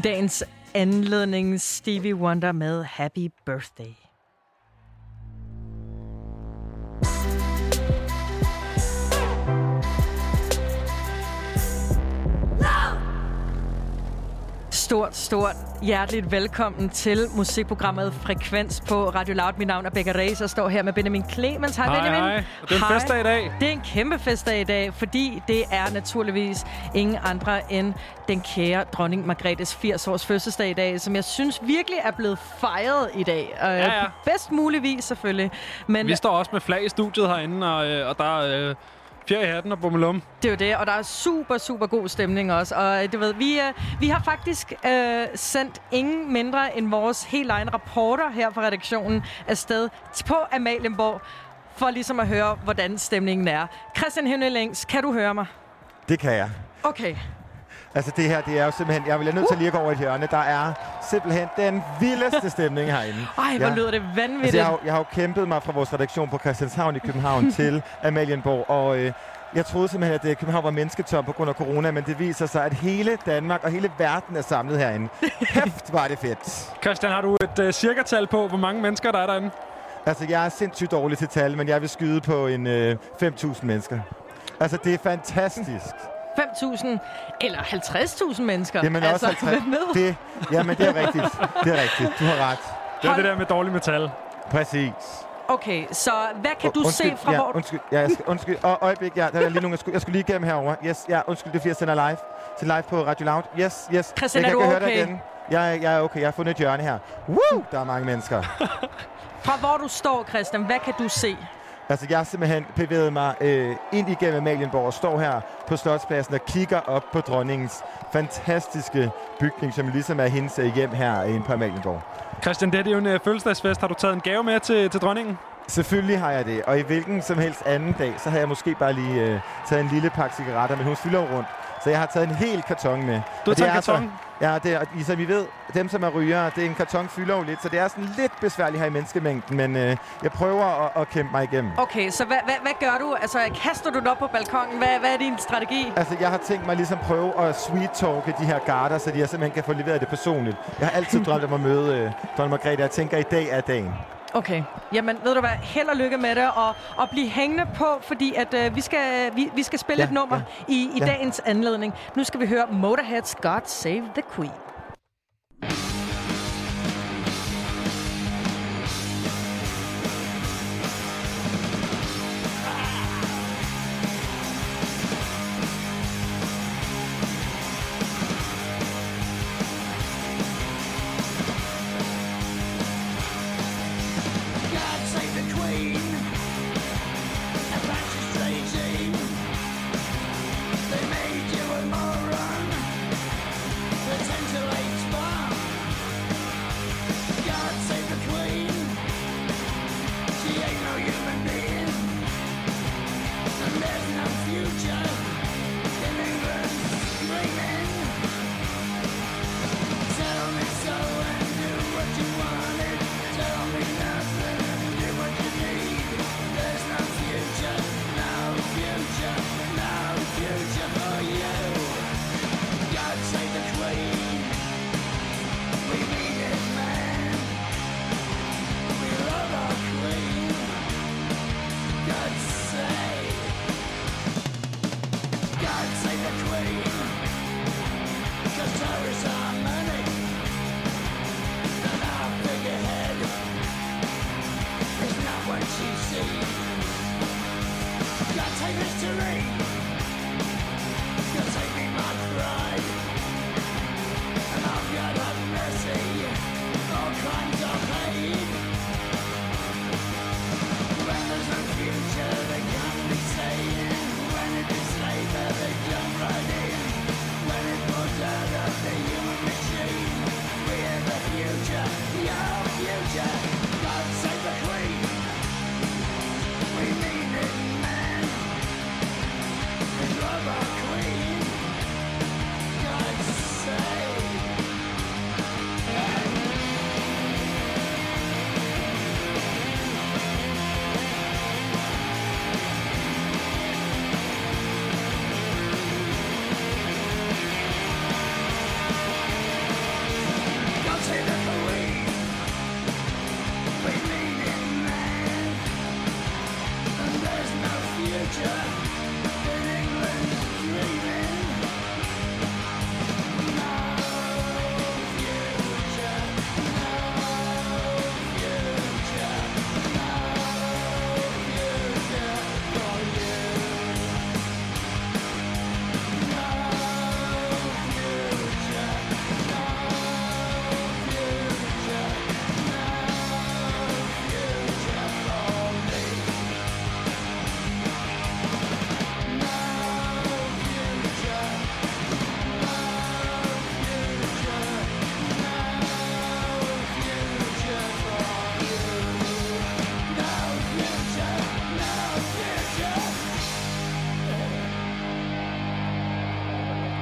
I dagens anledning Stevie Wonder med Happy Birthday. Stort, hjerteligt velkommen til musikprogrammet Frekvens på Radio Loud. Mit navn er Becca Reis og står her med Benjamin Clemens. Hej, Hej, Benjamin. hej. Det er en Hej. festdag i dag. Det er en kæmpe festdag i dag, fordi det er naturligvis ingen andre end den kære dronning Margrethes 80-års fødselsdag i dag, som jeg synes virkelig er blevet fejret i dag. Øh, Ja, ja. Bedst muligvis selvfølgelig. Men Vi står også med flag i studiet herinde, og, øh, og der er øh, fjer i hatten og bummelum. det er jo det, og der er super, super god stemning også. Og øh, du ved, vi, øh, vi har faktisk øh, sendt ingen mindre end vores helt egen rapporter her fra redaktionen afsted på Amalienborg, for ligesom at høre, hvordan stemningen er. Christian Hønelings, kan du høre mig? Det kan jeg. Okay. Altså det her, det er jo simpelthen... Jeg bliver nødt til lige at gå over et hjørne. Der er simpelthen den vildeste stemning herinde. Ej, hvor Ja. lyder det vanvittigt. Altså, jeg, har, jo- jeg har jo kæmpet mig fra vores redaktion på Christianshavn i København til Amalienborg, og øh, jeg troede simpelthen, at øh, København var mennesketom på grund af corona, men det viser sig, at hele Danmark og hele verden er samlet herinde. Kæft, var det fedt. Christian, har du et øh, cirkatal på, hvor mange mennesker der er derinde? Altså, jeg er sindssygt dårlig til tal, men jeg vil skyde på en øh, 5.000 mennesker. Altså, det er fantastisk. 5.000 eller 50.000 mennesker. Jamen altså, også 50. Hvad med? Det, jamen, det er rigtigt. Det er rigtigt. Du har ret. Det er Hold- det der med dårlig metal. Præcis. Okay, så hvad kan du undskyld, se fra ja, hvor... Undskyld, ja, jeg skal, undskyld. Og, øjeblik, ja, der er lige nogen, jeg skulle, jeg skulle lige igennem herover. Yes, ja, undskyld, det er fordi, jeg sender live. Til live på Radio Loud. Yes, yes. Christian, jeg er kan du høre dig okay? igen. Jeg, er- jeg er okay, jeg har fundet et hjørne her. Woo! Der er mange mennesker. Fra hvor du står, Christian, hvad kan du se? Altså, jeg har simpelthen bevæget mig øh, ind igennem Amalienborg og står her på Slotspladsen og kigger op på dronningens fantastiske bygning, som ligesom er hendes øh, hjem her inde på Amalienborg. Christian, det er jo en uh, fødselsdagsfest. Har du taget en gave med til, til dronningen? Selvfølgelig har jeg det, og i hvilken som helst anden dag, så havde jeg måske bare lige øh, taget en lille pakke cigaretter, men hun fylder rundt. Så jeg har taget en hel karton med. Du har taget en altså- karton? Ja, det er, som I ved, dem som er rygere, det er en karton fylder jo lidt, så det er sådan lidt besværligt her i menneskemængden, men øh, jeg prøver at, at kæmpe mig igennem. Okay, så hvad, hvad, hvad gør du? Altså, kaster du den op på balkongen? Hvad, hvad er din strategi? Altså, jeg har tænkt mig ligesom prøve at sweet-talke de her garter, så de her simpelthen kan få leveret det personligt. Jeg har altid drømt om at møde øh, dronning Margrethe, jeg tænker, i dag er dagen. Okay, jamen ved du hvad, held og lykke med det, og, og bliv hængende på, fordi at øh, vi, skal, vi, vi skal spille Ja, et nummer ja, i, i ja. dagens anledning. Nu skal vi høre Motorhead's God Save the Queen.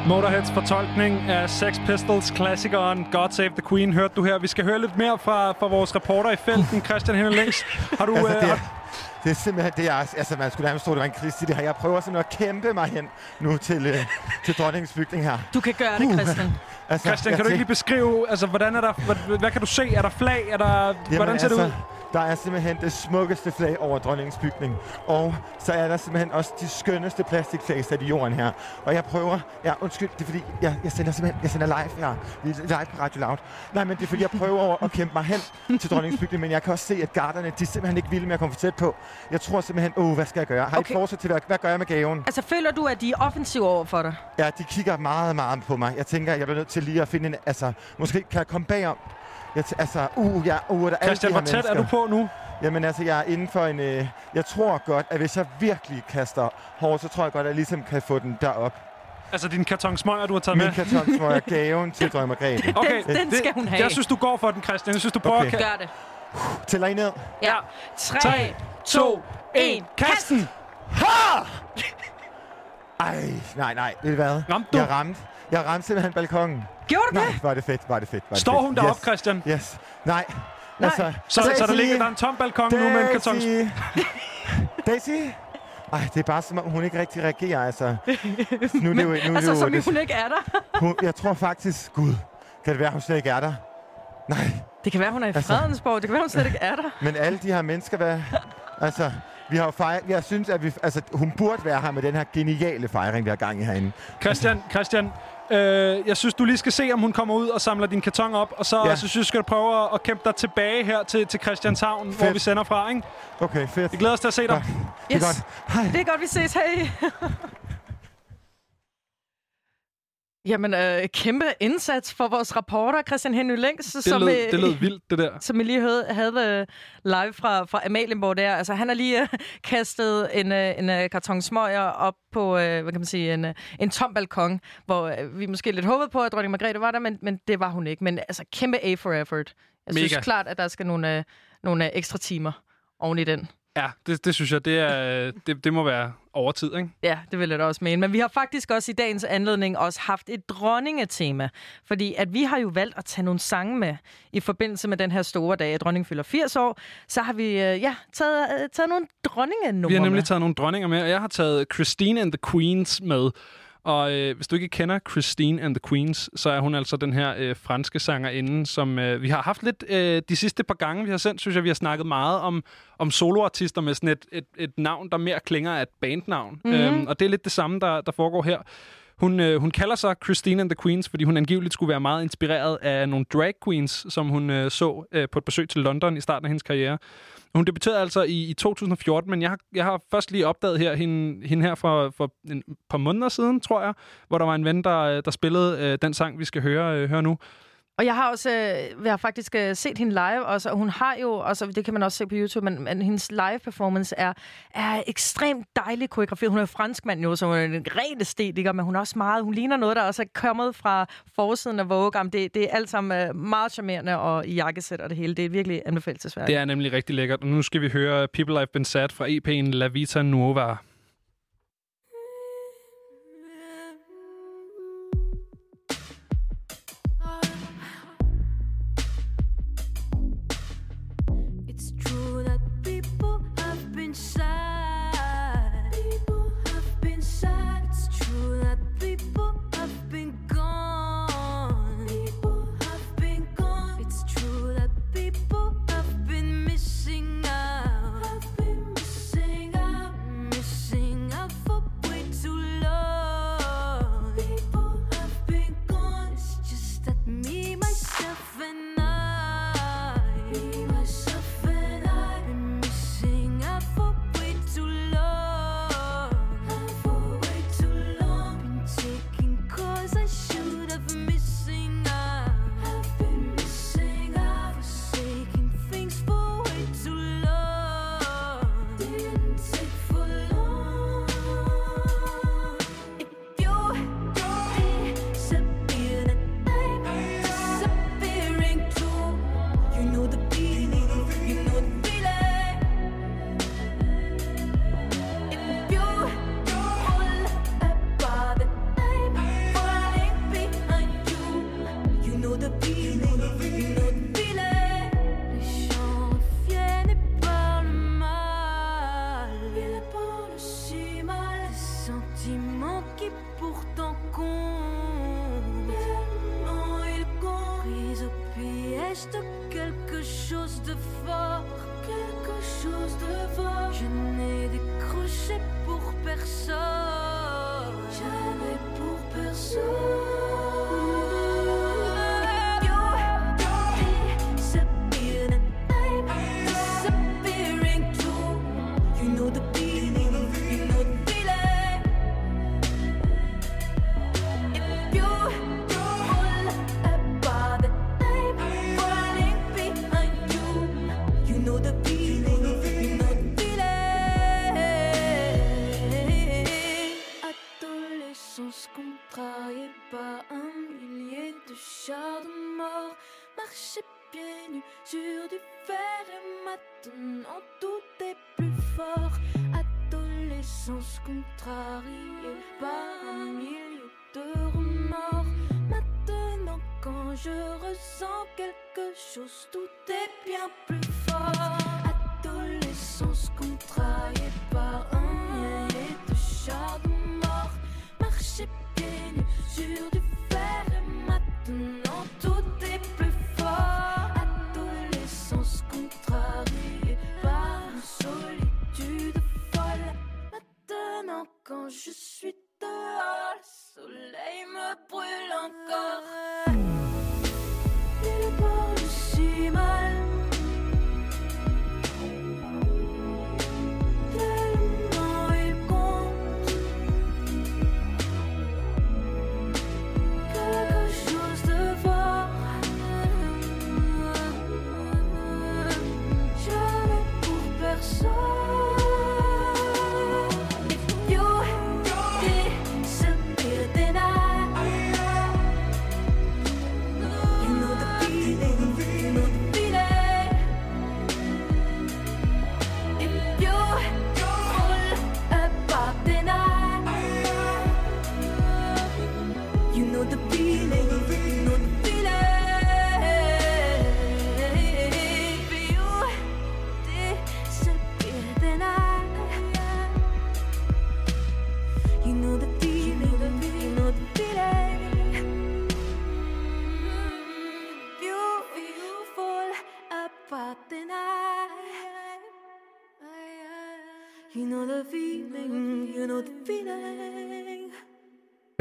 Motorheads fortolkning af Sex Pistols-klassikeren God Save the Queen hørte du her. Vi skal høre lidt mere fra, fra vores reporter i felten, Christian Henning Links. Har du... Altså, øh, det, er, har, det er simpelthen, det er, altså man skulle nærmest tro, det var en kris i det her. Jeg prøver simpelthen at kæmpe mig hen nu til, øh, til dronningens bygning her. Du kan gøre det, Christian. Altså, Christian, kan du ikke lige beskrive, altså, hvordan er der, hvad, hvad kan du se? Er der flag? Er der, Jamen, hvordan ser det ud? Der er simpelthen det smukkeste flag over dronningens bygning. Og så er der simpelthen også de skønneste plastikflag sat i jorden her. Og jeg prøver... Ja, undskyld, det er fordi, jeg, jeg sender simpelthen jeg sender live her. Vi er live på Radio Loud. Nej, men det er fordi, jeg prøver over at kæmpe mig hen til dronningens bygning, men jeg kan også se, at garderne, de er simpelthen ikke vilde med at komme for tæt på. Jeg tror simpelthen, åh, hvad skal jeg gøre? Har I Okay. et fortsæt til, hvad, hvad gør jeg med gaven? Altså, føler du, at de er offensive over for dig? Ja, de kigger meget, meget på mig. Jeg tænker, jeg bliver nødt til lige at finde en... Altså, måske kan jeg komme bagom. Jeg t- altså, uh, ja, uh, der er Christian, hvor tæt er du på nu? Jamen altså, jeg er inden for en... Øh, jeg tror godt, at hvis jeg virkelig kaster hårdt, så tror jeg godt, at jeg ligesom kan få den derop. Altså din karton smøger, du har taget Min med? karton, som er gaven til Margrethe. Okay, Den- den skal hun have. Jeg synes, du går for den, Christian. Jeg synes, du prøver Okay. at... Gør det. Tæller I ned? Ja. 3, 3, 2, 1, kast den! Ej, nej, nej. Ved I hvad? Ramte du? Jeg ramte. Jeg ramte simpelthen balkongen. Gjorde du Nej, det? var det fedt, var det fedt. Var det Står fedt. hun deroppe, yes. Christian? Yes. Nej. Altså, Så, så der Daisy! ligger der en tom balkon nu med en karton... Daisy! Daisy? Ej, det er bare som om, hun ikke rigtig reagerer, altså. Nu er det jo, nu er Altså, det jo, som det, hun ikke er der. hun, jeg tror faktisk, gud, kan det være, hun slet ikke er der? Nej, Det kan være, hun er i Altså- Fredensborg. Det kan være, hun slet ikke er der. men alle de her mennesker, hvad... Altså, vi har fejret, jeg synes, at vi, altså, hun burde være her med den her geniale fejring, vi har gang i herinde. Christian, Christian, øh, jeg synes, du lige skal se, om hun kommer ud og samler din karton op, og så, Ja. ja. så synes jeg, skal du prøve at, at kæmpe dig tilbage her til, til Christianshavn, Fedt. hvor vi sender fra, ikke? Okay, fedt. Vi glæder os til at se dig. Godt. Det er godt. Hej. Det er godt, vi ses. Hej. Jamen, øh, kæmpe indsats for vores reporter, Christian Henry Længs, Det som, lød, øh, det lød vildt, det der. som vi lige havde, havde øh, live fra, fra Amalienborg der. Altså, han har lige øh, kastet en, øh, en øh, karton smøger op på, øh, hvad kan man sige, en, øh, en tom balkon, hvor øh, vi måske lidt håbede på, at dronning Margrethe var der, men, men det var hun ikke. Men altså, kæmpe A for effort. Jeg synes Mega. klart, at der skal nogle, øh, nogle øh, ekstra timer oven i den. Ja, det, det synes jeg, det, er, det, det må være overtid, ikke? Ja, det vil jeg da også mene. Men vi har faktisk også i dagens anledning også haft et dronningetema. Fordi at vi har jo valgt at tage nogle sange med i forbindelse med den her store dag, at dronningen fylder 80 år. Så har vi øh, ja, taget, øh, taget nogle dronningenumre Vi har nemlig med. taget nogle dronninger med, og jeg har taget Christine and the Queens med. Og øh, hvis du ikke kender Christine and the Queens, så er hun altså den her øh, franske sangerinde, som øh, vi har haft lidt øh, de sidste par gange, vi har sendt, synes jeg, vi har snakket meget om, om soloartister med sådan et, et, et navn, der mere klinger af et bandnavn. Mm-hmm. Øhm, og det er lidt det samme, der, der foregår her. Hun, øh, hun kalder sig Christine and the Queens, fordi hun angiveligt skulle være meget inspireret af nogle drag queens, som hun øh, så øh, på et besøg til London i starten af hendes karriere. Hun debuterede altså i, i 2014, men jeg har, jeg har først lige opdaget her, hende, hende her for, for en par måneder siden, tror jeg, hvor der var en ven, der, øh, der spillede øh, den sang, vi skal høre, øh, høre nu. Og jeg har også øh, jeg har faktisk øh, set hende live også, og hun har jo, også, det kan man også se på YouTube, men, men hendes live performance er, er ekstremt dejlig koreograferet. Hun er franskmand jo, så hun er en ren æstetiker, men hun er også meget, hun ligner noget, der også er kommet fra forsiden af Vogue. Jamen, Det, det er alt sammen øh, meget charmerende og i jakkesæt og det hele. Det er virkelig anbefalesværdigt. Det er nemlig rigtig lækkert. Og nu skal vi høre People I've Been Sad fra EP'en La Vita Nuova.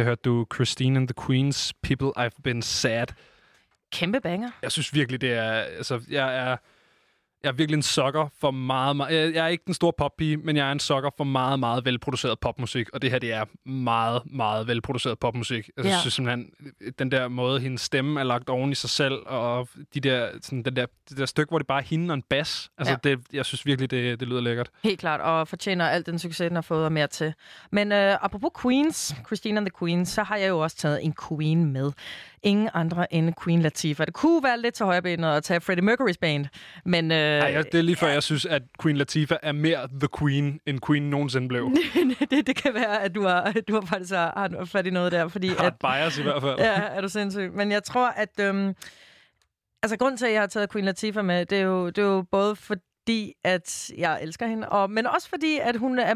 Hørte du Christine and the Queens, People I've Been Sad. Kæmpe banger. Jeg synes virkelig, det er... Altså, jeg er... Jeg er virkelig en sokker for meget, meget... Jeg jeg er ikke den store poppige, men jeg er en sokker for meget, meget velproduceret popmusik. Og det her, det er meget, meget velproduceret popmusik. Altså, Ja. Jeg synes simpelthen, den der måde, hendes stemme er lagt oven i sig selv, og de der, sådan, den der, det der stykke, hvor det bare er hende og en bas. Altså, Ja. det, jeg synes virkelig, det, det lyder lækkert. Helt klart, og fortjener alt den succes, den har fået og mere til. Men øh, apropos Queens, Christine and the Queens, så har jeg jo også taget en Queen med. Ingen andre end Queen Latifah. Det kunne være lidt til højrebenet at tage Freddie Mercury's band, men... Øh, Ej, jeg, det er lige før, jeg synes, at Queen Latifah er mere The Queen, end Queen nogensinde blev. det, det kan være, at du har, du har faktisk har, har fat i noget der, fordi Har at, bias i hvert fald. Ja, er du sindssyg. Men jeg tror, at... Øhm, altså, grunden til, at jeg har taget Queen Latifah med, det er jo, det er jo både fordi, at jeg elsker hende, og, men også fordi, at hun er,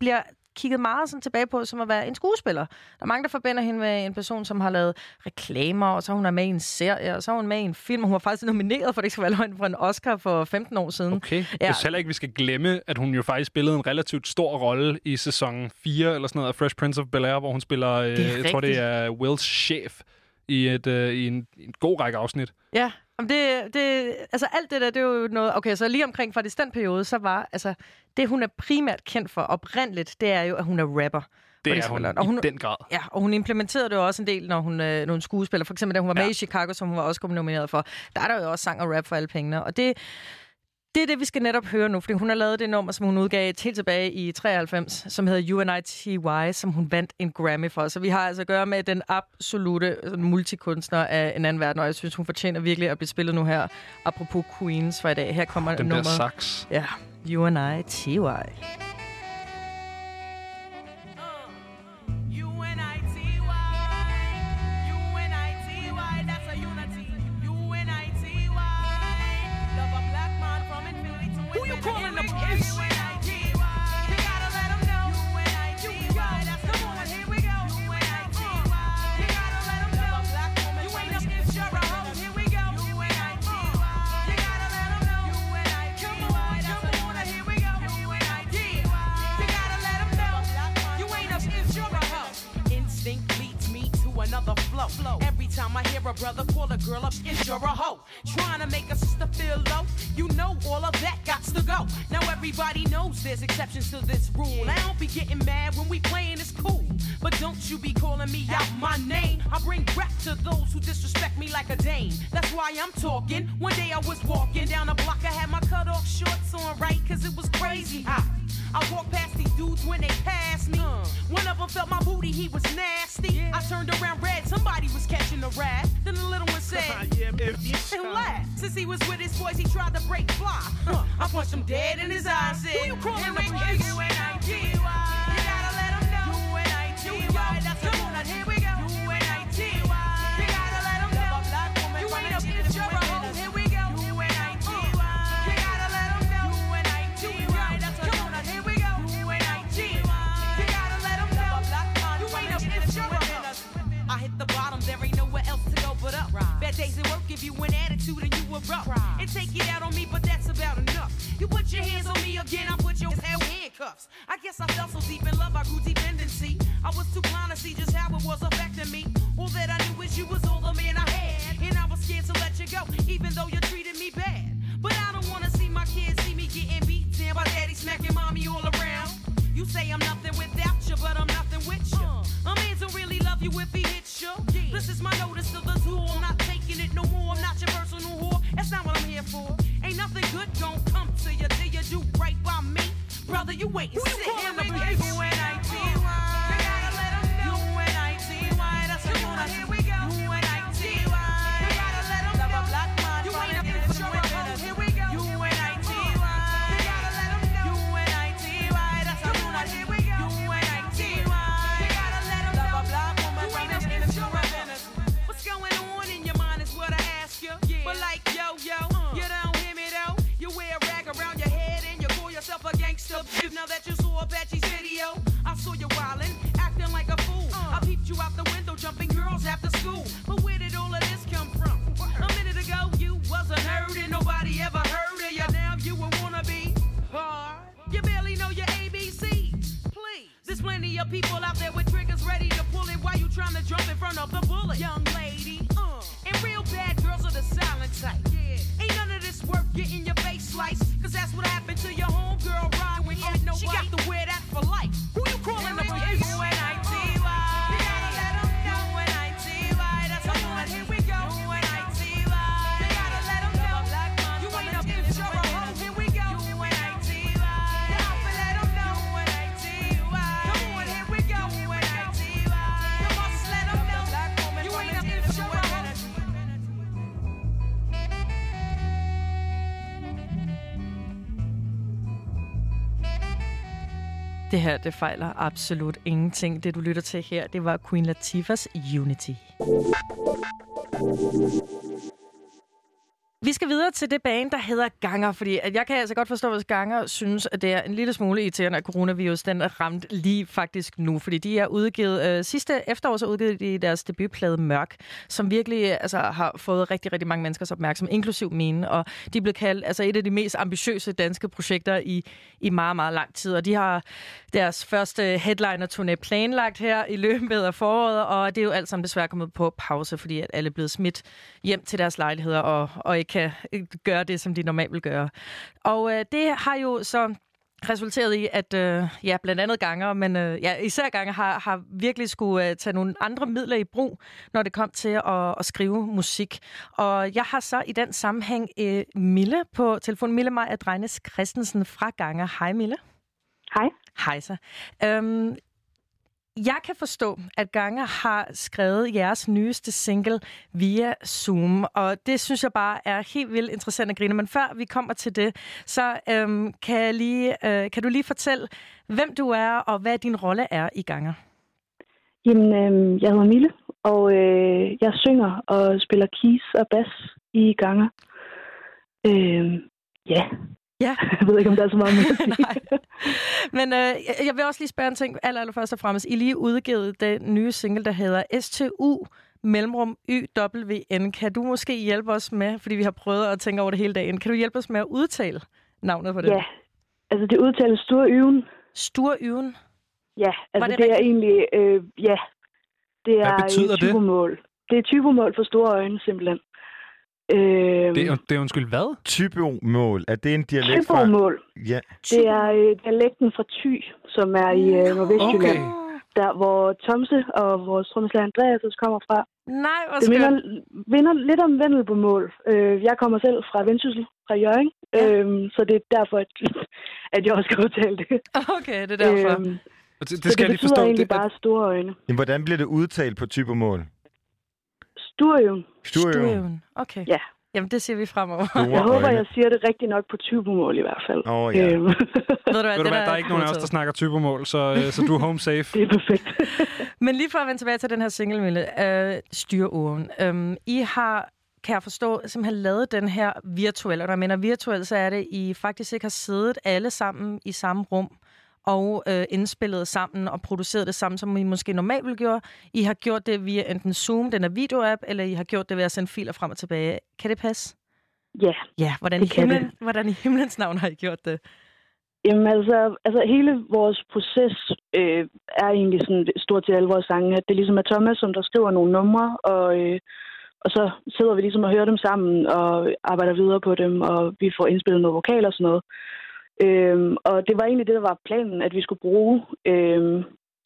bliver kigget meget sådan tilbage på, som at være en skuespiller. Der er mange, der forbinder hende med en person, som har lavet reklamer, og så hun er med i en serie, og så er hun med i en film, og hun var faktisk nomineret for, det ikke skal være løgn, for en Oscar for 15 år siden. Okay. Ja. Jeg heller ikke, vi skal glemme, at hun jo faktisk spillede en relativt stor rolle i sæson 4 eller sådan noget af Fresh Prince of Bel-Air, hvor hun spiller, øh, jeg tror det er Wills chef i, et, øh, i en, en god række afsnit. Ja, Jamen det, det, altså alt det der, det er jo noget... Okay, så lige omkring fra den periode, så var... Altså, det, hun er primært kendt for oprindeligt, det er jo, at hun er rapper. Det er hun, Og i hun- den grad. Ja, og hun implementerede det jo også en del, når hun, øh, når hun skuespiller. For eksempel, da hun var Ja. med i Chicago, som hun var også nomineret for. Der er der jo også sang og rap for alle pengene. Og det, det er det, vi skal netop høre nu, fordi hun har lavet det nummer, som hun udgav helt tilbage i 93, som hedder UNITY, som hun vandt en Grammy for. Så vi har altså at gøre med den absolute multikunstner af en anden verden, og jeg synes, hun fortjener virkelig at blive spillet nu her. Apropos Queens for i dag. Her kommer Den der nummeret. sax. Ja. U-N-I-T-Y. A brother call a girl up, is you're a hoe. Trying to make a sister feel low. You know all of that got to go. Now everybody knows there's exceptions to this rule. I don't be getting mad when we playing, it's cool. But don't you be calling me out my name. I bring rap to those who disrespect me like a dame. That's why I'm talking. One day I was walking down the block, I had my cut off shorts on right, cause it was crazy hot. I walk past these dudes when they pass me. Uh. One of ever felt my booty, he was nasty. I turned around red, somebody was catching a rat. Then the little one said, and laughed. Since he was with his boys, he tried to break fly. Huh. I punched him dead in his eyes. Said, Who you calling a bitch? U-N-I-T-Y. You gotta let him know. U-N-I-T-Y. That's the one. Here we you. And take it out on me, but that's about enough. You put your hands on me again, I put your hell handcuffs. I guess I fell so deep in love, I grew dependency. I was too blind to see just how it was affecting me. All that I knew is you was all the man I had. And I was scared to let you go, even though you treated me bad. But I don't wanna see my kids see me getting beat down by daddy smacking mommy all around. You say I'm nothing without you, but I'm nothing with you. A man don't really love you if he hits you. This is my notice to the tool. I'm not taking it no more. I'm not your personal whore. That's not what I'm here for. Ain't nothing good gon' come to you till you do right by me. Brother, you wait and sit here and bitch. U-N-I-T-Y. School. But where did all of this come from? A minute ago you wasn't heard and nobody ever heard of you. Now you a wannabe hard. You barely know your ABCs. Please. There's plenty of people out there with triggers ready to pull it while you trying to jump in front of the bullet. Young lady, uh, and real bad girls are the silent type. Yeah. Ain't none of this worth getting your face sliced. Cause that's what happened to your homegirl, Ryan. When ain't no She got to wear that for life. Det her, det fejler absolut ingenting. Det, du lytter til her, det var Queen Latifas Unity. Vi skal videre til det bane, der hedder Ganger, fordi at jeg kan altså godt forstå, hvis Ganger synes, at det er en lille smule irriterende, at coronavirus den er ramt lige faktisk nu, fordi de er udgivet, øh, sidste efterår så udgivet de deres debutplade Mørk, som virkelig øh, altså, har fået rigtig, rigtig mange menneskers opmærksomhed, inklusiv mine, og de blev kaldt altså, et af de mest ambitiøse danske projekter i, i meget, meget lang tid, og de har deres første headliner-turné planlagt her i løbet af foråret, og det er jo alt sammen desværre kommet på pause, fordi at alle er blevet smidt hjem til deres lejligheder og, og ikke kan øh, gøre det, som de normalt vil gøre. Og øh, det har jo så resulteret i, at øh, ja, blandt andet ganger, men øh, ja, især ganger har, har virkelig skulle øh, tage nogle andre midler i brug, når det kom til at, at skrive musik. Og jeg har så i den sammenhæng øh, Mille på telefon. Mille Maja Drejnes Christensen fra Ganger. Hej Mille. Hej. Hej så. Øhm, jeg kan forstå, at Ganger har skrevet jeres nyeste single via Zoom, og det synes jeg bare er helt vildt interessant at grine. Men før vi kommer til det, så øhm, kan, jeg lige, øh, kan du lige fortælle, hvem du er, og hvad din rolle er i Ganger? Jamen, øh, jeg hedder Mille, og øh, jeg synger og spiller keys og bas i ganger. Øh, ja, Ja. jeg ved ikke, om der er så meget mere at sige. Nej. Men øh, jeg- vil også lige spørge en ting, aller, aller først og fremmest. I lige udgivet den nye single, der hedder STU mellemrum YWN. Kan du måske hjælpe os med, fordi vi har prøvet at tænke over det hele dagen, kan du hjælpe os med at udtale navnet på det? Ja, altså det udtales store øven. Stur Yven. Ja, altså det det, det er egentlig, øh, ja, det er betyder et det? typomål. Det er typomål for store øjne, simpelthen. Øh, Det er, det er undskyld, hvad? Typomål, er det en dialekt fra... typomål. Ja, Det er øh, dialekten fra Thy, som er i øh, Nordvestjylland. Okay. Der, hvor Tomse og vores trommeslager Andreas også kommer fra. Nej, hvor Det minder, minder lidt om vendelbomål. Øh, jeg kommer selv fra Vendsyssel, fra Jørgen. Ja. Øhm, så det er derfor, at, at jeg også kan udtale det. Okay, det er derfor. Øhm, Og det, Så det skal jeg lige betyder forstå. egentlig Det, bare store øjne. Jamen, hvordan bliver det udtalt på typomål? Sturøven. Sturio. Stuen. Okay. Ja. Jamen, det siger vi fremover. Store Jeg håber, jeg siger det rigtigt nok på typomål i hvert fald. Åh, ja. Øhm, Ved du hvad, ved du hvad, der er ikke nogen af os, der snakker typermål, så, øh, så du er home safe. det er perfekt. Men lige for at vende tilbage til den her single, Mille, øh, styreåen. Øhm, I har, kan jeg forstå, simpelthen lavet den her virtuelle. Og når jeg mener virtuelt, så er det, I faktisk ikke har siddet alle sammen i samme rum og øh, indspillet sammen og produceret det sammen, som I måske normalt ville gøre. I har gjort det via enten Zoom, den er videoapp, eller I har gjort det ved at sende filer frem og tilbage. Kan det passe? ja. Ja, hvordan, Det i, himlen, hvordan i himlens navn har I gjort det? Jamen altså, altså hele vores proces øh, er egentlig sådan stort til alle vores sange, at det ligesom er Thomas, som der skriver nogle numre, og, øh, og så sidder vi ligesom og hører dem sammen og arbejder videre på dem, og vi får indspillet noget vokal og sådan noget. Øhm, og det var egentlig det, der var planen, at vi skulle bruge. Øhm,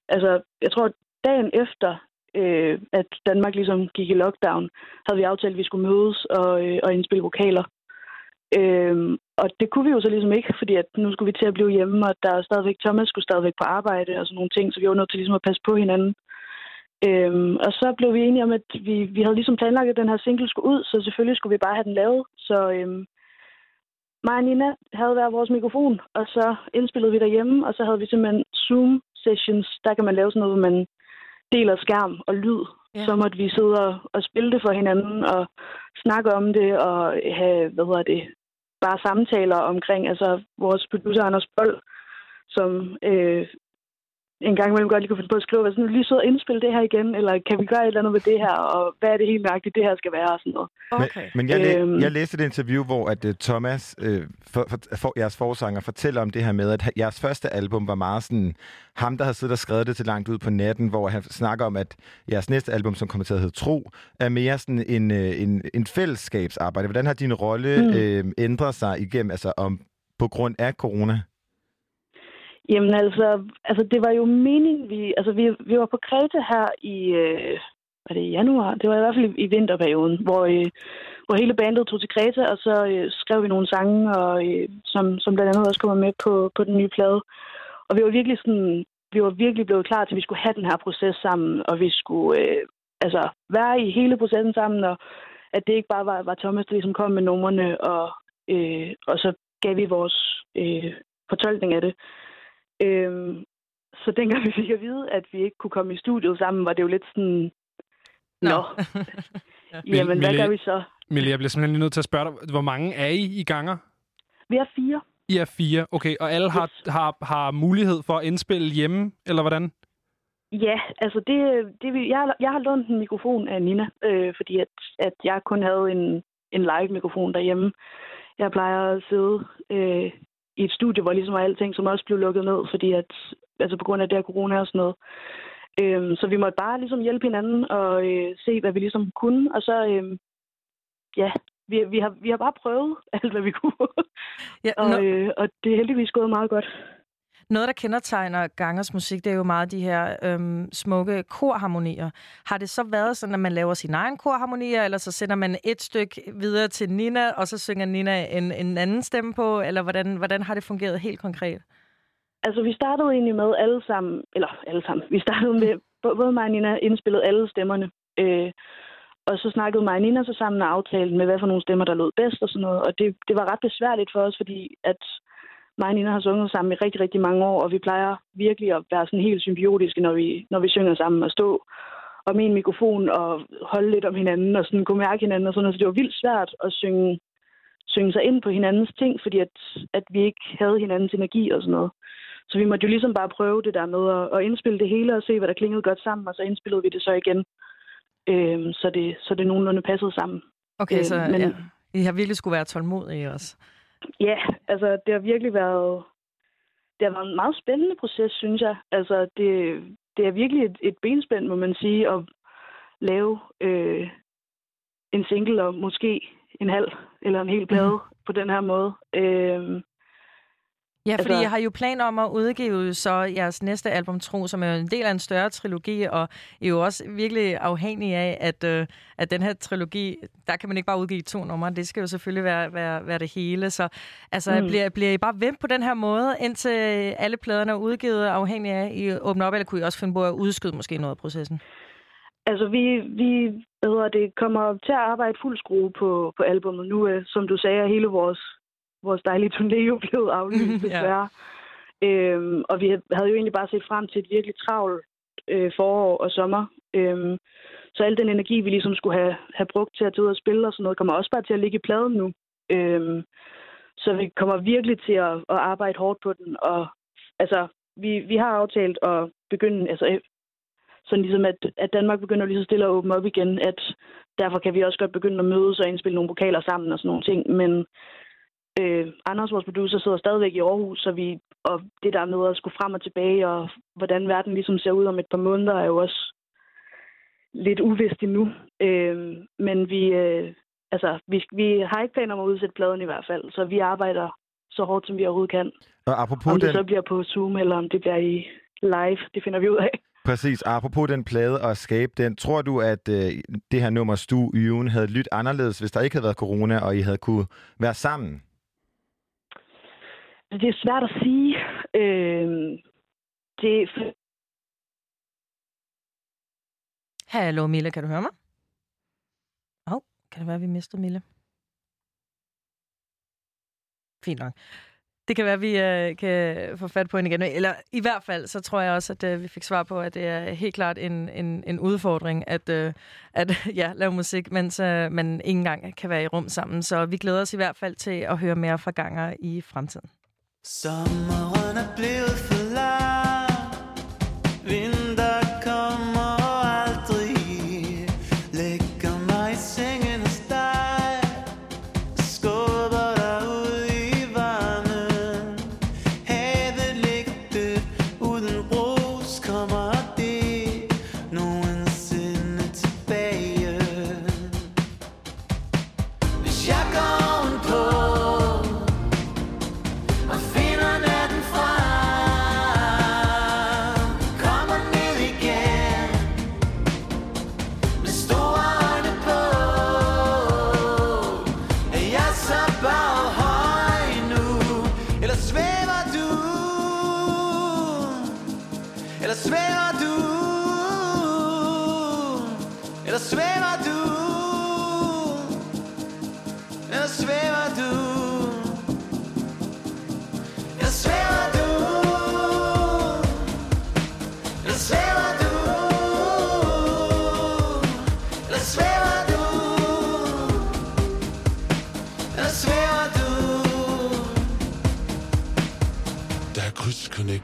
altså, jeg tror, dagen efter, øh, at Danmark ligesom gik i lockdown, havde vi aftalt, at vi skulle mødes og, øh, og indspille vokaler. Øhm, og det kunne vi jo så ligesom ikke, fordi at nu skulle vi til at blive hjemme, og der er stadigvæk, Thomas skulle stadigvæk på arbejde og sådan nogle ting, så vi var nødt til ligesom at passe på hinanden. Øhm, og så blev vi enige om, at vi, vi havde ligesom planlagt, at den her single skulle ud, så selvfølgelig skulle vi bare have den lavet. Så øhm, mig og Nina havde hver vores mikrofon, og så indspillede vi derhjemme, og så havde vi simpelthen Zoom-sessions. Der kan man lave sådan noget, hvor man deler skærm og lyd. Ja. Så måtte vi sidde og, og spille det for hinanden, og snakke om det, og have, hvad hedder det, bare samtaler omkring, altså vores producer Anders Bold, som øh, en gang imellem godt lige kunne finde på at skrive, sådan, lige sidde og indspille det her igen, eller kan vi gøre et eller andet ved det her, og hvad er det helt nøjagtigt, det her skal være, og sådan noget. Okay. Men, men jeg, læ- Øhm. jeg læste et interview, hvor at uh, Thomas, uh, for, for, for, jeres forsanger, fortæller om det her med, at jeres første album var meget sådan, ham der havde siddet og skrevet det til langt ud på natten, hvor han snakker om, at jeres næste album, som kommer til at hedde Tro, er mere sådan en, uh, en, en fællesskabsarbejde. Hvordan har din rolle mm. Mm. uh, ændret sig igennem, altså om, på grund af corona? Jamen altså, altså det var jo meningen, vi, altså vi, vi var på Kreta her i, øh, var det i januar? Det var i hvert fald i, i vinterperioden, hvor, øh, hvor hele bandet tog til Kreta, og så øh, skrev vi nogle sange, og, øh, som, som blandt andet også kommer med på, på den nye plade. Og vi var virkelig sådan, vi var virkelig blevet klar til, at vi skulle have den her proces sammen, og vi skulle øh, altså være i hele processen sammen, og at det ikke bare var, var Thomas, der ligesom kom med numrene, og, øh, og så gav vi vores øh, fortolkning af det. Øhm, så dengang vi fik at vide, at vi ikke kunne komme i studiet sammen, var det jo lidt sådan, Nå, jamen hvad Mille- gør vi så? Mille, jeg bliver simpelthen lige nødt til at spørge dig, hvor mange er I i ganger? Vi er fire. I er fire, okay. Og alle har, har, har mulighed for at indspille hjemme, eller hvordan? Ja, altså det, det vi- jeg, har- jeg har lånt en mikrofon af Nina, øh, fordi at, at jeg kun havde en, en live-mikrofon derhjemme. Jeg plejer at sidde øh, i et studie, hvor ligesom var alting, som også blev lukket ned, fordi at, altså på grund af det her corona og sådan noget. Øhm, så vi måtte bare ligesom hjælpe hinanden og øh, se, hvad vi ligesom kunne. Og så, øh, ja, vi, vi, har, vi har bare prøvet alt, hvad vi kunne. Ja, og, øh, og det er heldigvis gået meget godt. Noget, der kendetegner Gangers musik, det er jo meget de her øhm, smukke korharmonier. Har det så været sådan, at man laver sin egen korharmonier, eller så sender man et stykke videre til Nina, og så synger Nina en, en anden stemme på, eller hvordan, hvordan har det fungeret helt konkret? Altså, vi startede egentlig med alle sammen, eller alle sammen, vi startede med, både mig og Nina indspillede alle stemmerne. Øh, og så snakkede mig og Nina så sammen og aftalte med, hvad for nogle stemmer, der lød bedst og sådan noget. Og det, det var ret besværligt for os, fordi at mig og Nina har sunget sammen i rigtig, rigtig mange år, og vi plejer virkelig at være sådan helt symbiotiske, når vi, når vi synger sammen og stå og med en mikrofon og holde lidt om hinanden og sådan kunne mærke hinanden og sådan noget. Så det var vildt svært at synge, synge sig ind på hinandens ting, fordi at, at vi ikke havde hinandens energi og sådan noget. Så vi måtte jo ligesom bare prøve det der med at, at indspille det hele og se, hvad der klingede godt sammen, og så indspillede vi det så igen, øhm, så, det, så det nogenlunde passede sammen. Okay, Øh, så men- ja, I har virkelig skulle være tålmodige også. Ja, altså det har virkelig været, det har været en meget spændende proces, synes jeg. Altså det, det er virkelig et, et benspænd, må man sige, at lave øh, en single og måske en halv eller en hel plade mm. på den her måde. Øh, Ja, fordi Altså- jeg har jo planer om at udgive så jeres næste album, Tro, som er en del af en større trilogi, og er jo også virkelig afhængig af, at, øh, at den her trilogi, der kan man ikke bare udgive to numre, det skal jo selvfølgelig være, være, være det hele. Så altså, mm. Bliver, bliver I bare ved på den her måde, indtil alle pladerne er udgivet, afhængig af, I åbner op, eller kunne I også finde på at udskyde måske noget af processen? Altså, vi, vi hvad hedder det, kommer til at arbejde fuld skrue på, på albummet. Nu, øh, som du sagde, er hele vores, vores dejlige turné jo blevet aflyst, Ja. desværre. øhm, og vi havde jo egentlig bare set frem til et virkelig travlt øh, forår og sommer. Øhm, så al den energi, vi ligesom skulle have, have brugt til at tage ud og spille og sådan noget, kommer også bare til at ligge i pladen nu. Øhm, så vi kommer virkelig til at, at arbejde hårdt på den. Og altså, vi, vi har aftalt at begynde, altså sådan ligesom, at, at Danmark begynder lige så stille at åbne op igen, at derfor kan vi også godt begynde at mødes og indspille nogle vokaler sammen og sådan nogle ting. Men øh, Anders, vores producer, sidder stadigvæk i Aarhus, så vi, og det der med at skulle frem og tilbage, og hvordan verden ligesom ser ud om et par måneder, er jo også lidt uvist endnu. Øh, men vi, øh, altså, vi, vi har ikke planer om at udsætte pladen i hvert fald, så vi arbejder så hårdt, som vi overhovedet kan. Og apropos Om det den, så bliver på Zoom, eller om det bliver i live, det finder vi ud af. præcis, apropos den plade og skabe den, tror du, at øh, det her nummer Stu Yven havde lyttet anderledes, hvis der ikke havde været corona, og I havde kunne være sammen? Det er svært at sige. Øh, det, Hallo Mille, kan du høre mig? Åh, oh, kan det være, at vi mistede Mille? Fint nok. Det kan være, at vi øh, kan få fat på hende igen. Eller i hvert fald, så tror jeg også, at øh, vi fik svar på, at det er helt klart en, en, en udfordring at, øh, at ja, lave musik, mens øh, man ikke engang kan være i rum sammen. Så vi glæder os i hvert fald til at høre mere fra Ganger i fremtiden. Sommeren er blevet for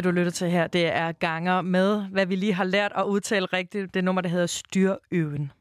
Det, du lytter til her, det er ganger med, hvad vi lige har lært at udtale rigtigt. Det nummer, der hedder Styrøven.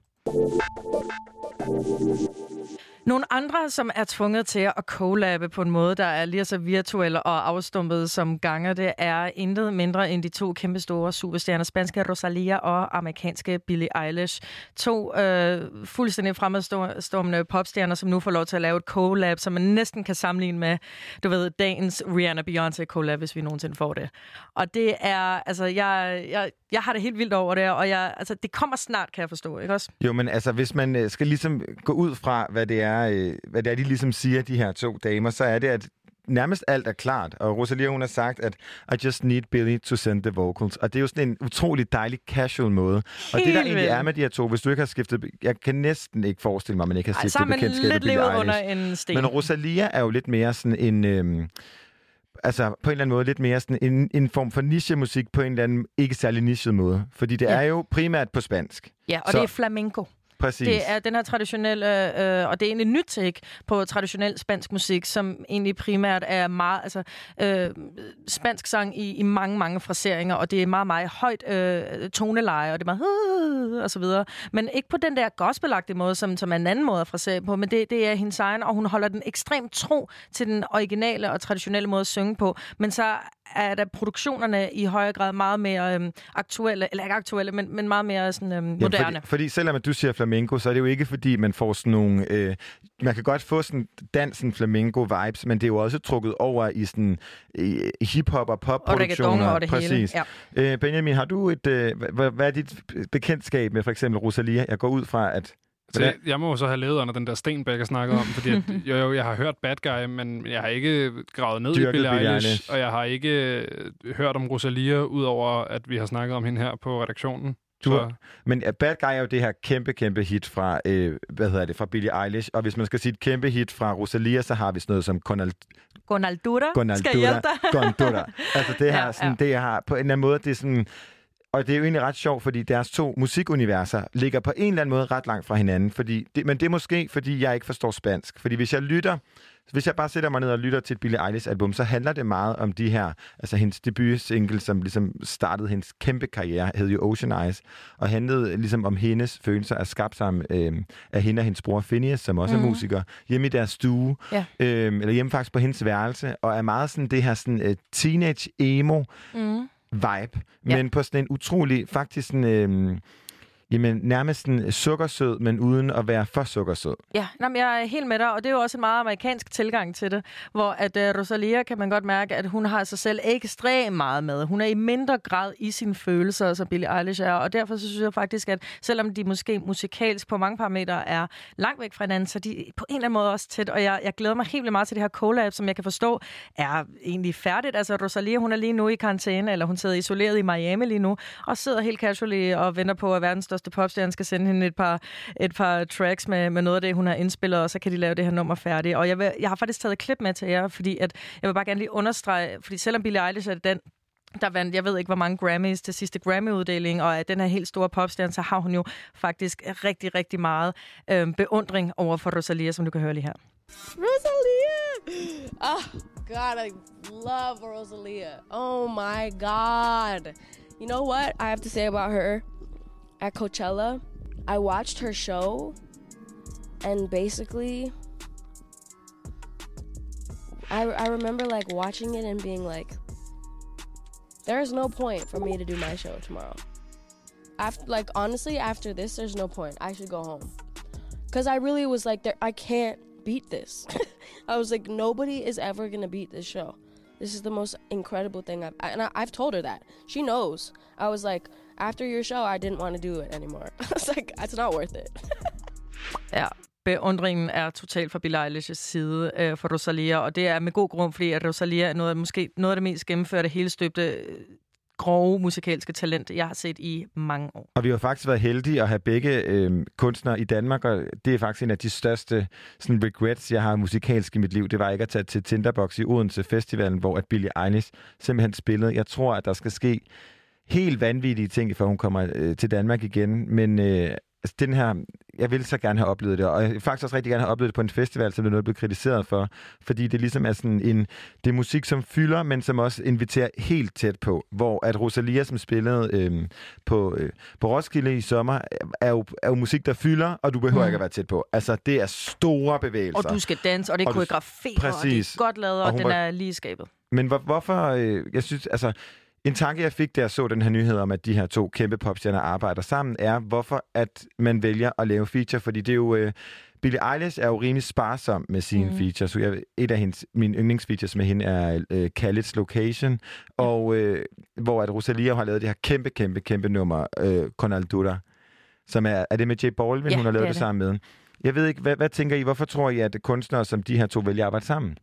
Nogle andre, som er tvunget til at collabe på en måde, der er lige så virtuel og afstumpet som ganger, det er intet mindre end de to kæmpe store superstjerner, spanske Rosalia og amerikanske Billie Eilish. To øh, fuldstændig fremadstormende popstjerner, som nu får lov til at lave et collab, som man næsten kan sammenligne med, du ved, dagens Rihanna-Beyoncé collab, hvis vi nogensinde får det. Og det er, altså, jeg, jeg, jeg har det helt vildt over det, og jeg, altså, det kommer snart, kan jeg forstå, ikke også? Jo, men altså, hvis man øh, skal ligesom gå ud fra, hvad det er, øh, øh, hvad det er de ligesom siger, de her to damer, så er det, at nærmest alt er klart. Og Rosalia, hun har sagt, at I just need Billy to send the vocals. Og det er jo sådan en utrolig dejlig casual måde. og det, der egentlig er med de her to, hvis du ikke har skiftet... Jeg kan næsten ikke forestille mig, at man ikke har stiftet bekendtskab med lidt Billie Eilish. under en sten. Men Rosalia er jo lidt mere sådan en... Øhm, altså på en eller anden måde lidt mere sådan en, en form for nichemusik på en eller anden ikke særlig nichet måde. Fordi det Ja. er jo primært på spansk. Ja, og Så- det er flamenco. Præcis. Det er den her traditionelle, øh, øh, og det er egentlig nyt take på traditionel spansk musik, som egentlig primært er meget, altså øh, spansk sang i, i mange, mange fraseringer, og det er meget, meget højt øh, toneleje, og det er meget øh, og så videre. Men ikke på den der gospelagtige måde, som, som er en anden måde at frasere på, men det, det er hendes egen, og hun holder den ekstremt tro til den originale og traditionelle måde at synge på. Men så er der produktionerne i højere grad meget mere øh, aktuelle, eller ikke aktuelle, men, men meget mere sådan, øh, moderne. Jamen, fordi, fordi selvom at du siger flamenco, så er det jo ikke fordi, man får sådan nogle... Øh, man kan godt få sådan dansen flamenco-vibes, men det er jo også trukket over i sådan øh, hip-hop og pop-produktioner. reggaeton og det hele, Præcis. ja. Øh, Benjamin, har du et... Øh, hvad, hvad er dit bekendtskab med for eksempel Rosalia? Jeg går ud fra, at... Så jeg, jeg må jo så have levet under den der sten, Beck snakkede om, fordi at, jo, jo, jeg har hørt Bad Guy, men jeg har ikke gravet ned Dyrket i Billie Billie Eilish, Eilish. og jeg har ikke øh, hørt om Rosalia, udover at vi har snakket om hende her på redaktionen. Du Så, har- Men uh, Bad Guy er jo det her kæmpe, kæmpe hit fra, øh, hvad hedder det, fra Billie Eilish. Og hvis man skal sige et kæmpe hit fra Rosalia, så har vi sådan noget som Conal Gonaldura, skal Gonaldura. hjælpe dig. Gondura. Altså det her, Ja, sådan, ja. det har på en eller anden måde, det er sådan... Og det er jo egentlig ret sjovt, fordi deres to musikuniverser ligger på en eller anden måde ret langt fra hinanden. Fordi det, men det er måske, fordi jeg ikke forstår spansk. Fordi hvis jeg lytter, hvis jeg bare sætter mig ned og lytter til et Billie Eilish-album, så handler det meget om de her, altså hendes debut-single, som ligesom startede hendes kæmpe karriere, hed jo Ocean Eyes, og handlede ligesom om hendes følelser af skabt sammen øh, af hende og hendes bror Phineas, som også mm. er Mhm. musiker, hjemme i deres stue, Ja. øh, eller hjemme faktisk på hendes værelse, og er meget sådan det her sådan, øh, teenage emo Mm. Vibe, Ja. men på sådan en utrolig, faktisk sådan, øh, jamen, nærmest en sukkersød, men uden at være for sukkersød. Ja, jamen, men jeg er helt med dig, og det er jo også en meget amerikansk tilgang til det, hvor at uh, Rosalia kan man godt mærke, at hun har sig selv ekstremt meget med. Hun er i mindre grad i sine følelser, som Billie Eilish er, og derfor så synes jeg faktisk, at selvom de måske musikalsk på mange parametre er langt væk fra hinanden, så er de på en eller anden måde også tæt, og jeg, jeg glæder mig helt vildt meget til det her collab, som jeg kan forstå er egentlig færdigt. Altså Rosalia, hun er lige nu i karantæne, eller hun sidder isoleret i Miami lige nu, og sidder helt casually og venter på, at verdens største popstjerne skal sende hende et par, et par tracks med, med noget af det, hun har indspillet, og så kan de lave det her nummer færdigt. Og jeg, vil, jeg har faktisk taget et klip med til jer, fordi at jeg vil bare gerne lige understrege, fordi selvom Billie Eilish er den, der vandt, jeg ved ikke, hvor mange Grammys til sidste Grammy-uddeling, og af den her helt store popstjerne, så har hun jo faktisk rigtig, rigtig meget øh, beundring over for Rosalia, som du kan høre lige her. Rosalia! Oh, God, I love Rosalia. Oh, my God. You know what I have to say about her? At Coachella, I watched her show, and basically, I, I remember like watching it and being like, there's no point for me to do my show tomorrow. After, like, honestly, after this, there's no point. I should go home. Because I really was like, there, I can't beat this. I was like, nobody is ever gonna beat this show. This is the most incredible thing I've, and I, I've told her that. She knows. I was like, after your show, I didn't want to do it anymore. I was like, it's not worth it. Ja, beundringen er totalt fra Billie Eilish's side øh, for Rosalia, og det er med god grund, fordi at Rosalia er noget, af- måske noget af det mest gennemførte, helstøbte, øh, grove musikalske talent, jeg har set i mange år. Og vi har faktisk været heldige at have begge øh, kunstnere i Danmark, og det er faktisk en af de største sådan, regrets, jeg har musikalsk i mit liv. Det var ikke at tage til Tinderbox i Odense Festivalen, hvor at Billie Eilish simpelthen spillede. Jeg tror, at der skal ske helt vanvittige ting, før hun kommer øh, til Danmark igen. Men øh, altså, den her, jeg vil så gerne have oplevet det, og jeg vil faktisk også rigtig gerne have oplevet det på en festival, som det noget, blev kritiseret for, fordi det ligesom er sådan en, det er musik, som fylder, men som også inviterer helt tæt på, hvor at Rosalia, som spillede øhm, på, øh, på Roskilde i sommer, er jo, er jo musik, der fylder, og du behøver Mm. ikke at være tæt på. Altså, det er store bevægelser. Og du skal danse, og det er koreograferet, og det er godt lavet, Og og, den var- er lige skabet. Men hvor, hvorfor, øh, jeg synes, altså, en tanke, jeg fik, da jeg så den her nyhed om, at de her to kæmpe popstjerner arbejder sammen, er, hvorfor at man vælger at lave feature, fordi det er jo... Øh, Billie Eilish er jo rimelig sparsom med sine mm. features. Så jeg, et af hendes, mine yndlingsfeatures med hende er øh, Khaled's Location, og øh, hvor at Rosalia har lavet det her kæmpe, kæmpe, kæmpe nummer, øh, Con Aldura, som er, er det med J Balvin, Ja, hun har lavet det det, det. sammen med. Jeg ved ikke, hvad, hvad tænker I, hvorfor tror I, at kunstnere som de her to vælger at arbejde sammen?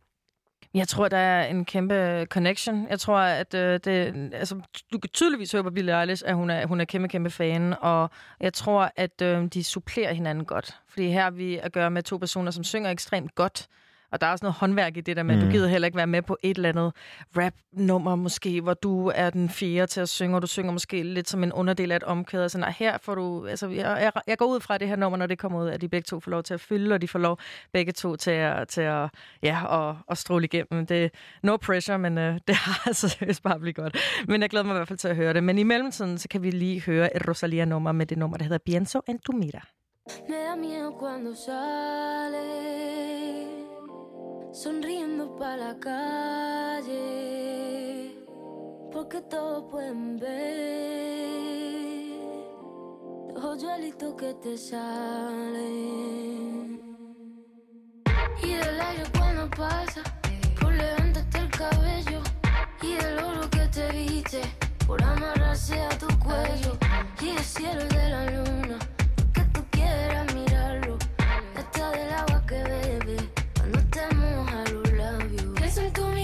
Jeg tror, der er en kæmpe connection. Jeg tror, at øh, det, altså, du kan tydeligvis høre på Billie Eilish, at hun er, hun er kæmpe, kæmpe fan, og jeg tror, at øh, de supplerer hinanden godt. Fordi her er vi at gøre med to personer, som synger ekstremt godt, og der er også noget håndværk i det der med, mm. Du gider heller ikke være med på et eller andet rap-nummer måske, hvor du er den fjerde til at synge, og du synger måske lidt som en underdel af et omkvæd. Altså, nej, her får du, altså, jeg, jeg, jeg går ud fra det her nummer, når det kommer ud, at de begge to får lov til at fylde, og de får lov begge to til at, til at, ja, og, og stråle igennem. Det no pressure, men øh, det har altså seriøst bare blivet godt. Men jeg glæder mig i hvert fald til at høre det. Men i mellemtiden, så kan vi lige høre et Rosalia-nummer med det nummer, der hedder Pienso en tu mira. Me da miedo cuando sale sonriendo pa la calle, porque todos pueden ver los hoyuelitos que te salen. Y del aire cuando pasa, por levantarte el cabello, y del oro que te viste, por amarrarse a tu cuello, y el cielo de la luna que tú quieras mirarlo. Hasta del agua que bebe d'amour, I love you.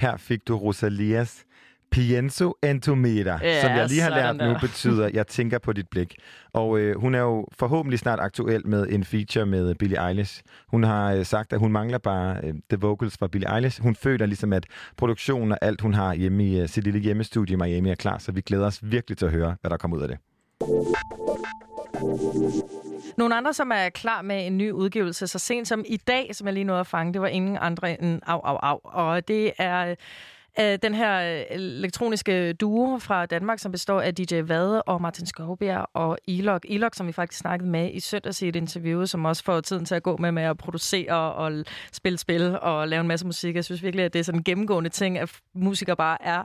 Her fik du Rosalias Pienso entometer, Ja, som jeg lige har lært nu, der. betyder, jeg tænker på dit blik. Og øh, hun er jo forhåbentlig snart aktuel med en feature med Billie Eilish. Hun har øh, sagt, at hun mangler bare øh, the vocals fra Billie Eilish. Hun føler ligesom, at produktionen og alt, hun har hjemme i øh, sit lille hjemmestudie i Miami er klar, så vi glæder os virkelig til at høre, hvad der kommer ud af det. Nogle andre, som er klar med en ny udgivelse, så sent som i dag, som jeg lige nåede at fange, det var ingen andre end Au Au Au. Og det er øh, den her øh, elektroniske duo fra Danmark, som består af DJ Vade og Martin Skovbjerg og Ilok. Ilok, som vi faktisk snakkede med i søndags i et interview, som også får tiden til at gå med med at producere og spille spil og lave en masse musik. Jeg synes virkelig, at det er sådan en gennemgående ting, at musikere bare er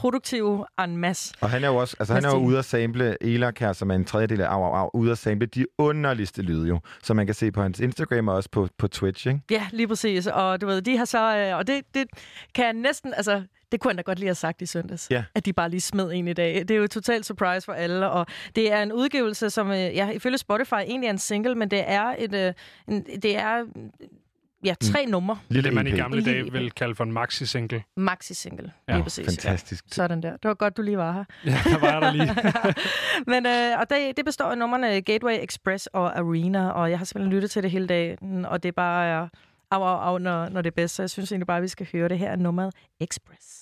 produktive en masse. Og han er jo også, altså han er jo ude at sample Elak her, som er en tredjedel af Au Au Au, ude at sample de underligste lyde jo, som man kan se på hans Instagram og også på, på Twitch, ikke? Ja, lige præcis. Og du ved, de har så... Øh, og det, det kan jeg næsten... Altså, det kunne han da godt lige have sagt i søndags. Ja. At de bare lige smed en i dag. Det er jo et totalt surprise for alle. Og det er en udgivelse, som øh, ja, ifølge Spotify egentlig er en single, men det er et... Øh, en, det er ja, tre Mm. numre. Det, det man i gamle Lille dage ville kalde for en maxi-single. Maxi-single. Ja, lige præcis. Fantastisk. Ja. Sådan der. Det var godt, du lige var her. Ja, der var jeg der lige. Men øh, og det, det består af numrene Gateway, Express og Arena, og jeg har simpelthen lyttet til det hele dagen, og det bare er af, af, af når, når det er bedst, så jeg synes egentlig bare, at vi skal høre det her nummeret Express.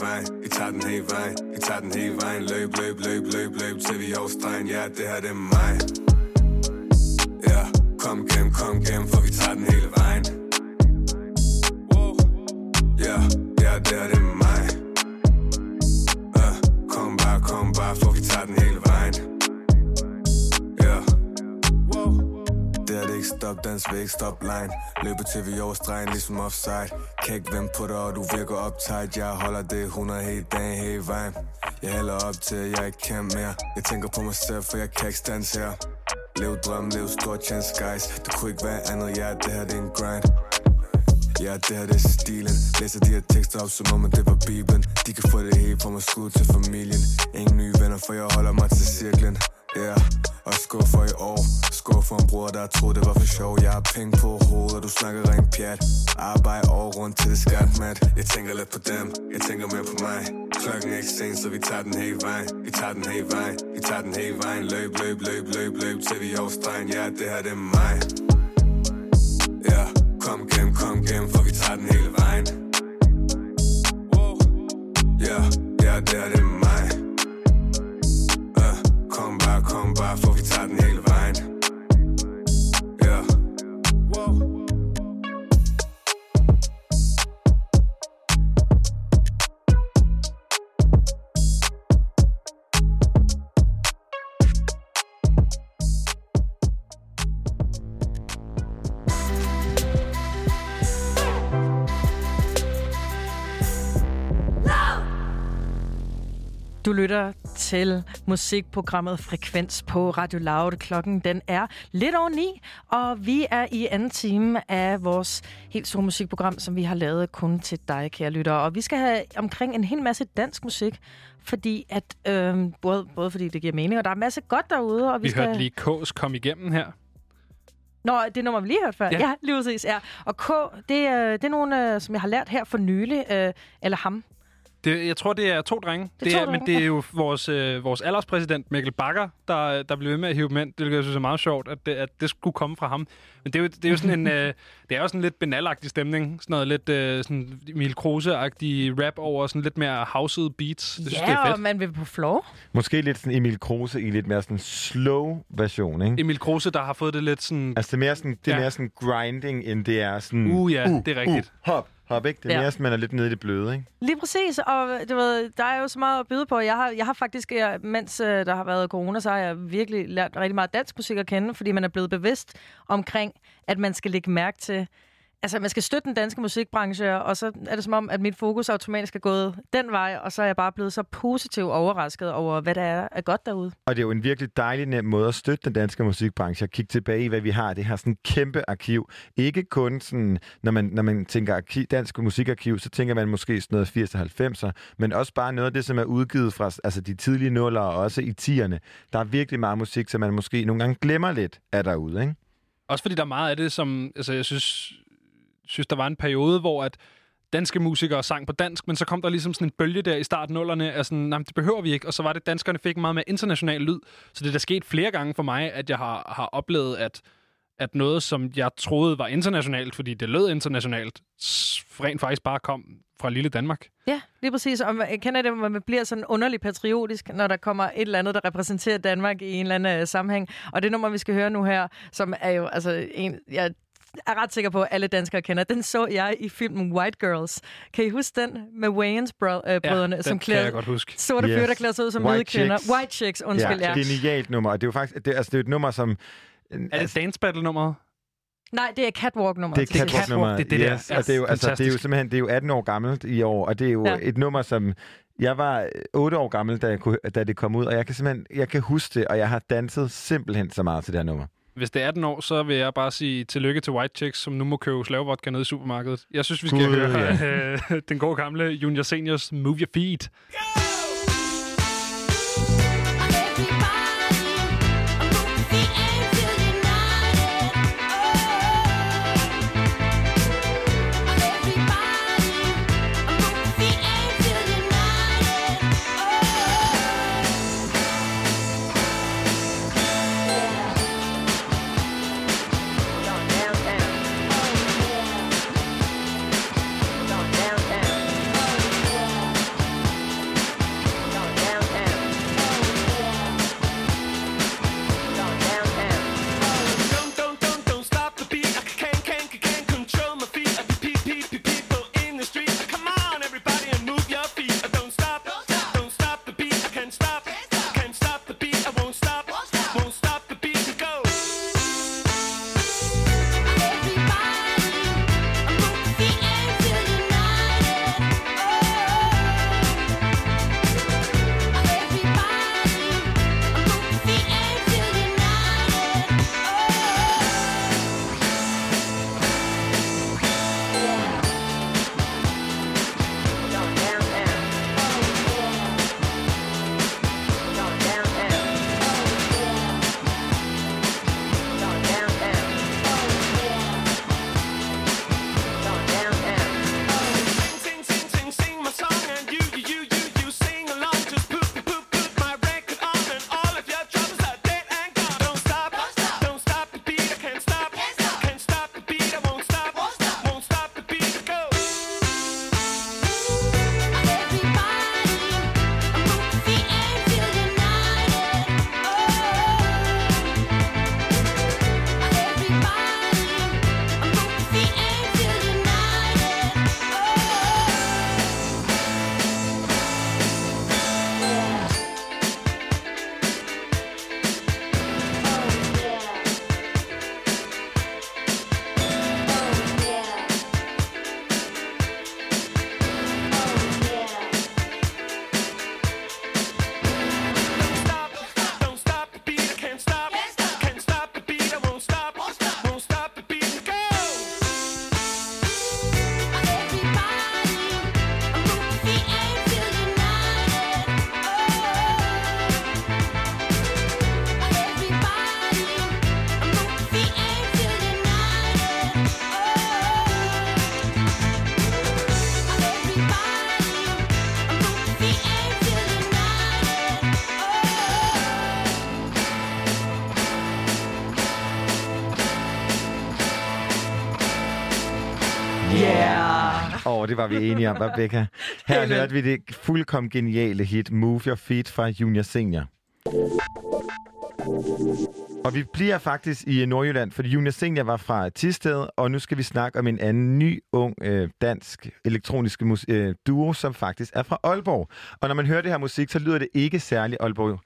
Vejen, Vi tager den hele vejen, vi tager den hele vejen. Løb, løb, løb, løb, løb, til vi overstregen. Ja, det her det er mig. Ja, kom gennem, kom gennem, for vi tager den hele vejen. Ja, ja, det her det er mig. Ja, kom bare, kom bare, for vi tager den hele vejen. Ja. Det er det ikke stop, dans vil ikke stop line. Løber til vi overstregen, ligesom offside. Kan ikke på dig, og du virker optaget Jeg holder det 100 hele dagen, hele vejen. Jeg hælder op til, jeg ikke kan mere. Jeg tænker på mig selv, for jeg kan ikke stands her Lev drøm, lev stor chance, guys. Det kunne ikke være andet, ja, det her det er en grind. Ja, det her det er stilen. Læser de her tekster op, som om at det var Bibelen. De kan få det hele fra mig skud til familien. Ingen nye venner, for jeg holder mig til cirklen. Ja, yeah. Skuffer i år. Skuffer en bror, der troede det var for sjov. Jeg har penge på hovedet, og du snakker rent pjat. Arbejde år rundt til det skat, mat. Jeg tænker lidt på dem, jeg tænker mere på mig. Klokken er ikke sen, så vi tager den hele vejen. Vi tager den hele vejen, vi tager den hele vejen. Løb, løb, løb, løb, løb, til vi overstregen Ja, det her det er mig. Ja, kom gennem, kom gennem, for vi tager den hele vejen. Til musikprogrammet Frekvens på Radio Loud. Klokken den er lidt over ni, og vi er i anden time af vores helt store musikprogram, som vi har lavet kun til dig, kære lytter. Og vi skal have omkring en hel masse dansk musik, fordi at, øh, både, både fordi det giver mening, og der er en masse godt derude. Og vi, Vi skal... hørte lige K's komme igennem her. Nå, det nummer, vi lige hørte før. Ja. Ja, lige præcis. Ja. Og K, det, er- det er nogle, øh, som jeg har lært her for nylig, øh, eller ham. Det, jeg tror, det er to drenge. Det er to men drenge, det er ja. jo vores, øh, vores alderspræsident, Mikkel Bakker, der, der blev ved med at hive dem ind. Det jeg synes er meget sjovt, at det, at det skulle komme fra ham. Men det er jo, det er jo sådan en... Øh, det er jo sådan lidt benalagtig stemning. Sådan noget lidt øh, sådan Emil Kruse-agtig rap over sådan lidt mere housed beats. Det synes, det er Ja, fedt. og man vil på floor. Måske lidt sådan Emil Kruse i lidt mere sådan slow version, ikke? Emil Kruse, der har fået det lidt sådan... Altså, det er mere sådan, det er Ja. mere sådan grinding, end det er sådan... Uh, ja, det er rigtigt. Uh, hop, hop, ikke? Det er Ja. mere sådan, man er lidt nede i det bløde, ikke? Lige præcis, og du ved, der er jo så meget at byde på. Jeg har, jeg har faktisk, jeg, mens øh, der har været corona, så har jeg virkelig lært rigtig meget dansk musik at kende, fordi man er blevet bevidst omkring, at man skal lægge mærke til, altså man skal støtte den danske musikbranche, og så er det som om, at mit fokus automatisk er gået den vej, og så er jeg bare blevet så positivt overrasket over, hvad der er, er godt derude. Og det er jo en virkelig dejlig nem måde at støtte den danske musikbranche. At kigge tilbage i, hvad vi har. Det her sådan kæmpe arkiv. Ikke kun sådan, når man, når man tænker arkiv, dansk musikarkiv, så tænker man måske sådan noget 80'er, 90'er, men også bare noget af det, som er udgivet fra altså de tidlige nuller og også i 10'erne. Der er virkelig meget musik, som man måske nogle gange glemmer lidt af derude, ikke? Også fordi der er meget af det, som... Altså, jeg synes, synes, der var en periode, hvor at danske musikere sang på dansk, men så kom der ligesom sådan en bølge der i starten nullerne af sådan, nej, det behøver vi ikke. Og så var det, at danskerne fik meget mere international lyd. Så det er der sket flere gange for mig, at jeg har, har oplevet, at, at noget, som jeg troede var internationalt, fordi det lød internationalt, rent faktisk bare kom fra lille Danmark. Ja, lige præcis. Og man, jeg kender det, at man bliver sådan underligt patriotisk, når der kommer et eller andet, der repræsenterer Danmark i en eller anden uh, sammenhæng. Og det nummer, vi skal høre nu her, som er jo altså en... Jeg er ret sikker på, at alle danskere kender. Den så jeg i filmen White Girls. Kan I huske den med Wayans-brødrene, den som kan jeg klæder godt huske. sorte fyre, der klæder sig ud som White hvide kvinder. chicks. White Chicks, undskyld, ja. Genialt nummer. Og det er jo faktisk det, er- altså, det er jo et nummer, som... Er det Dance Battle-nummeret? Nej, det er catwalk-nummer. Det er catwalk nummer. det er det der. yes. Og det er jo, altså, det er jo simpelthen det er jo 18 år gammelt i år, og det er jo Ja. ja. et nummer, som Jeg var øh, otte år gammel, da, jeg kunne, da det kom ud, og jeg kan simpelthen jeg kan huske det, og jeg har danset simpelthen så meget til det her nummer. Hvis det er 18 år, så vil jeg bare sige tillykke til White Chicks, som nu må købe slavevodka nede i supermarkedet. Jeg synes, vi skal Gud, høre ja. øh, den gode gamle Junior Seniors Move Your Feet. Don't, det var vi enige om, Rebecca. Her Amen. hørte vi det fuldkommen geniale hit Move Your Feet fra Junior Senior. Og vi bliver faktisk i Nordjylland, fordi Junior Senior var fra Tisted, og nu skal vi snakke om en anden ny, ung, øh, dansk elektronisk mus- øh, duo, som faktisk er fra Aalborg. Og når man hører det her musik, så lyder det ikke særlig Aalborg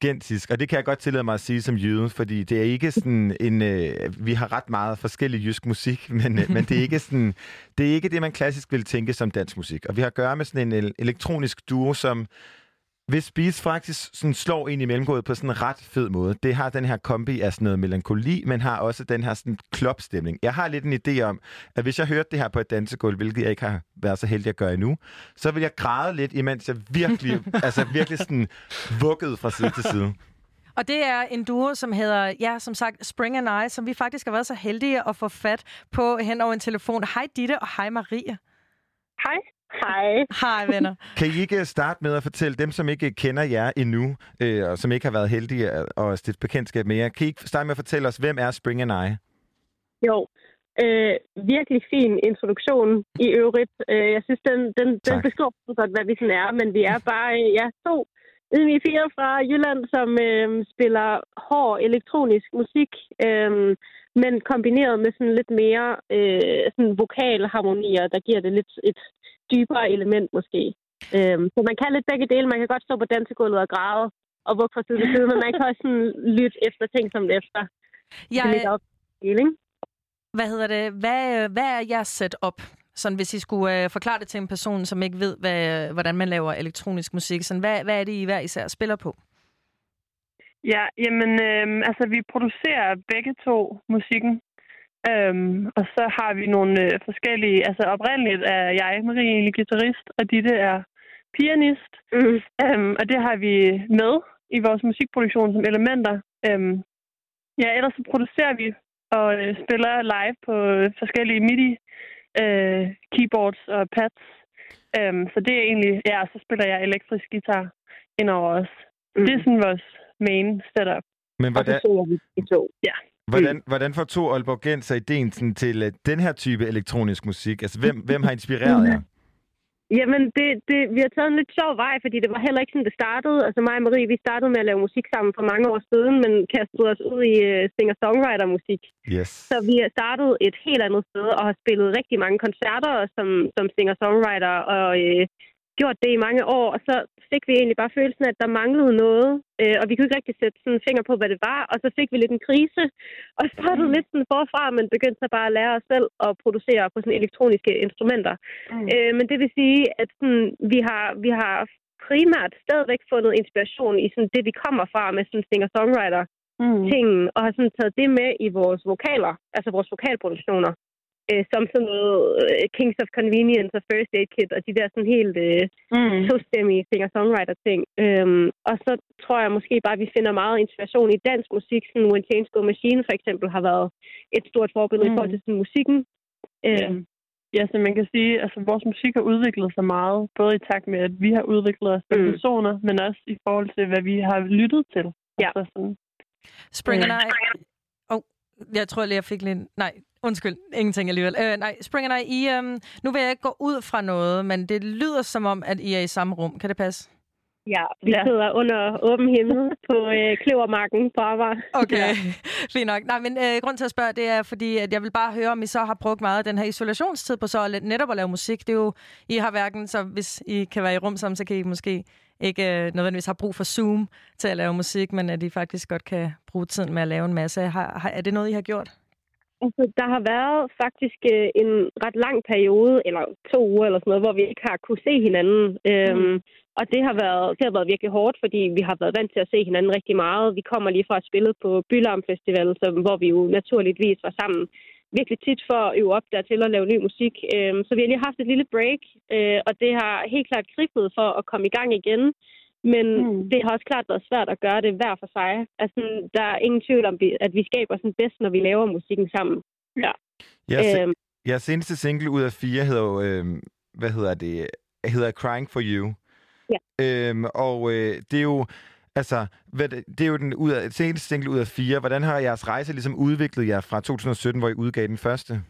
gentisk, og det kan jeg godt tillade mig at sige som jøde, fordi det er ikke sådan en... Øh, vi har ret meget forskellig jysk musik, men, øh, men det er ikke sådan... Det er ikke det, man klassisk vil tænke som dansk musik. Og vi har at gøre med sådan en elektronisk duo, som hvis beats faktisk sådan slår ind i mellemgået på sådan en ret fed måde. Det har den her kombi af sådan noget melankoli, men har også den her sådan klopstemning. Jeg har lidt en idé om, at hvis jeg hørte det her på et dansegulv, hvilket jeg ikke har været så heldig at gøre endnu, så vil jeg græde lidt, imens jeg virkelig, altså virkelig sådan vuggede fra side til side. Og det er en duo, som hedder, ja, som sagt, Spring and I, som vi faktisk har været så heldige at få fat på hen over en telefon. Hej Ditte, og hej Marie. Hej. Hej. Hej, venner. Kan I ikke starte med at fortælle dem, som ikke kender jer endnu, øh, og som ikke har været heldige at, at stifte bekendtskab med jer, kan I ikke starte med at fortælle os, hvem er Spring and I? Jo, øh, virkelig fin introduktion i øvrigt. Øh, jeg synes, den, den, den Tak. beskriver så godt, hvad vi sådan er, men vi er bare øh, ja, to ydmyge fire fra Jylland, som øh, spiller hård elektronisk musik, øh, men kombineret med sådan lidt mere øh, sådan vokalharmonier, der giver det lidt et dybere element måske. Øh, så man kan lidt begge dele. Man kan godt stå på dansegulvet og græde og vugge fra side til side, men man kan også sådan lytte efter ting som efter. Jeg, Det op hele, ikke? hvad hedder det? Hvad, hvad er jeres setup? Sådan, hvis I skulle øh, forklare det til en person, som ikke ved, hvad, hvordan man laver elektronisk musik. Sådan, hvad, hvad er det, I hver især spiller på? Ja, jamen, øhm, altså vi producerer begge to musikken. Øhm, og så har vi nogle øh, forskellige, altså oprindeligt er jeg, Marie, egentlig guitarist, og Ditte er pianist. Mm. Øhm, og det har vi med i vores musikproduktion som elementer. Øhm, ja, ellers så producerer vi og øh, spiller live på øh, forskellige MIDI øh, keyboards og pads. Øhm, så det er egentlig, ja, så spiller jeg elektrisk guitar indover os. Mm. Det er sådan vores main setup. Men hvordan, vi to. Ja. Hvordan, hvordan får to Aalborgenser ideen sådan, til uh, den her type elektronisk musik? Altså, hvem, hvem har inspireret jer? Jamen, det, det, vi har taget en lidt sjov vej, fordi det var heller ikke sådan, det startede. Altså mig og Marie, vi startede med at lave musik sammen for mange år siden, men kastede os ud i uh, singer-songwriter-musik. Yes. Så vi har startet et helt andet sted og har spillet rigtig mange koncerter som, som singer-songwriter og øh, gjort det i mange år. Og så fik vi egentlig bare følelsen af, at der manglede noget, øh, og vi kunne ikke rigtig sætte sådan finger på, hvad det var. Og så fik vi lidt en krise og startede lidt sådan forfra, men begyndte så bare at lære os selv at producere på sådan elektroniske instrumenter. Mm. Øh, men det vil sige, at sådan, vi, har, vi har primært stadigvæk fundet inspiration i sådan det, vi kommer fra med sådan singer-songwriter Mm. og har sådan taget det med i vores vokaler, altså vores vokalproduktioner, øh, som sådan noget øh, Kings of Convenience og First Aid Kit, og de der sådan helt øh, Mm. to-stemmige singer-songwriter-ting. Øhm, og så tror jeg måske bare, at vi finder meget inspiration i dansk musik, sådan When Change Go Machine for eksempel har været et stort forbillede mm. i forhold til sådan musikken. Ja. Øhm, Ja, så man kan sige, at altså, vores musik har udviklet sig meget, både i takt med, at vi har udviklet os som Mm. personer, men også i forhold til, hvad vi har lyttet til. Ja. Altså, sådan, Spring and. I... Oh, jeg tror lige, jeg fik lidt... Nej, undskyld. Ingenting alligevel. Uh, nej, Spring and I, I um, nu vil jeg ikke gå ud fra noget, men det lyder som om, at I er i samme rum. Kan det passe? ja, vi Ja. sidder under åben himmel på øh, Kløvermarken på Amager. Okay, ja. fint nok. Nej, men øh, grund til at spørge, det er, fordi at jeg vil bare høre, om I så har brugt meget af den her isolationstid på så at netop at lave musik. Det er jo, I har hverken, så hvis I kan være i rum sammen, så kan I måske ikke øh, nødvendigvis have brug for Zoom til at lave musik, men at I faktisk godt kan bruge tiden med at lave en masse. Har, har, er det noget, I har gjort? Altså, der har været faktisk øh, en ret lang periode, eller to uger eller sådan noget, hvor vi ikke har kunne se hinanden. Øhm, og det har, været, det har været virkelig hårdt, fordi vi har været vant til at se hinanden rigtig meget. Vi kommer lige fra at spille på Bylarm Festival, som, hvor vi jo naturligvis var sammen virkelig tit for at øve op dertil at lave ny musik. Øhm, så vi har lige haft et lille break, øh, og det har helt klart kriblet for at komme i gang igen. Men mm. det har også klart været svært at gøre det hver for sig. Altså, der er ingen tvivl om, at vi skaber sådan bedst, når vi laver musikken sammen. Ja. Jeres, Øhm. jeres seneste single ud af fire hedder jo, øh, hvad hedder det, hedder Crying for You. Ja. Øhm, og øh, det er jo, altså, hvad, det det er jo den ud af, seneste single ud af fire. Hvordan har jeres rejse ligesom udviklet jer fra 2017, hvor I udgav den første?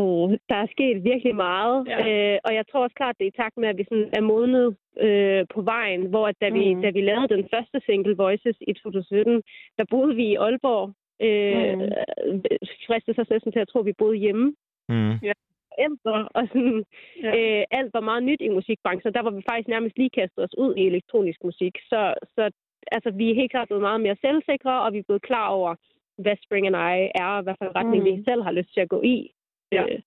Oh, der er sket virkelig meget, ja. øh, og jeg tror også klart, det er i takt med, at vi sådan er modnet øh, på vejen, hvor at da, vi, Mm. da vi lavede den første single Voices i 2017, der boede vi i Aalborg. Øh, Mm. Fristes os næsten til at tro, at vi boede hjemme. Mm. Forældre, og sådan, Ja. øh, alt var meget nyt i musikbranchen, og der var vi faktisk nærmest lige kastet os ud i elektronisk musik. Så, så altså, vi er helt klart blevet meget mere selvsikre, og vi er blevet klar over, hvad Spring and I er, og hvad for en retning Mm. vi selv har lyst til at gå i. Ja. Øh,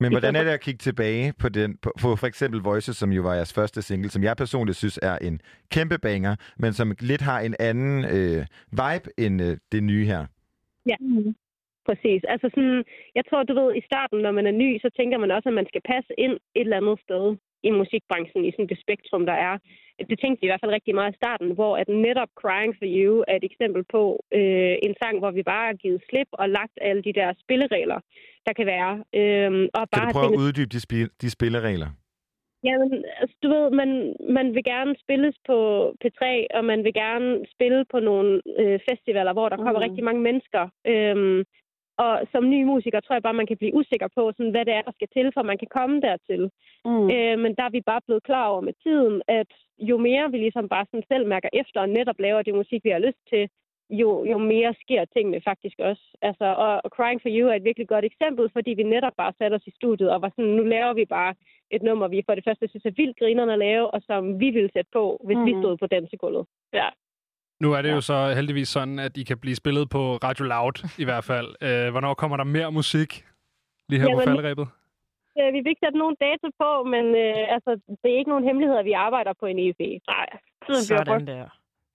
Men hvordan er det at kigge tilbage på, den, på, på for eksempel Voices, som jo var jeres første single, som jeg personligt synes er en kæmpe banger, men som lidt har en anden øh, vibe end øh, det nye her? Ja, præcis. Altså sådan, jeg tror, du ved, i starten, når man er ny, så tænker man også, at man skal passe ind et eller andet sted i musikbranchen, i sådan det spektrum, der er. Det tænkte vi i hvert fald rigtig meget i starten, hvor at netop Crying for You er et eksempel på øh, en sang, hvor vi bare har givet slip og lagt alle de der spilleregler, der kan være. Øhm, og Kan bare du prøve at tænkt- uddybe de, spi- de spilleregler? Jamen, altså, du ved, man, man vil gerne spilles på P3, og man vil gerne spille på nogle øh, festivaler, hvor der kommer Mm. rigtig mange mennesker. Øhm, og som ny musiker tror jeg bare, man kan blive usikker på, sådan, hvad det er, der skal til, for man kan komme dertil. Mm. Øh, men der er vi bare blevet klar over med tiden, at jo mere vi ligesom bare sådan selv mærker efter, og netop laver det musik, vi har lyst til, jo, jo mere sker tingene faktisk også. Altså, og, og Crying for You er et virkelig godt eksempel, fordi vi netop bare satte os i studiet og var sådan, nu laver vi bare et nummer, vi for det første synes er vildt grinerne at lave, og som vi ville sætte på, hvis mm. vi stod på dansegulvet. Ja. Nu er det jo så heldigvis sådan, at I kan blive spillet på Radio Loud i hvert fald. Øh, hvornår kommer der mere musik lige her på Jamen- falderæbet? øh, vi vil ikke sætte nogen dato på, men øh, altså, det er ikke nogen hemmelighed, at vi arbejder på en EP. Nej, tiden bliver Sådan brugt. der.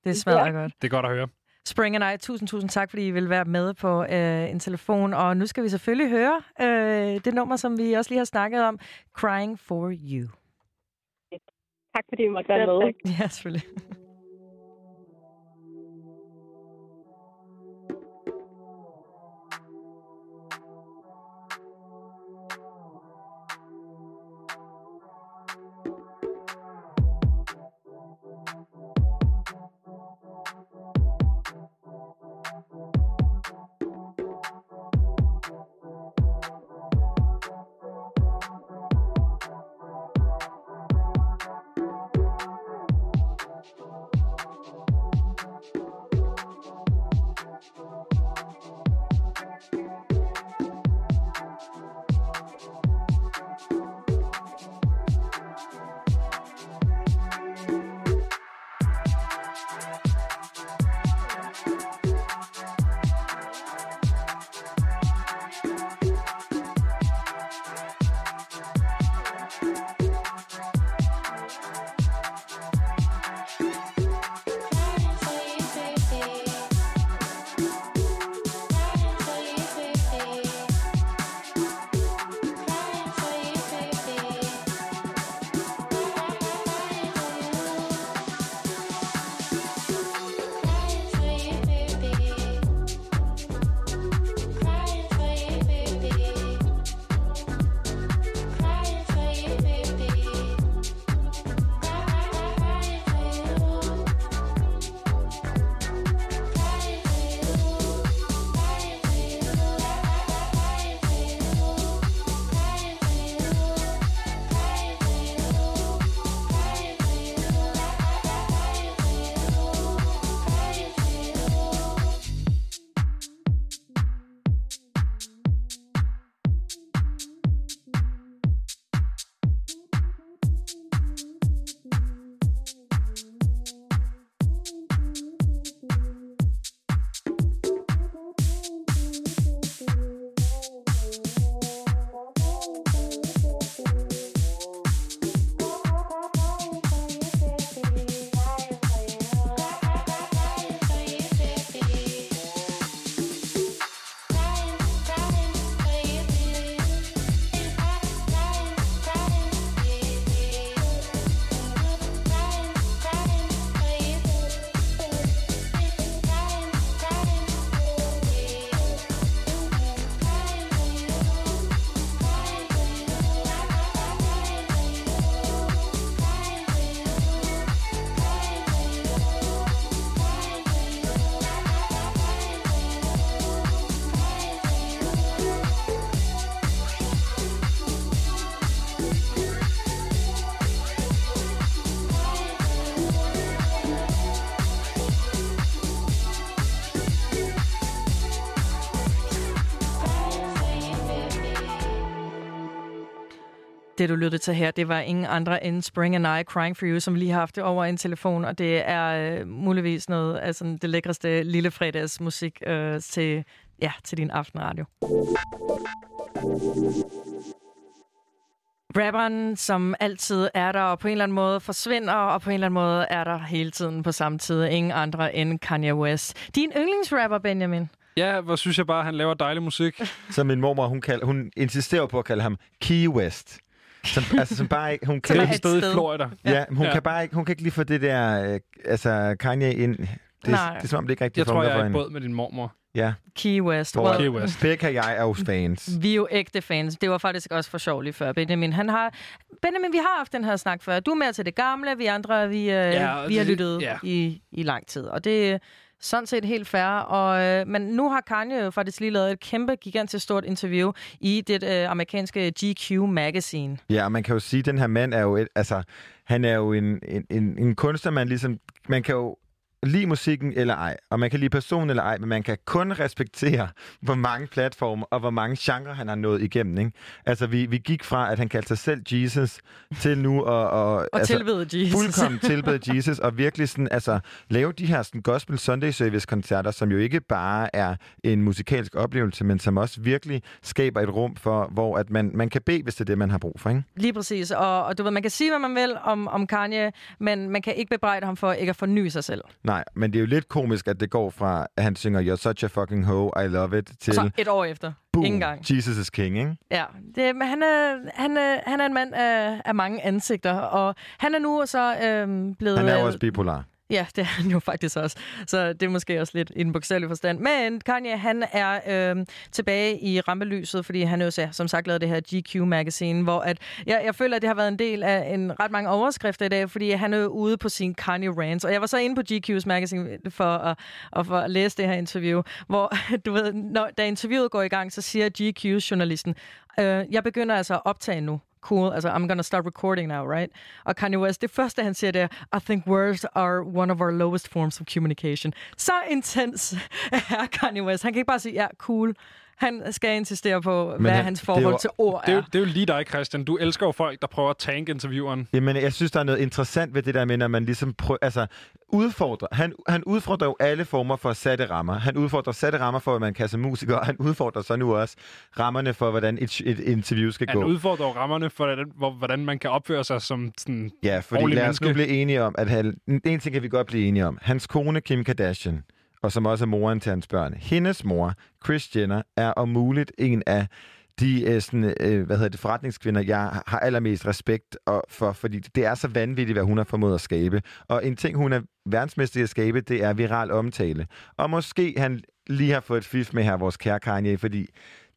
Det smadrer godt. Det er godt at høre. Spring and I, tusind, tusind tak, fordi I vil være med på øh, en telefon. Og nu skal vi selvfølgelig høre øh, det nummer, som vi også lige har snakket om, Crying for You. Tak fordi vi måtte være med. Ja, selvfølgelig. Det, du lyttede til her, det var ingen andre end Spring and I, Crying for You, som vi lige har haft over en telefon, og det er øh, muligvis noget af sådan, det lækreste lille fredagsmusik øh, til, ja, til din aftenradio. Rapperen, som altid er der, og på en eller anden måde forsvinder, og på en eller anden måde er der hele tiden på samme tid. Ingen andre end Kanye West. Din yndlingsrapper, Benjamin? Ja, hvor synes jeg bare, han laver dejlig musik. Så min mormor, hun, kald, hun insisterer på at kalde ham Key West. Som, altså, som bare ikke... Hun Som kan, er et sted i Florida. Ja, men hun Ja. kan bare ikke, hun kan ikke lige få det der, øh, altså Kanye ind. Det, Nej. det er som om, det ikke rigtig Jeg tror, jeg er i båd med din mormor. Ja. Key West. Hvor Well, Key West. Becca og jeg er jo fans. Vi er jo ægte fans. Det var faktisk også for sjov lige før, Benjamin. Han har... Benjamin, vi har haft den her snak før. Du er mere til det gamle, vi andre, vi, øh, Ja, og vi har lyttet ja. i, i lang tid. Og det sådan set helt fair. Og, øh, men nu har Kanye jo faktisk lige lavet et kæmpe, gigantisk stort interview i det øh, amerikanske GQ Magazine. Ja, og man kan jo sige, at den her mand er jo et, altså, han er jo en, en, en, en kunstner, man ligesom, man kan jo lide musikken eller ej, og man kan lide personen eller ej, men man kan kun respektere, hvor mange platforme og hvor mange genrer han har nået igennem. Ikke? Altså, vi, vi gik fra, at han kaldte sig selv Jesus, til nu at... Og, Og altså, tilbede Jesus. Fuldkommen tilbede Jesus, og virkelig sådan, altså, lave de her sådan, Gospel Sunday Service-koncerter, som jo ikke bare er en musikalsk oplevelse, men som også virkelig skaber et rum for, hvor at man, man kan bede, hvis det er det, man har brug for. Ikke? Lige præcis. Og, og du ved, man kan sige, hvad man vil om, om Kanye, men man kan ikke bebrejde ham for ikke at forny sig selv. Nej, men det er jo lidt komisk, at det går fra, at han synger You're such a fucking hoe, I love it, til Og så et år efter. boom, Ingen gang. Jesus is king, ikke? Ja, det, men han er, han, er, han er en mand af, af mange ansigter, og han er nu så øhm, blevet... Han er jo øh, også bipolar. Ja, det er han jo faktisk også. Så det er måske også lidt i den bogstavelige forstand. Men Kanye, han er øh, tilbage i rampelyset, fordi han jo så, som sagt lavede det her GQ-magazine, hvor at, jeg, jeg føler, at det har været en del af en ret mange overskrifter i dag, fordi han er ude på sin Kanye rants. Og jeg var så inde på GQ's magazine for at, og for at læse det her interview, hvor du ved, når, da interviewet går i gang, så siger GQ-journalisten, øh, jeg begynder altså at optage nu cool, altså I'm gonna start recording now, right? Og Kanye West, det første han siger, det er, I think words are one of our lowest forms of communication. Så intens er Kanye West. Han kan ikke bare sige, ja, cool. Han skal insistere på, Men hvad han- hans det er forhold jo- til ord Det er, jo, det er jo lige dig, Christian. Du elsker jo folk, der prøver at tanke intervieweren. Jamen, jeg synes, der er noget interessant ved det der med, når man ligesom prøver, altså, udfordrer. Han, han udfordrer jo alle former for satte rammer. Han udfordrer satte rammer for, hvad man kan som musiker, og han udfordrer så nu også rammerne for, hvordan et, et interview skal Han gå. udfordrer jo rammerne for, hvordan, hvor, hvordan man kan opføre sig som sådan Ja, fordi lad os nu menneske. blive enige om, at han, en ting kan vi godt blive enige om. Hans kone, Kim Kardashian, og som også er moren til hans børn, hendes mor, Chris Jenner, er om muligt en af de øh, sådan, øh, hvad hedder det, forretningskvinder, jeg har allermest respekt og for, fordi det er så vanvittigt, hvad hun har formået at skabe. Og en ting, hun er verdensmester i at skabe, det er viral omtale. Og måske han lige har fået et fif med her, vores kære Kanye, fordi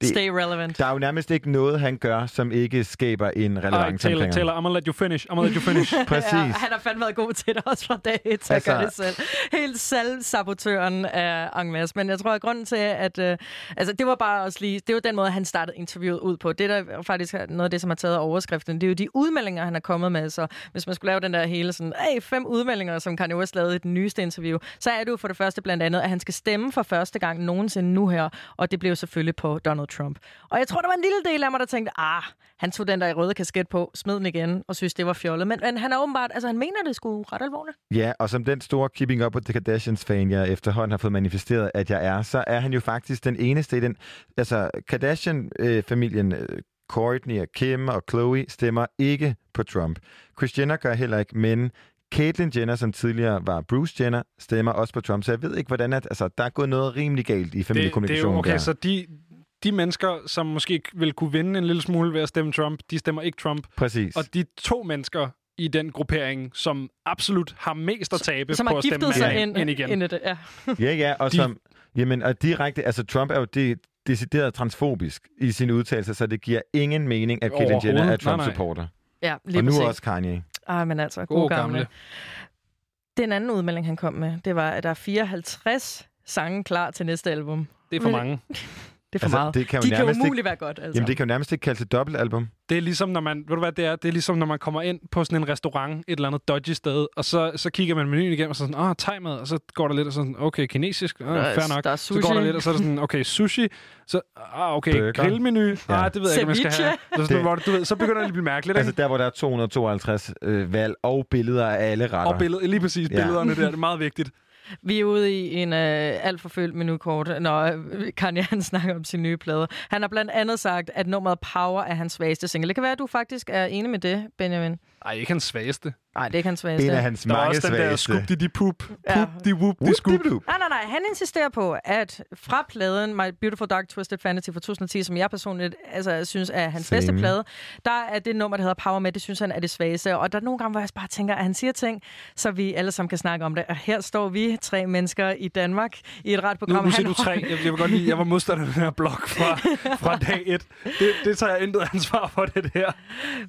det, Stay relevant. der er jo nærmest ikke noget, han gør, som ikke skaber en Ah, relevans Taylor. Taylor, I'm gonna let you finish. I'm gonna let you finish. Præcis. Ja, han har fandme været god til det også fra dag et, til Altså- at gøre det selv. Helt selvsabotøren af en masse. Men jeg tror, at grunden til, at... Øh, altså, det var bare også lige... Det var den måde, han startede interviewet ud på. Det, der faktisk noget af det, som har taget overskriften, det er jo de udmeldinger, han er kommet med. Så hvis man skulle lave den der hele sådan... Hey, fem udmeldinger, som Kanye West lavede i den nyeste interview, så er det jo for det første blandt andet, at han skal stemme for første gang nogensinde nu her. Og det blev selvfølgelig på Donald Trump. Og jeg tror, der var en lille del af mig, der tænkte, ah, han tog den der i røde kasket på, smed den igen og synes, det var fjollet. Men, men han er åbenbart, altså han mener det skulle ret alvorligt. Ja, og som den store Keeping Up with the Kardashians-fan, jeg efterhånden har fået manifesteret, at jeg er, så er han jo faktisk den eneste i den... Altså, Kardashian-familien, øh, Kourtney og Kim og Chloe, stemmer ikke på Trump. Kris Jenner gør heller ikke, men Caitlyn Jenner, som tidligere var Bruce Jenner, stemmer også på Trump. Så jeg ved ikke, hvordan at, altså, der er gået noget rimelig galt i det, det er familiekommunikationen jo, okay, der. så de, de mennesker, som måske vil kunne vinde en lille smule ved at stemme Trump, de stemmer ikke Trump. Præcis. Og de to mennesker i den gruppering, som absolut har mest at tabe Som på at stemme giftet sig ind, ind igen. ind i det, ja. Ja, ja, og De- som... Jamen, og direkte... Altså, Trump er jo det, decideret transfobisk i sine udtalelser, så det giver ingen mening, at Caitlyn Jenner er. Trump-supporter. Ja, lige Og nu præcis. også Kanye. Ah, men altså, god, God gamle. gamle. Den anden udmelding, han kom med, det var, at der er 54 sange klar til næste album. Det er for mange. Det er for Altså, meget. det kan jo De kan nærmest jo ikke- umuligt være godt, altså. Jamen, det kan jo nærmest ikke kaldes et dobbeltalbum. Det er ligesom, når man, ved du hvad det er? Det er ligesom, når man kommer ind på sådan en restaurant, et eller andet dodgy sted, og så, så kigger man menuen igennem, og så sådan, ah, thai-mad, og så går der lidt, og sådan, okay, kinesisk, Der er- fair nok. der er Så går der sushi. lidt, og så er det sådan, okay, sushi, så, ah, okay, Burger. grillmenu, Ja. ja. ah, det ved jeg ikke, jeg skal have. Så, sådan, hvor det, du ved, så begynder det at blive mærkeligt, Altså der, hvor der er 252 øh, valg og billeder af alle retter. Og billeder, lige præcis Ja. billederne der, det er meget vigtigt. Vi er ude i en øh, alt for følt menukort, når øh, Kanye han snakker om sine nye plader. Han har blandt andet sagt, at nummeret Power er hans svageste single. Det kan være, at du faktisk er enig med det, Benjamin. Nej, ikke hans svageste. Nej, det er ikke hans svageste. En af hans Der er mange også den der svageste. skub di di pup, pup Ja. di whoop di scoop. Nej, nej, nej. Han insisterer på, at fra pladen My Beautiful Dark Twisted Fantasy fra 2010, som jeg personligt altså, synes er hans Same. bedste plade, der er det nummer, der hedder Power med, det synes han er det svageste. Og der er nogle gange, hvor jeg bare tænker, at han siger ting, så vi alle sammen kan snakke om det. Og her står vi, tre mennesker i Danmark, i et ret Nu, program. nu siger Han du tre. Jeg, jeg vil godt lide, jeg var modstander af den her blok fra, fra dag et. Det, det tager jeg intet ansvar for, det her.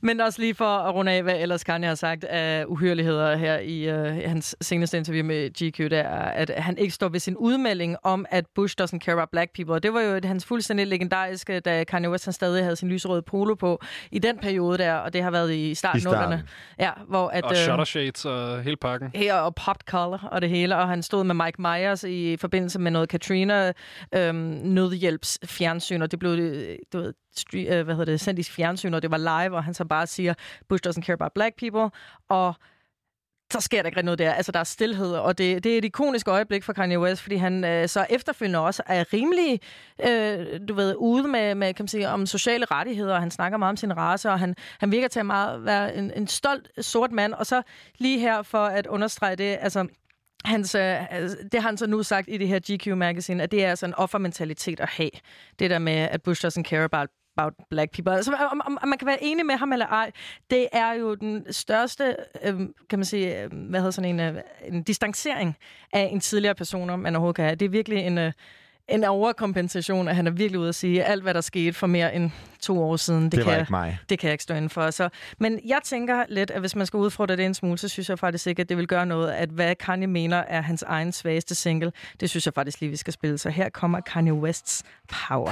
Men også lige for at runde af, hvad ellers Kanye har sagt af uhyrligheder her i uh, hans seneste interview med GQ, det er, at han ikke står ved sin udmelding om, at Bush doesn't care about black people. Og det var jo et, hans fuldstændig legendariske, da Kanye West han stadig havde sin lyserøde polo på i den periode der, og det har været i starten, nullerne. Ja, hvor at, Og øh, shutter shades og hele pakken. her og popped color og det hele, og han stod med Mike Myers i forbindelse med noget Katrina øhm, nødhjælps fjernsyn, og det blev øh, du ved, street, øh, hvad hedder det, sendt i fjernsyn, og det var live, og han så bare siger, Bush doesn't care about black people, og så sker der ikke noget der. Altså, der er stillhed, og det, det er et ikonisk øjeblik for Kanye West, fordi han øh, så efterfølgende også er rimelig, øh, du ved, ude med, med kan man sige, om sociale rettigheder, og han snakker meget om sin race, og han, han virker til at meget være en, en stolt sort mand. Og så lige her for at understrege det, altså, Hans, øh, altså, det har han så nu sagt i det her GQ Magazine, at det er altså en offermentalitet at have. Det der med, at Bush doesn't care about about black people. Altså, om, om, om man kan være enig med ham eller ej, det er jo den største, øh, kan man sige, øh, hvad hedder sådan en, øh, en distancering af en tidligere person, man overhovedet kan have. Det er virkelig en, øh, en overkompensation, at han er virkelig ude at sige, at alt, hvad der skete for mere end to år siden, det, Det kan, ikke mig. det kan jeg ikke stå inden for. Så, men jeg tænker lidt, at hvis man skal udfordre det en smule, så synes jeg faktisk ikke, at det vil gøre noget, at hvad Kanye mener er hans egen svageste single, det synes jeg faktisk lige, vi skal spille. Så her kommer Kanye Wests Power.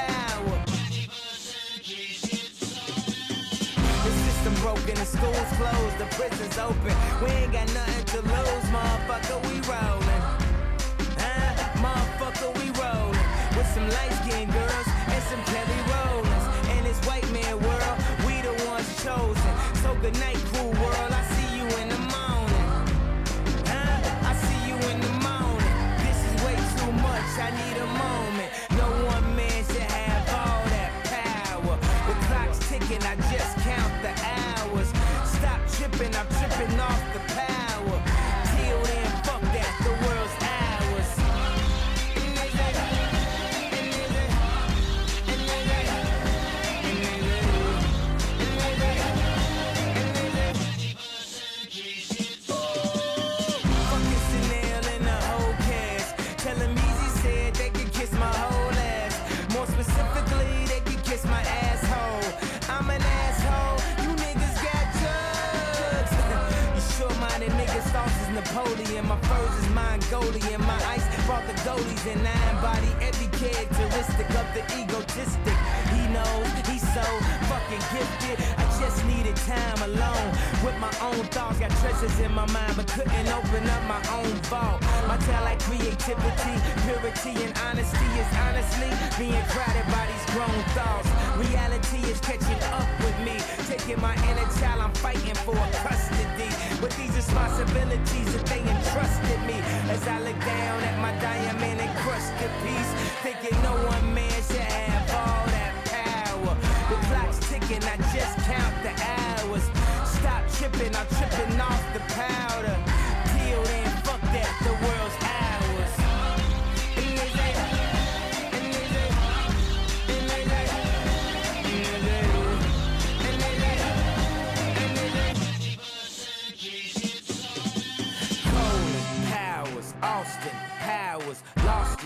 Broken, the school's closed, the prison's open. We ain't got nothing to lose, motherfucker, we rollin'. Huh? Motherfucker, we rollin'. With some light skinned girls and some Kelly Rollins. In this white man world, we the ones chosen. So good night, cool world, I see you in the morning. Huh? I see you in the morning. This is way too much, I need a moment. No one man should have all that power. The clock's ticking, I just count the hours. Mongolian. My ice brought the goalies and I embody every characteristic of the egotistic. He knows he's so fucking gifted. I just needed time alone with my own thoughts. Got treasures in my mind, but couldn't open up my own vault. My talent, like creativity, purity, and honesty is honestly being crowded by these grown thoughts. Reality is catching up with me, taking my inner child. I'm fighting for custody with these responsibilities that they entrusted me. As I look down at my diamond encrusted piece, thinking no one man should have all that power. The clock's ticking, I just count the hours. Stop tripping, I'm tripping off the powder.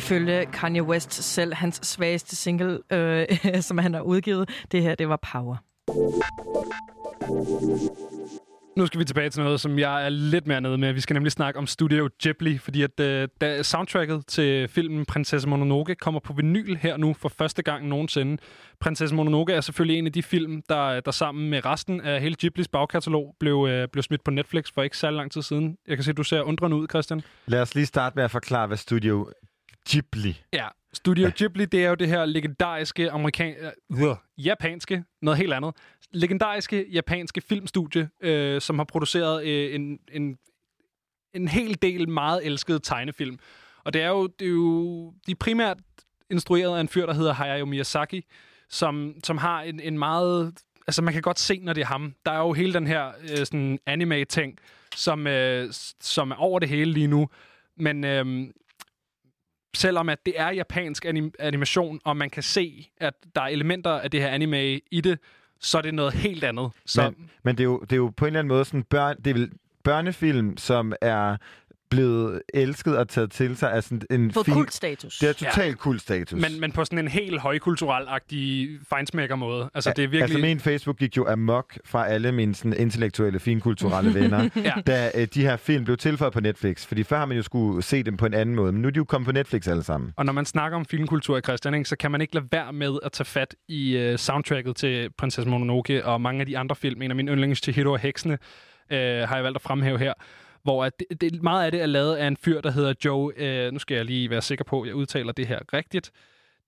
Ifølge Kanye West selv, hans svageste single, øh, som han har udgivet, det her, det var Power. Nu skal vi tilbage til noget, som jeg er lidt mere nede med. Vi skal nemlig snakke om Studio Ghibli, fordi at øh, da soundtracket til filmen Prinsesse Mononoke kommer på vinyl her nu for første gang nogensinde. Prinsesse Mononoke er selvfølgelig en af de film, der, der sammen med resten af hele Ghiblis bagkatalog blev, øh, blev smidt på Netflix for ikke særlig lang tid siden. Jeg kan se, at du ser undrende ud, Christian. Lad os lige starte med at forklare, hvad Studio Ghibli Ja, Studio Ghibli, det er jo det her legendariske amerikan... Øh, japanske, noget helt andet. Legendariske japanske filmstudie, øh, som har produceret øh, en, en, en hel del meget elskede tegnefilm. Og det er jo, det er jo de er primært instrueret af en fyr, der hedder Hayao Miyazaki, som, som har en, en meget... Altså, man kan godt se, når det er ham. Der er jo hele den her øh, sådan anime-ting, som, øh, som er over det hele lige nu. Men øh, selvom at det er japansk anim- animation, og man kan se, at der er elementer af det her anime i det, så er det noget helt andet. Så, Men, men det, er jo, det er jo på en eller anden måde sådan børn, det er vel børnefilm, som er blevet elsket og taget til sig af sådan en Fået fin... kultstatus. Det er totalt kultstatus. men, men på sådan en helt højkulturel-agtig fejnsmækker-måde. Altså, det er virkelig... Altså, min Facebook gik jo amok fra alle mine sådan, intellektuelle, finkulturelle venner, Ja. da øh, de her film blev tilføjet på Netflix. Fordi før har man jo skulle se dem på en anden måde, men nu er de jo kommet på Netflix alle sammen. Og når man snakker om filmkultur i Christian, ikke, så kan man ikke lade være med at tage fat i uh, soundtracket til Prinsesse Mononoke og mange af de andre film. En af mine yndlings, Chihiro og Heksene, uh, har jeg valgt at fremhæve her. Hvor at det, det, meget af det er lavet af en fyr, der hedder Joe... øh, nu skal jeg lige være sikker på, at jeg udtaler det her rigtigt.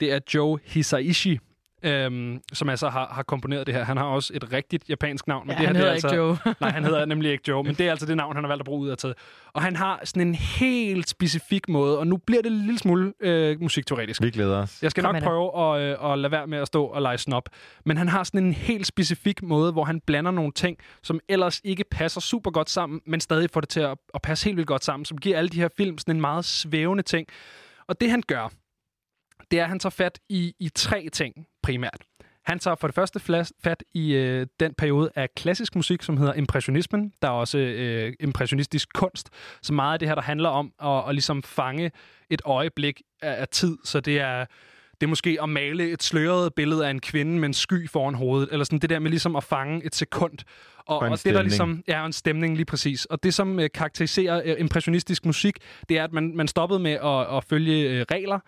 Det er Joe Hisaishi, øhm, som altså har, har komponeret det her. Han har også et rigtigt japansk navn. Ja, det her, han det er hedder altså, ikke Joe. nej, han hedder nemlig ikke Joe, men det er altså det navn, han har valgt at bruge ud af tid. Og han har sådan en helt specifik måde, og nu bliver det en lille smule øh, musikteoretisk. Vi glæder os. Jeg skal Kom nok det. prøve at, øh, at lade være med at stå og lege snop. Men han har sådan en helt specifik måde, hvor han blander nogle ting, som ellers ikke passer super godt sammen, men stadig får det til at, at passe helt vildt godt sammen, som giver alle de her film sådan en meget svævende ting. Og det han gør, det er, at han tager fat i, i tre ting primært. Han tager for det første fat i øh, den periode af klassisk musik, som hedder impressionismen. Der er også øh, impressionistisk kunst, så meget af det her, der handler om at, at ligesom fange et øjeblik af, af tid. Så det er, det er måske at male et sløret billede af en kvinde med en sky foran hovedet, eller sådan det der med ligesom at fange et sekund. Og, Og og det der ligesom ja, en stemning lige præcis. Og det som øh, karakteriserer øh, impressionistisk musik, det er at man man stoppede med at, at følge øh, regler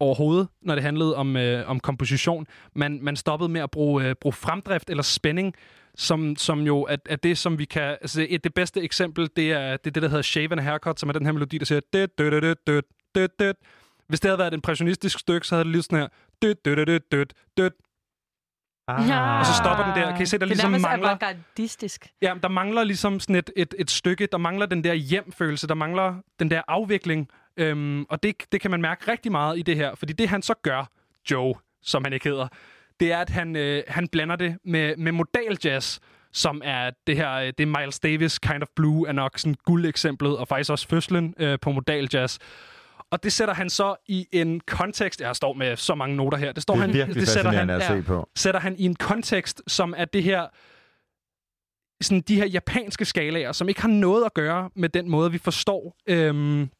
overhovedet, når det handlede om øh, om komposition. Man man stoppede med at bruge øh, bruge fremdrift eller spænding som, som jo er, er det, som vi kan... Altså, et, det bedste eksempel, det er, det er det, der hedder Shave and Haircut, som er den her melodi, der siger... Død, død, død, død, død, død. Hvis det havde været et impressionistisk stykke, så havde det lyttet sådan her... Død, død, død, død, død. Ah. Og så stopper den der. Kan I se, der det er ligesom mangler... avantgardistisk. Ja, der mangler ligesom sådan et, et, et stykke, der mangler den der hjemfølelse, der mangler den der afvikling. Øhm, og det, det kan man mærke rigtig meget i det her, fordi det han så gør, Joe, som han ikke hedder, det er, at han, øh, han blander det med, med modal jazz, som er det her, øh, det er Miles Davis Kind of Blue, er nok sådan guldeksemplet, og faktisk også fødslen øh, på modal jazz. Og det sætter han så i en kontekst. Jeg står med så mange noter her. Det, står Det er han, virkelig det sætter han, at se på. sætter han i en kontekst, som er det her sådan de her japanske skalaer, som ikke har noget at gøre med den måde, vi forstår, øhm,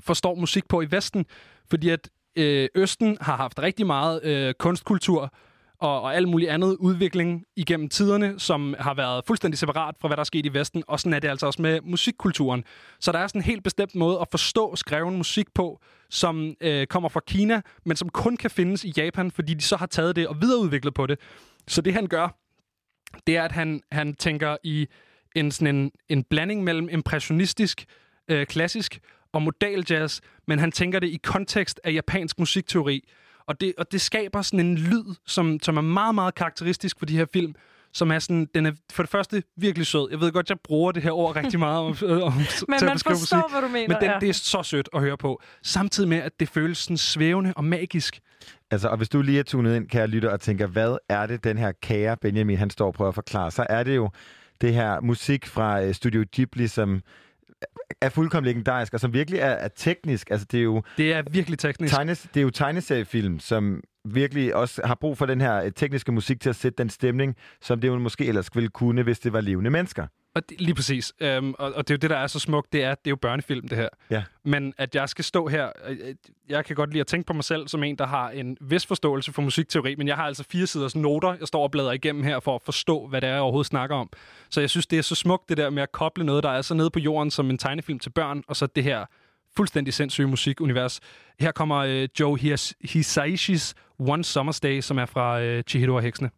forstår musik på i Vesten. Fordi at øh, Østen har haft rigtig meget øh, kunstkultur og, og alt muligt andet udvikling igennem tiderne, som har været fuldstændig separat fra, hvad der er sket i Vesten. Og sådan er det altså også med musikkulturen. Så der er sådan en helt bestemt måde at forstå skreven musik på, som øh, kommer fra Kina, men som kun kan findes i Japan, fordi de så har taget det og videreudviklet på det. Så det han gør, det er, at han, han tænker i en, sådan en, en blanding mellem impressionistisk, øh, klassisk og modal jazz, men han tænker det i kontekst af japansk musikteori. Og det, og det skaber sådan en lyd, som, som er meget, meget karakteristisk for de her film, som er sådan, den er for det første virkelig sød. Jeg ved godt, jeg bruger det her ord rigtig meget om, om, til at Men man beskrive forstår, musik. hvad du mener, Men den, ja. det er så sødt at høre på. Samtidig med, at det føles sådan svævende og magisk. Altså, og hvis du lige er tunet ind, kære lytter, og tænker, hvad er det, den her kære Benjamin, han står og prøver at forklare, så er det jo det her musik fra øh, Studio Ghibli, som er fuldkommen legendarisk, og som virkelig er, er teknisk. Altså, det er jo... Det er virkelig teknisk. Tegnes, det er jo tegneseriefilm, som virkelig også har brug for den her øh, tekniske musik til at sætte den stemning, som det jo måske ellers ville kunne, hvis det var levende mennesker. Og det, lige præcis. Øhm, og, og det er jo det, der er så smukt, det er, at det er jo børnefilm, det her. Ja. Men at jeg skal stå her, øh, øh, jeg kan godt lide at tænke på mig selv som en, der har en vis forståelse for musikteori, men jeg har altså fire siders noter, jeg står og bladrer igennem her for at forstå, hvad det er, jeg overhovedet snakker om. Så jeg synes, det er så smukt, det der med at koble noget, der er så nede på jorden som en tegnefilm til børn, og så det her fuldstændig sindssyge musikunivers. Her kommer øh, Joe His- Hisaishis One Summer's Day, som er fra øh, Chihiro og Heksene.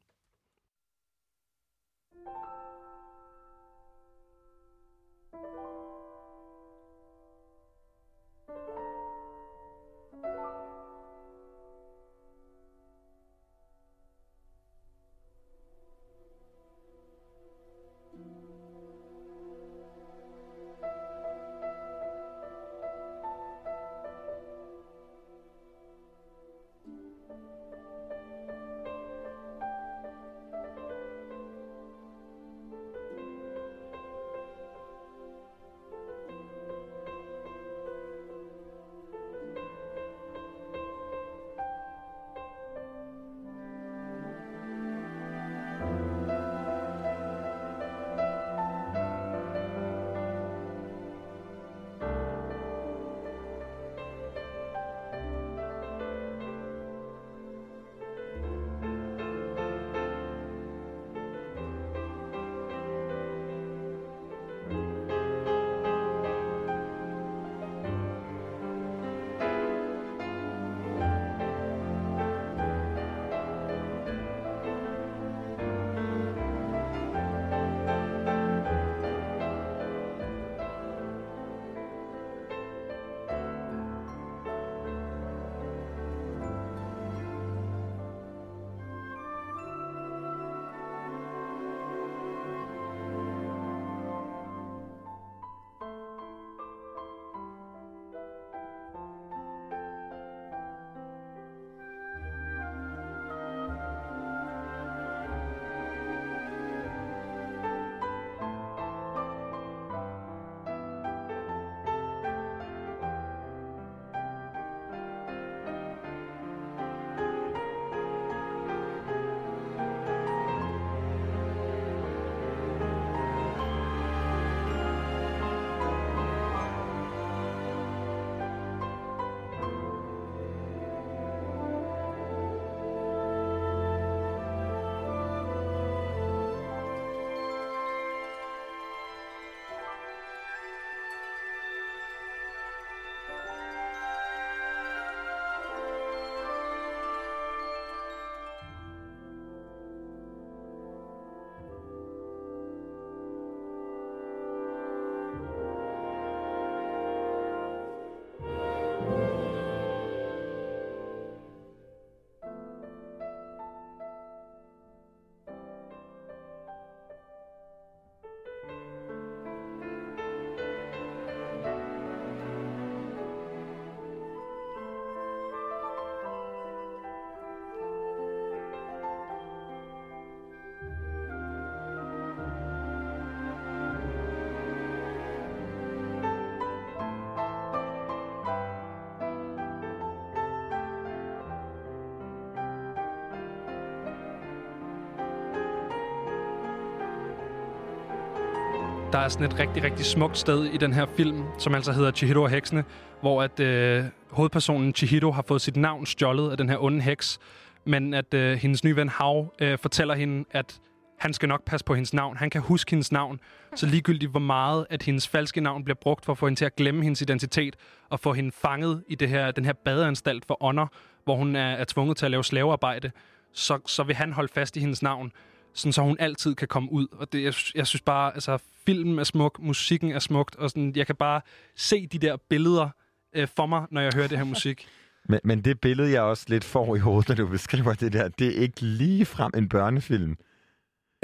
Der er sådan et rigtig, rigtig smukt sted i den her film, som altså hedder Chihiro og heksene, hvor at øh, hovedpersonen Chihiro har fået sit navn stjålet af den her onde heks, men at øh, hendes nye ven Hav øh, fortæller hende, at han skal nok passe på hendes navn. Han kan huske hendes navn, så ligegyldigt hvor meget, at hendes falske navn bliver brugt for at få hende til at glemme hendes identitet og få hende fanget i det her, den her badeanstalt for ånder, hvor hun er, er tvunget til at lave slavearbejde, så, så vil han holde fast i hendes navn, sådan så hun altid kan komme ud. Og det, jeg, jeg synes bare, altså, filmen er smuk, musikken er smukt, og sådan, jeg kan bare se de der billeder øh, for mig, når jeg hører det her musik. Men, men det billede, jeg også lidt får i hovedet, når du beskriver det der, det er ikke lige frem en børnefilm.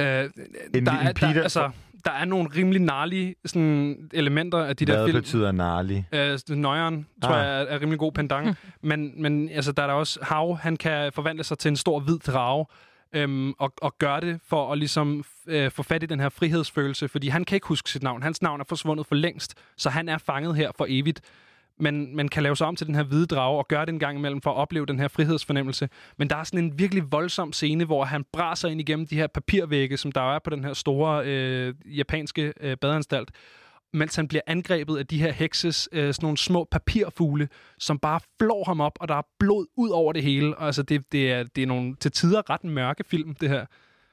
Øh, En, der, en er, pige, der, der- altså, der er nogle rimelig narlige sådan, elementer af de der Hvad film. betyder narlig? Øh, Nøjeren, tror Ah. jeg, er, er rimelig god pendant. men, men altså, der er der også Hav, han kan forvandle sig til en stor hvid drage, øhm, og, og gøre det for at ligesom øh, få fat i den her frihedsfølelse, fordi han kan ikke huske sit navn. Hans navn er forsvundet for længst, så han er fanget her for evigt. Men man kan lave sig om til den her hvide drage og gøre det en gang imellem for at opleve den her frihedsfornemmelse. Men der er sådan en virkelig voldsom scene, hvor han braser ind igennem de her papirvægge, som der er på den her store øh, japanske øh, badeanstalt mens han bliver angrebet af de her hekses, øh, sådan nogle små papirfugle, som bare flår ham op, og der er blod ud over det hele. Og Altså, det, det, er, det er nogle til tider ret mørke film, det her.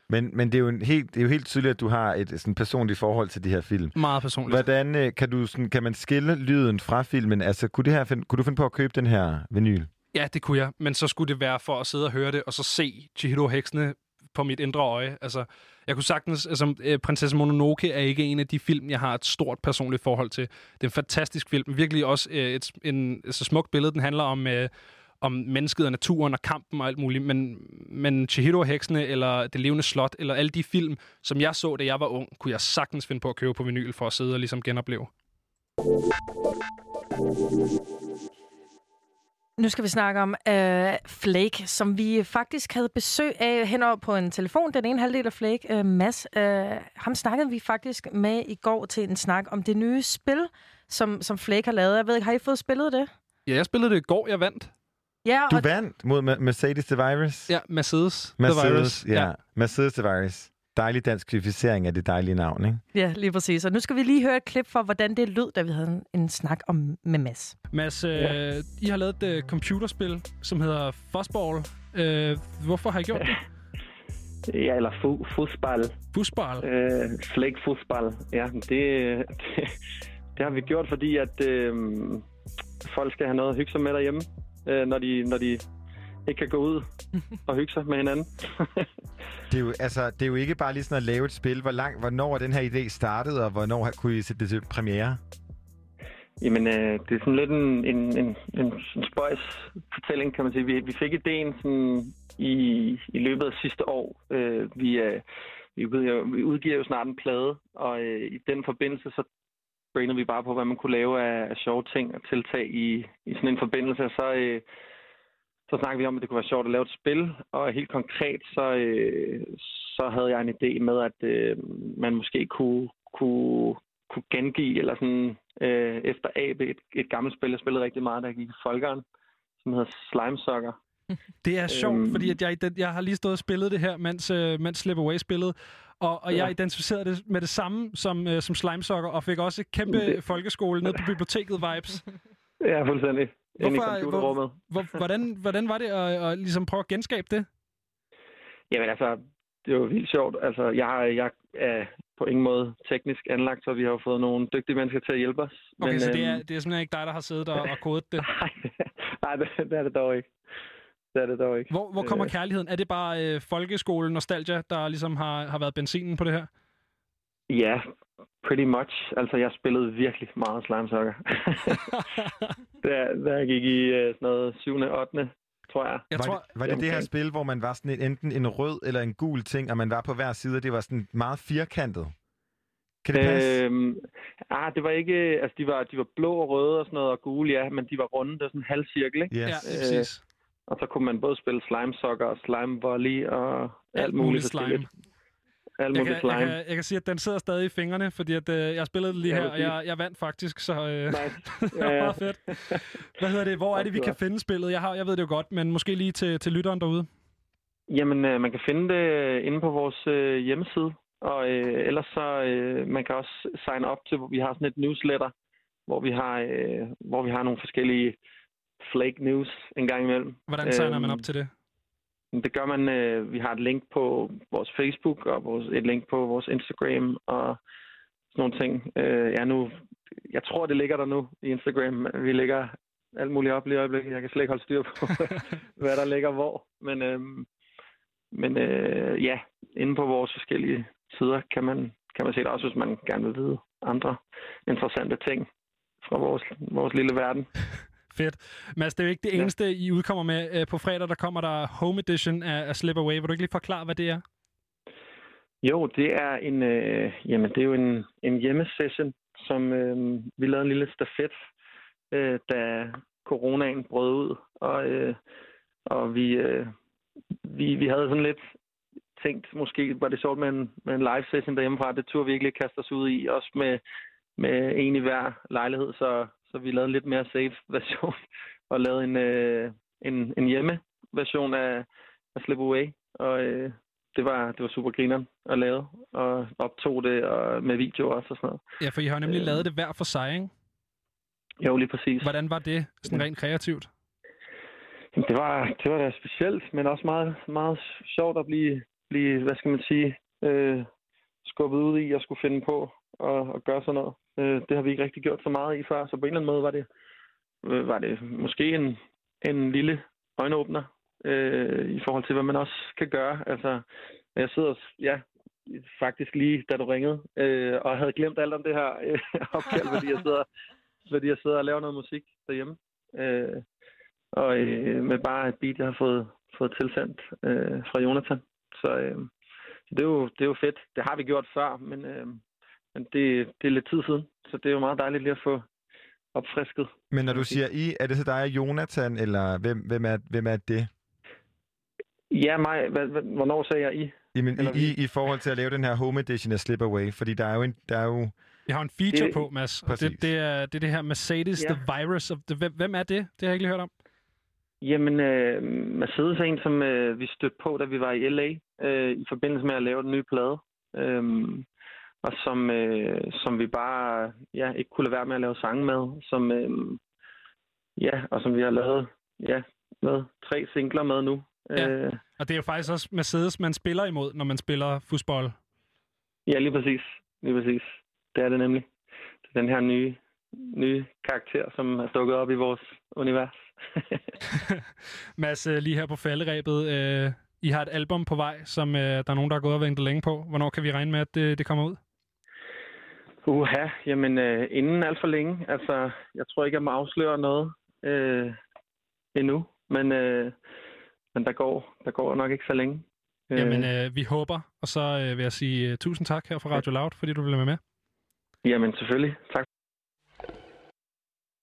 Men, men det, er jo en helt, det er jo helt tydeligt, at du har et sådan, personligt forhold til de her film. Meget personligt. Hvordan øh, kan, du, sådan, kan man skille lyden fra filmen? Altså, kunne, det her, kunne du finde på at købe den her vinyl? Ja, det kunne jeg, men så skulle det være for at sidde og høre det, og så se Chihiro-heksene på mit indre øje. Altså, jeg kunne sagtens... Altså, øh, Prinsesse Mononoke er ikke en af de film, jeg har et stort personligt forhold til. Det er en fantastisk film. Virkelig også øh, et en, så smukt billede. Den handler om... Øh, om mennesket og naturen og kampen og alt muligt, men, men Chihiro-heksene eller Det levende slot, eller alle de film, som jeg så, da jeg var ung, kunne jeg sagtens finde på at købe på vinyl for at sidde og ligesom genopleve. Nu skal vi snakke om uh, Flake, som vi faktisk havde besøg af henover på en telefon. Den ene halvdel af Flake, uh, Mads, uh, ham snakkede vi faktisk med i går til en snak om det nye spil, som, som Flake har lavet. Jeg ved ikke, har I fået spillet det? Ja, jeg spillede det i går. Jeg vandt. Ja, Du og vandt mod Mercedes The Virus? Ja, Mercedes. Mercedes, The Virus. ja. ja. Mercedes The Virus. Dejlig dansk kvalificering af det dejlige navn, ikke? Ja, lige præcis. Og nu skal vi lige høre et klip for, hvordan det lød, da vi havde en, en snak om med Mads. Mads, øh, I har lavet et uh, computerspil, som hedder Fuzzball. Øh, hvorfor har I gjort det? Ja, eller fu- fodbold. Fodbold? Øh, flake fodbold. Ja, det, det, det har vi gjort, fordi at øh, folk skal have noget at hygge sig med derhjemme, øh, når, de, når de ikke kan gå ud og hygge sig med hinanden. Det er, jo, altså, det er jo ikke bare lige sådan at lave et spil. Hvor lang, hvornår er den her idé startet, og hvornår har- kunne I sætte det til premiere? Jamen, øh, det er sådan lidt en, en, en, en, en spøjs fortælling, kan man sige. Vi, vi fik ideen sådan i, i løbet af sidste år. Øh, vi, øh, vi, udgiver, vi udgiver jo snart en plade, og øh, i den forbindelse så brainede vi bare på, hvad man kunne lave af, af sjove ting og tiltag i, i sådan en forbindelse. Og så, øh, så snakkede vi om, at det kunne være sjovt at lave et spil, og helt konkret så, øh, så havde jeg en idé med, at øh, man måske kunne, kunne, kunne gengive, eller sådan øh, efter AB, et, et gammelt spil, jeg spillede rigtig meget, der gik i Folkeren, som hedder Slime Sucker. Det er sjovt, Øhm. fordi at jeg, jeg har lige stået og spillet det her, mens, øh, mens Slip Away spillede, og, og jeg Ja. identificerede det med det samme som, øh, som Slimesokker, og fik også kæmpe Det- folkeskole ned på biblioteket vibes. Ja, fuldstændig. Inde i Hvorfor, computerrummet. hvor, hvor, hvordan, hvordan var det at, at ligesom prøve at genskabe det? Jamen altså, det var vildt sjovt. Altså, jeg, jeg er på ingen måde teknisk anlagt, så vi har jo fået nogle dygtige mennesker til at hjælpe os. Okay, Men, så det er, øhm, det er simpelthen ikke dig, der har siddet og, og kodet det? Nej, det, det er det dog ikke. Det er det dog ikke. Hvor, hvor kommer Øh, kærligheden? Er det bare øh, folkeskole nostalgia, der ligesom har, har været benzinen på det her? Ja, pretty much. Altså, jeg spillede virkelig meget Slime da, da jeg gik i øh, sådan noget 7. og 8. tror jeg. jeg var, tror, det, var det det her spil, hvor man var sådan en, enten en rød eller en gul ting, og man var på hver side, og det var sådan meget firkantet? Kan det passe? Øhm, ah, det var ikke... Altså, de var, de var blå og røde og sådan noget, og gule, ja, men de var runde. Det var sådan en halv cirkel, ikke? Yes. Ja, lige præcis. og så kunne man både spille Slime Sucker og Slime Volley og alt, Alt muligt muligt slime. Alt Jeg kan, jeg, slime. kan, jeg kan sige, at den sidder stadig i fingrene, fordi at, øh, jeg spillede det lige her, og jeg, jeg vandt faktisk, så øh, Nice. det var Ja, ja. meget fedt. Hvad hedder det? Hvor er det, vi kan finde spillet? Jeg, har, jeg ved det jo godt, men måske lige til, til lytteren derude. Jamen, øh, man kan finde det øh, inde på vores øh, hjemmeside, og øh, ellers så, øh, man kan også sign op til, hvor vi har sådan et newsletter, hvor vi har, øh, hvor vi har nogle forskellige flake news en gang imellem. Hvordan signer man Øhm, op til det? Det gør man, øh, vi har et link på vores Facebook, og vores, et link på vores Instagram, og sådan nogle ting. Øh, ja, nu, jeg tror, det ligger der nu i Instagram. Vi lægger alt muligt op lige i øjeblikket. Jeg kan slet ikke holde styr på, hvad der ligger hvor. Men, øh, men øh, ja, inde på vores forskellige sider kan man, kan man se det også, hvis man gerne vil vide andre interessante ting fra vores, vores lille verden. Fedt. Mads, det er jo ikke det Ja. eneste, I udkommer med. Øh, På fredag, der kommer der Home Edition af, af Slip Away. Vil du ikke lige forklare, hvad det er? Jo, det er en, øh, jamen, det er jo en, en hjemmesession, som øh, vi lavede en lille stafet, øh, da coronaen brød ud. Og, øh, og vi, øh, vi, vi havde sådan lidt tænkt, måske var det sjovt med en, med en live session derhjemmefra. Det turde vi ikke lige kaste os ud i, også med, med en i hver lejlighed. Så, så vi lavede en lidt mere safe version og lavede en, øh, en, en hjemme version af, af Slip Away. Og øh, det var, det var super grineren at lave, og optog det og med video også og sådan noget. Ja, for I har nemlig lavet det hver for sig, ikke? Jo, lige præcis. Hvordan var det, sådan rent kreativt? Jamen, Det var, det var da specielt, men også meget, meget sjovt at blive, blive hvad skal man sige, øh, skubbet ud i at skulle finde på og, og gøre sådan noget. Øh, det har vi ikke rigtig gjort så meget i før, så på en eller anden måde var det, øh, var det måske en, en lille øjenåbner øh, i forhold til, hvad man også kan gøre. Altså, jeg sidder, ja, faktisk lige da du ringede, øh, og havde glemt alt om det her øh, opkald, fordi jeg sidder, fordi jeg sidder og laver noget musik derhjemme. Øh, og øh, med bare et beat, jeg har fået, fået tilsendt øh, fra Jonathan. Så, øh, så det, er jo, det er jo fedt. Det har vi gjort før, men, øh, men det, det er lidt tid siden. Så det er jo meget dejligt lige at få opfrisket. Men når du siger I, er det så dig og Jonathan, eller hvem, hvem, er, hvem er det? Ja, mig. Hvornår sagde jeg I? Jamen, Eller i, i, i forhold til at lave den her home edition af Slip Away, fordi der er jo en, der er jo... Jeg har en feature Det- på, Mads. og Præcis. Det, det, er, det er det her Mercedes, Ja. The Virus. Of the, hvem, hvem er det? Det har jeg ikke lige hørt om. Jamen, øh, Mercedes er en, som øh, vi stødte på, da vi var i LA, øh, i forbindelse med at lave den nye plade. Øhm, og som, øh, som vi bare ja, ikke kunne lade være med at lave sange med. Som, øh, ja, og som vi har lavet ja, med tre singler med nu. Ja. Øh, Og det er jo faktisk også Mercedes, man spiller imod, når man spiller fodbold. ja, lige præcis. Lige præcis. Det er det nemlig. Det er den her nye, nye karakter, som er dukket op i vores univers. Mads, øh, lige her på falderæbet. Øh, I har et album på vej, som øh, der er nogen, der har gået og ventet længe på. Hvornår kan vi regne med, at det, det kommer ud? Uha, jamen øh, inden alt for længe. Altså, jeg tror ikke, jeg må afsløre noget øh, endnu, men, øh, men der, går, der går nok ikke så længe. Øh, Jamen, øh, vi håber. Og så øh, vil jeg sige øh, tusind tak her fra Radio Loud, fordi du ville være med. Jamen, selvfølgelig. Tak.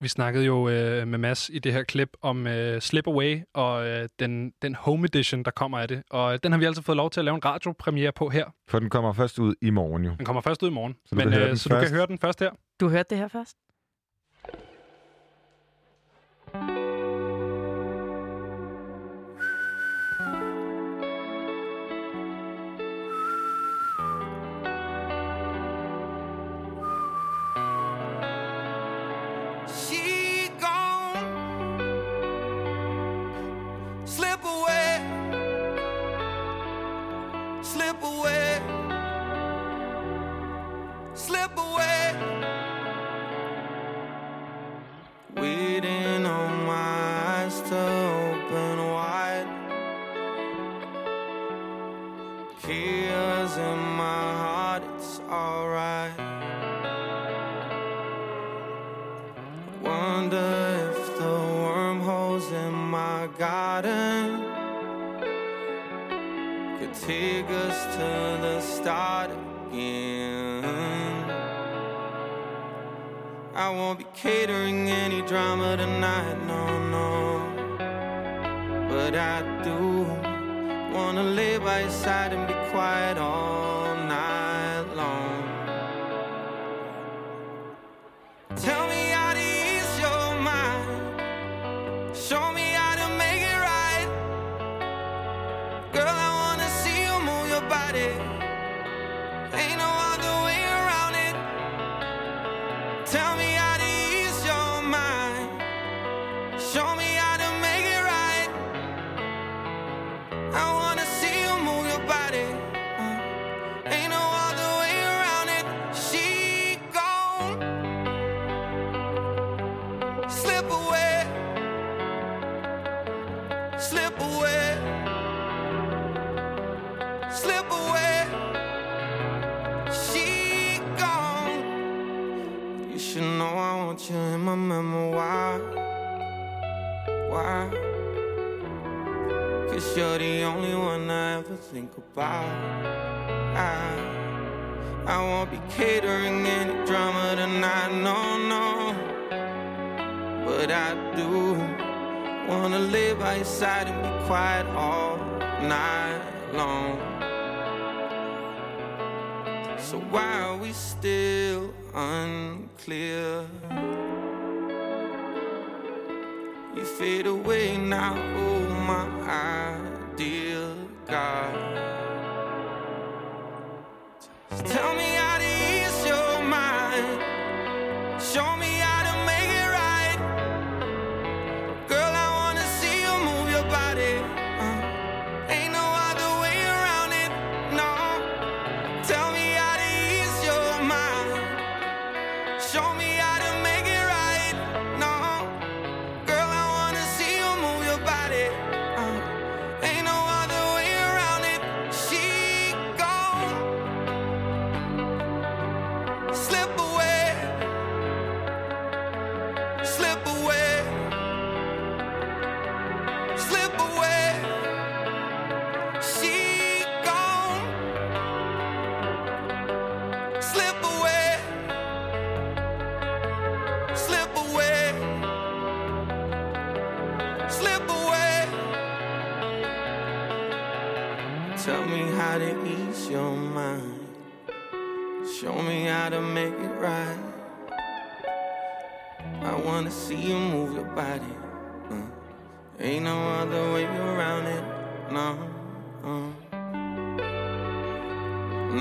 Vi snakkede jo øh, med Mads i det her klip om øh, Slip Away og øh, den, den home edition, der kommer af det. Og øh, den har vi altså fået lov til at lave en radiopremiere på her. For den kommer først ud i morgen jo. Den kommer først ud i morgen. Så du Men, kan høre øh, den så du først. kan høre den først her. Du hørte det her først? To the start again. I won't be catering any drama tonight, no, no. But I do wanna lay by your side and be quiet all Guess you're the only one I ever think about. I, I won't be catering any drama tonight, no, no. But I do wanna lay by your side and be quiet all night long. So why are we still unclear? You fade away now, oh my ideal God. Just tell me how to ease your mind. Show me to make it right. I wanna see you move your body. Uh, ain't no other way around it. No. Uh,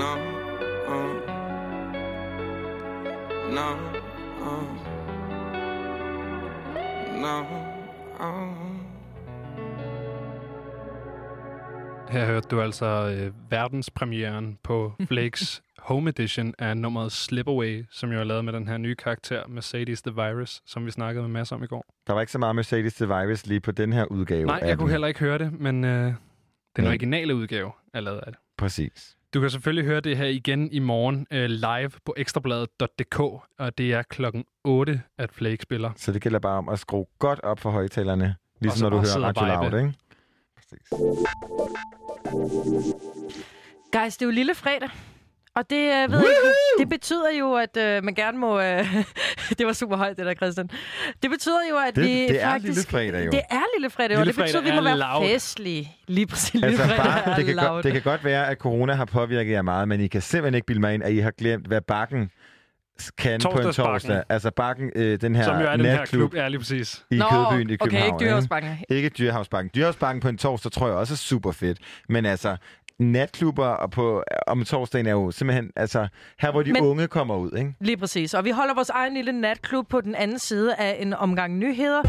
no. Uh, no. Uh, no. Uh. Her hørte du altså øh, verdenspremieren på Flakes Home Edition af nummeret Slip Away, som jo er lavet med den her nye karakter, Mercedes The Virus, som vi snakkede med masser om i går. Der var ikke så meget Mercedes The Virus lige på den her udgave Nej, jeg kunne den. heller ikke høre det, men øh, den Ja. originale udgave er lavet af det. Præcis. Du kan selvfølgelig høre det her igen i morgen øh, live på ekstrabladet.dk, og det er klokken 8, at Flake spiller. Så det gælder bare om at skrue godt op for højtalerne, ligesom så når du hører Radio. Loud, ikke? Guys, det er jo lille fredag. Og det, øh, ved jeg ikke, det betyder jo, at øh, man gerne må... Øh, det var super højt, det der, Christian. Det betyder jo, at Det- vi det er faktisk... lille fredag jo. Det er lille fredag, og Lille det betyder, at vi må er være loud. festlige. Lige præcis, lille Altså fredag bare, er det, kan loud. godt, det kan godt være, at corona har påvirket jer meget, men I kan simpelthen ikke bilde mig ind, at I har glemt, hvad bakken kan på en torsdag. Altså bakken, øh, den her Som jo er den her natklub klub. Ja, lige præcis. i Nå, Kødbyen i okay, København. ikke Dyrehavsbakken. Ikke Dyrehavsbakken. Dyrehavsbakken på en torsdag tror jeg også er super fedt. Men altså, natklubber og på, om torsdagen er jo simpelthen, altså, her hvor de Men- unge kommer ud, ikke? Lige præcis. Og vi holder vores egen lille natklub på den anden side af en omgang nyheder.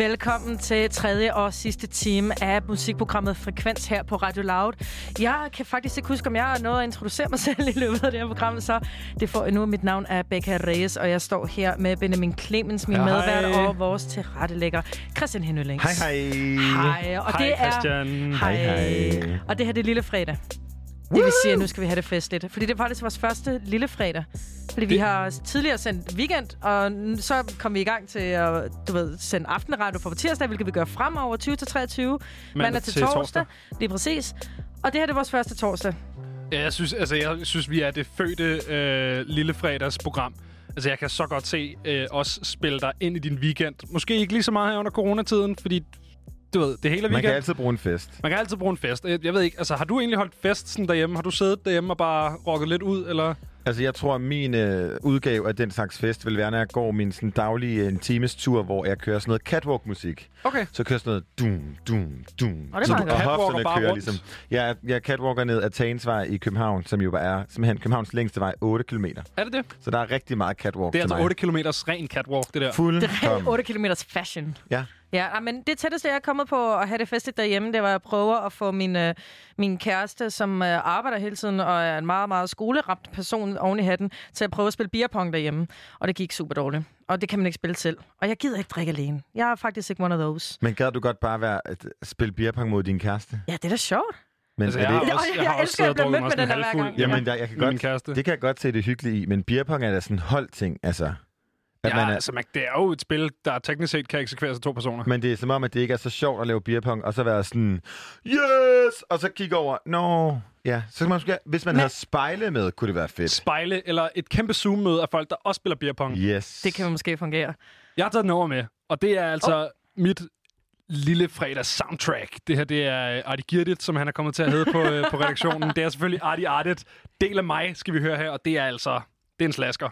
Velkommen til tredje og sidste time af musikprogrammet Frekvens her på Radio Loud. Jeg kan faktisk ikke huske, om jeg har nået at introducere mig selv i løbet af det her program, så det får jeg nu. Mit navn er Becca Reyes, og jeg står her med Benjamin Clemens, min Ja, medvært, hej. og vores tilrettelægger, Christian Henølings. Hej, hej. Hej, og Hej, det er... Christian. Hej. Hej. Og det her det er lille fredag. Det vil sige, at nu skal vi have det festligt. Fordi det er faktisk vores første lille fredag. Fordi vi Det- har tidligere sendt weekend, og så kom vi i gang til at du ved, sende aftenradio fra tirsdag, hvilket vi gør fremover 20 til 23, mandag til, til torsdag. torsdag. Det er præcis. Og det her det er vores første torsdag. Ja, jeg synes, altså, jeg synes, vi er det fødte øh, lille fredagsprogram. Altså, jeg kan så godt se øh, os spille dig ind i din weekend. Måske ikke lige så meget her under coronatiden, fordi du ved, det hele er Man weekend. kan altid bruge en fest. Man kan altid bruge en fest. Jeg, jeg ved ikke, altså, har du egentlig holdt fest sådan derhjemme? Har du siddet derhjemme og bare rocket lidt ud, eller? Altså, jeg tror, at min øh, udgave af den slags fest vil være, når jeg går min sådan, daglige en times tur, hvor jeg kører sådan noget catwalk-musik. Okay. Så kører sådan noget dum, dum, dum. Og det er og hofterne bare kører rundt. ligesom. Jeg, jeg catwalker ned ad Tagensvej i København, som jo er simpelthen Københavns længste vej, 8 km. Er det det? Så der er rigtig meget catwalk Det er til altså mig. 8 km ren catwalk, det der. Det er Fuldkommen. 8 km fashion. Ja. Ja, ah, men det tætteste, jeg er kommet på at have det festligt derhjemme, det var at prøve at få min, øh, min kæreste, som øh, arbejder hele tiden og er en meget, meget skoleramt person oven i hatten, til at prøve at spille beerpong derhjemme. Og det gik super dårligt. Og det kan man ikke spille selv. Og jeg gider ikke drikke alene. Jeg er faktisk ikke one of those. Men gad du godt bare være at spille beerpong mod din kæreste? Ja, det er da sjovt. Men Altså, er jeg det har ikke... også, Jeg- jeg, jeg har også elsker, at jeg siddet og bliver drukket mødt mig med sådan den her hver gang. Jamen, der, jeg kan godt, det kan jeg godt se det hyggelige i, men beerpong er da sådan en holdting, altså. At Ja, man er, altså, man, det er jo et spil, der teknisk set kan eksekveres af to personer. Men det er som om, at det ikke er så sjovt at lave beerpong, og så være sådan, yes! Og så kigge over, no. Ja, så kan man måske, hvis man Men- havde spejle med, kunne det være fedt. Spejle eller et kæmpe Zoom-møde af folk, der også spiller beerpong. Yes. Det kan måske fungere. Jeg har taget den over med, og det er altså oh. mit lille fredags soundtrack. Det her, det er Artie Girtit, som han er kommet til at hedde på, øh, på redaktionen. Det er selvfølgelig Artie Artit. Del af mig skal vi høre her, og det er altså, det er en slasker.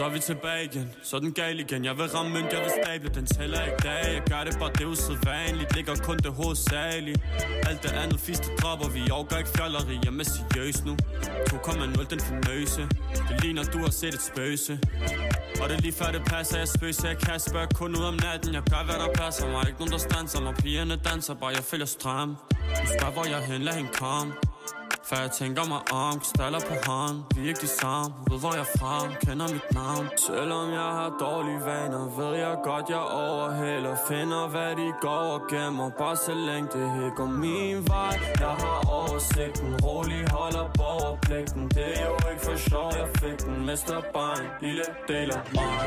Så er vi tilbage igen, så er den gal igen. Jeg vil ramme mønt, jeg vil stable, den tæller ikke dag Jeg gør det bare, det er usædvanligt. Ligger kun det hovedsageligt. Alt det andet fisk, det dropper vi. Overgår ikke fjolleri. Jeg er seriøs nu. 2,0 den famøse. Det ligner, du har set et spøse. Og det er lige før det passer, jeg spøser. Jeg kan spørge kun ud om natten. Jeg gør hvad der passer. Mig. Ikke nogen der stanser mig. Pigerne danser bare, jeg følger stram. Du spørger hvor jeg hen, lad hende komme for jeg tænker mig om, krystaller på hånd Vi er ikke de samme, ved hvor jeg er fra Kender mit navn. Selvom jeg har dårlige vaner Ved jeg godt, jeg overhælder. Finder hvad de går og gemmer. Bare så længe det her går min vej. Jeg har oversigten. Rolig holder borgerpligten Det er jo ikke for sjov, jeg fik den. Mister bare en lille del af mig.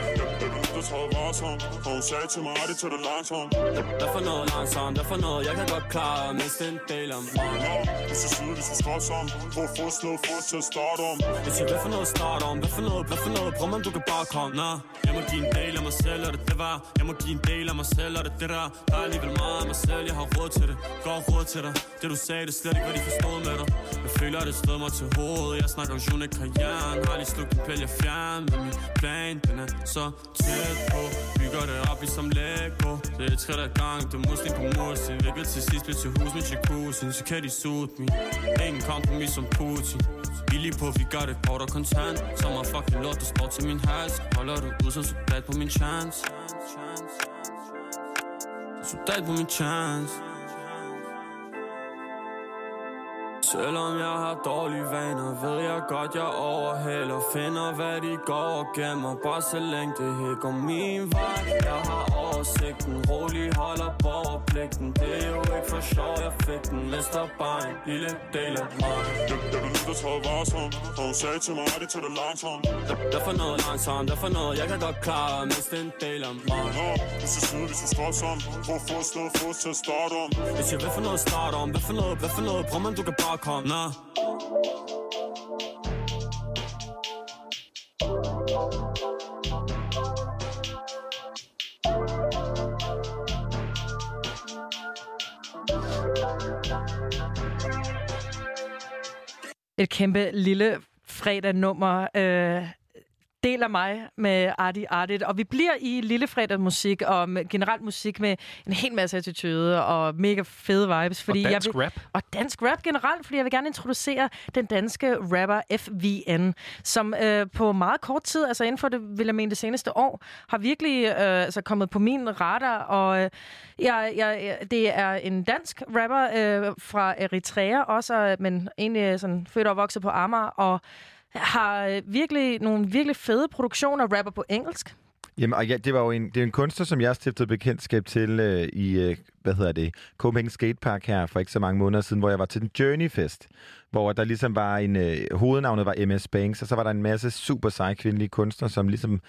Du tror varsom, og hun sagde til mig, det tager det langsomt. Hvad for noget langsomt, hvad for noget? Jeg kan godt klare miste en del af mig. Nå, du står sammen, hvor få slå få til at starte om. Jeg siger, hvad for noget start om? Hvad for noget, hvad for noget? Prøv man, du kan bare komme. Nå, jeg må give en del af mig selv, og det det var. Jeg må give en del af mig selv, og det det der. Der er alligevel meget af mig selv, jeg har råd til det. Går råd til dig. Det du sagde, det slet ikke, hvad de forstod med dig. Jeg føler, det stod mig til hovedet. Jeg snakker om June karrieren Har lige slugt en pæl, jeg fjern Men min plan, den er så tæt på. Bygger det op i som Lego. Det er træt af gang, det er muslim på mursten Jeg til sidst blive til hus med jacuzzi Så kan de suge mig Ingen kompromis som Putin. Billig på, vi gør det hårdt og kontant. Som er fucking lort, der står til min hals. Holder du ud som soldat på min chance? Soldat på min chance. Selvom jeg har dårlige vaner Ved jeg godt, jeg overhælder Finder hvad de går og gemmer Bare så længe det her går min vej Jeg har oversigten Rolig holder borgerpligten Det er jo ikke for sjov, jeg fik den Mister bare en lille del af mig Jeg, jeg vil lytte og træde varsom, og hun sagde til mig, at det tager det langsomt. Der for noget langsomt, der for noget Jeg kan godt klare at miste en del af mig Nå, hvis du siger, hvis du står sammen, hvor få slå få til at starte om. Jeg siger, hvad for noget start om? Hvad for noget, hvad for noget? Bror, man, du kan bare komme Nå Et kæmpe lille fredag-nummer. Øh, deler mig med Arti Artit. Og vi bliver i lillefredag musik og generelt musik med en hel masse attitude og mega fede vibes. Fordi Og dansk jeg vil, rap. Og dansk rap generelt, fordi jeg vil gerne introducere den danske rapper FVN, som øh, på meget kort tid, altså inden for det, vil jeg mene det seneste år, har virkelig øh, altså kommet på min radar. Og øh, jeg, jeg, det er en dansk rapper øh, fra Eritrea også, men egentlig sådan født og vokset på Amager, og har øh, virkelig nogle virkelig fede produktioner, rapper på engelsk. Jamen, og ja, det var jo en, det er en kunstner, som jeg stiftede bekendtskab til øh, i, øh, hvad hedder det, Copenhagen Skatepark her for ikke så mange måneder siden, hvor jeg var til den Journey Fest, hvor der ligesom var en, øh, hovednavnet var MS Banks, og så var der en masse super seje kvindelige kunstnere, som ligesom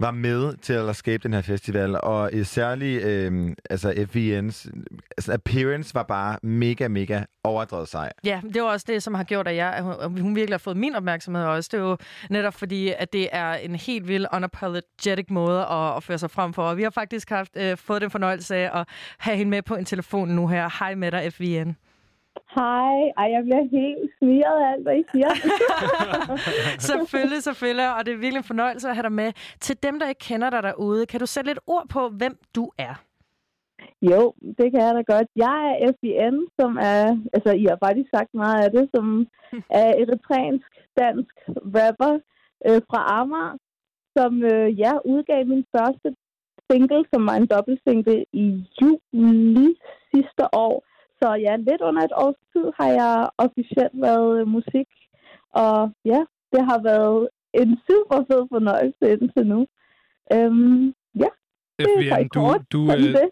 var med til at skabe den her festival, og øh, særligt øh, altså FVN's altså appearance var bare mega, mega overdrevet sej. Ja, det var også det, som har gjort, at, jeg, hun- at hun virkelig har fået min opmærksomhed også. Det er jo netop fordi, at det er en helt vild unapologetic måde at, at føre sig frem for. Og vi har faktisk haft, øh, fået den fornøjelse af at have hende med på en telefon nu her. Hej med dig, FVN. Hej. Ej, jeg bliver helt smiret af alt, hvad I siger. selvfølgelig, selvfølgelig. Og det er virkelig en fornøjelse at have dig med. Til dem, der ikke kender dig derude, kan du sætte lidt ord på, hvem du er? Jo, det kan jeg da godt. Jeg er FBN, som er, altså I har faktisk sagt meget af det, som er eritreansk dansk rapper øh, fra Amager, som øh, ja, udgav min første single, som var en dobbeltsingle i juli sidste år. Så ja, lidt under et års tid har jeg officielt været øh, musik, og ja, det har været en super fed fornøjelse indtil nu. Øhm, ja, det er du, kort, du, øh, det.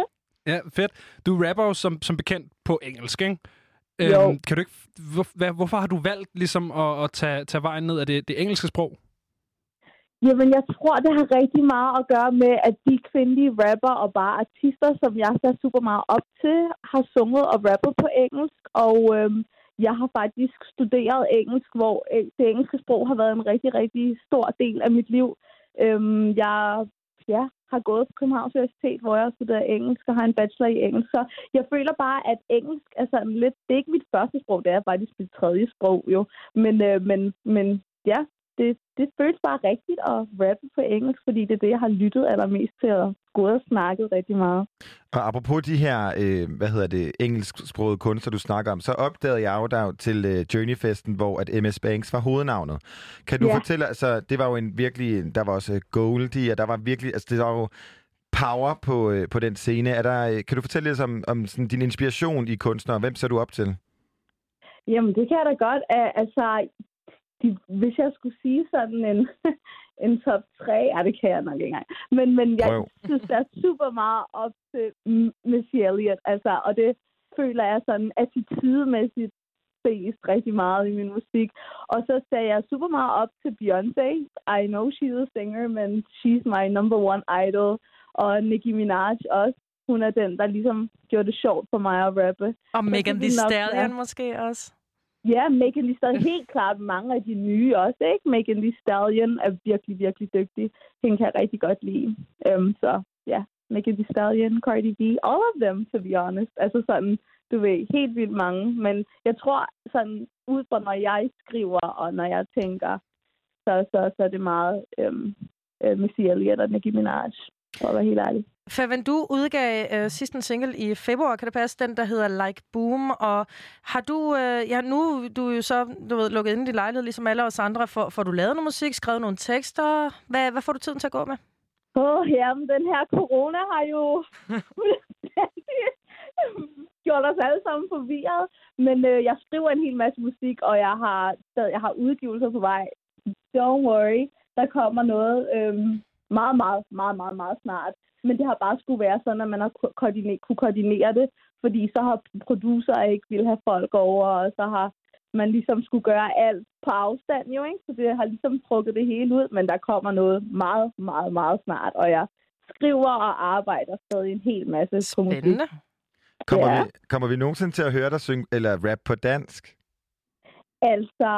ja, fedt. Du rapper jo som, som bekendt på engelsk, ikke? Jo. Øhm, kan du ikke, hvor, hvad, hvorfor har du valgt ligesom at, at tage, tage vejen ned af det, det engelske sprog? Jamen, jeg tror, det har rigtig meget at gøre med, at de kvindelige rapper og bare artister, som jeg ser super meget op til, har sunget og rappet på engelsk. Og øhm, jeg har faktisk studeret engelsk, hvor øh, det engelske sprog har været en rigtig, rigtig stor del af mit liv. Øhm, jeg ja, har gået på Københavns Universitet, hvor jeg har studeret engelsk og har en bachelor i engelsk. Så jeg føler bare, at engelsk er sådan lidt... Det er ikke mit første sprog, det er faktisk mit tredje sprog jo. Men, øh, men, men ja, det, det føles bare rigtigt at rappe på engelsk, fordi det er det, jeg har lyttet allermest til og gået og snakket rigtig meget. Og apropos de her, øh, hvad hedder det, engelsksprogede kunstner, du snakker om, så opdagede jeg jo der til øh, Journeyfesten, hvor at MS Banks var hovednavnet. Kan du Ja. fortælle, altså det var jo en virkelig, der var også øh, Goldie, og der var virkelig, altså det var jo power på, øh, på den scene. Er der, øh, kan du fortælle lidt om, om sådan, din inspiration i kunstnere? Hvem ser du op til? Jamen, det kan jeg da godt. Altså, de, hvis jeg skulle sige sådan en, en top 3, ja, det kan jeg nok ikke engang. Men, men jeg Prøv. synes, der er super meget op til Missy Elliott, altså, og det føler jeg sådan attitudemæssigt ses rigtig meget i min musik. Og så ser jeg super meget op til Beyoncé. I know she's a singer, men she's my number one idol. Og Nicki Minaj også. Hun er den, der ligesom gjorde det sjovt for mig at rappe. Og Megan det Thee nok Stallion måske også. Ja, Megan Thee Stallion. Helt klart mange af de nye også, ikke? Megan Thee Stallion er virkelig, virkelig dygtig. Hende kan jeg rigtig godt lide. Um, så ja, Megan Thee Stallion, Cardi B, all of them, to be honest. Altså sådan, du ved, helt vildt mange. Men jeg tror sådan, ud fra når jeg skriver, og når jeg tænker, så, så, så er det meget øhm, øh, um, uh, Missy Elliott og Nicki Minaj, for at være helt ærlig. Favan, du udgav øh, sidst en single i februar, kan det passe? Den, der hedder Like Boom. Og har du, øh, ja, nu du er jo så du ved, lukket ind i din lejlighed, ligesom alle os andre. Får, får du lavet noget musik, skrevet nogle tekster? Hvad, hvad får du tiden til at gå med? Åh, oh, jamen, den her corona har jo gjort os alle sammen forvirret. Men øh, jeg skriver en hel masse musik, og jeg har, jeg har udgivelser på vej. Don't worry, der kommer noget øhm, meget, meget, meget, meget, meget snart. Men det har bare skulle være sådan, at man har koordinere, kunne koordinere det, fordi så har producer ikke vil have folk over, og så har man ligesom skulle gøre alt på afstand jo, ikke? Så det har ligesom trukket det hele ud, men der kommer noget meget, meget, meget snart, og jeg skriver og arbejder stadig en hel masse på musik. Spændende. Kommer, Ja. vi, kommer vi nogensinde til at høre dig synge, eller rap på dansk? Altså,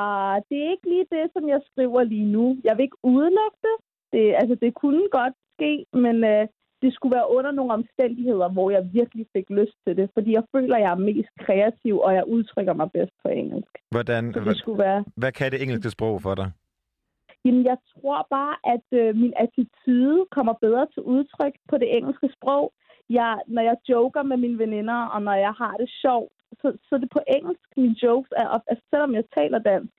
det er ikke lige det, som jeg skriver lige nu. Jeg vil ikke udelukke det. Det altså, det kunne godt ske, men øh, det skulle være under nogle omstændigheder, hvor jeg virkelig fik lyst til det. Fordi jeg føler, jeg er mest kreativ, og jeg udtrykker mig bedst på engelsk. Hvordan, Så det skulle være... hvad kan det engelske sprog for dig? Jamen, jeg tror bare, at øh, min attitude kommer bedre til udtryk på det engelske sprog. Jeg, når jeg joker med mine veninder, og når jeg har det sjovt, så, så er det på engelsk, mine jokes er, altså, selvom jeg taler dansk.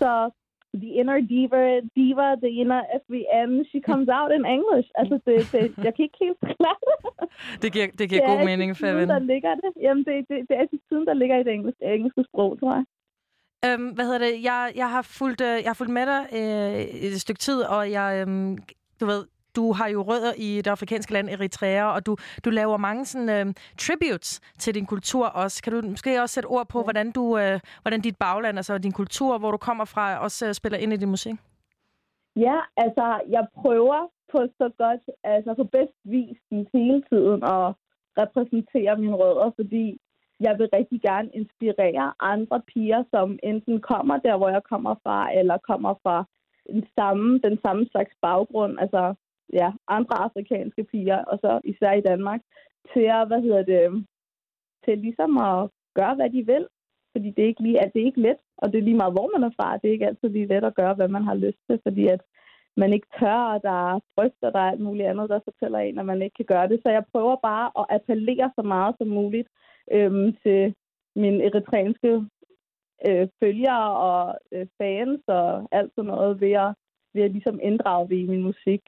Så the inner diva, diva, the inner FVM, she comes out in English. Altså, det, det, jeg kan ikke helt forklare det. Det giver, det giver god mening, Faven. der ligger det. Jamen, det, det, det er attituden, der ligger i det engelske, engelske sprog, tror jeg. Øhm, hvad hedder det? Jeg, jeg, har fulgt, øh, jeg har fulgt med dig øh, et stykke tid, og jeg, øhm, du ved, du har jo rødder i det afrikanske land Eritrea, og du, du laver mange sådan, øh, tributes til din kultur også. Kan du måske også sætte ord på, hvordan, du, øh, hvordan dit bagland, altså din kultur, hvor du kommer fra, også øh, spiller ind i din musik? Ja, altså, jeg prøver på så godt, altså på bedst vis hele tiden at repræsentere mine rødder, fordi jeg vil rigtig gerne inspirere andre piger, som enten kommer der, hvor jeg kommer fra, eller kommer fra den samme, den samme slags baggrund, altså ja, andre afrikanske piger, og så især i Danmark, til at, hvad hedder det, til ligesom at gøre, hvad de vil. Fordi det er ikke, lige, at det er ikke let, og det er lige meget, hvor man er fra. Det er ikke altid lige let at gøre, hvad man har lyst til, fordi at man ikke tør, og der er frygt, og der er alt muligt andet, der fortæller en, at man ikke kan gøre det. Så jeg prøver bare at appellere så meget som muligt øhm, til mine eritreanske øh, følgere og øh, fans og alt sådan noget ved at, ved at ligesom inddrage det i min musik.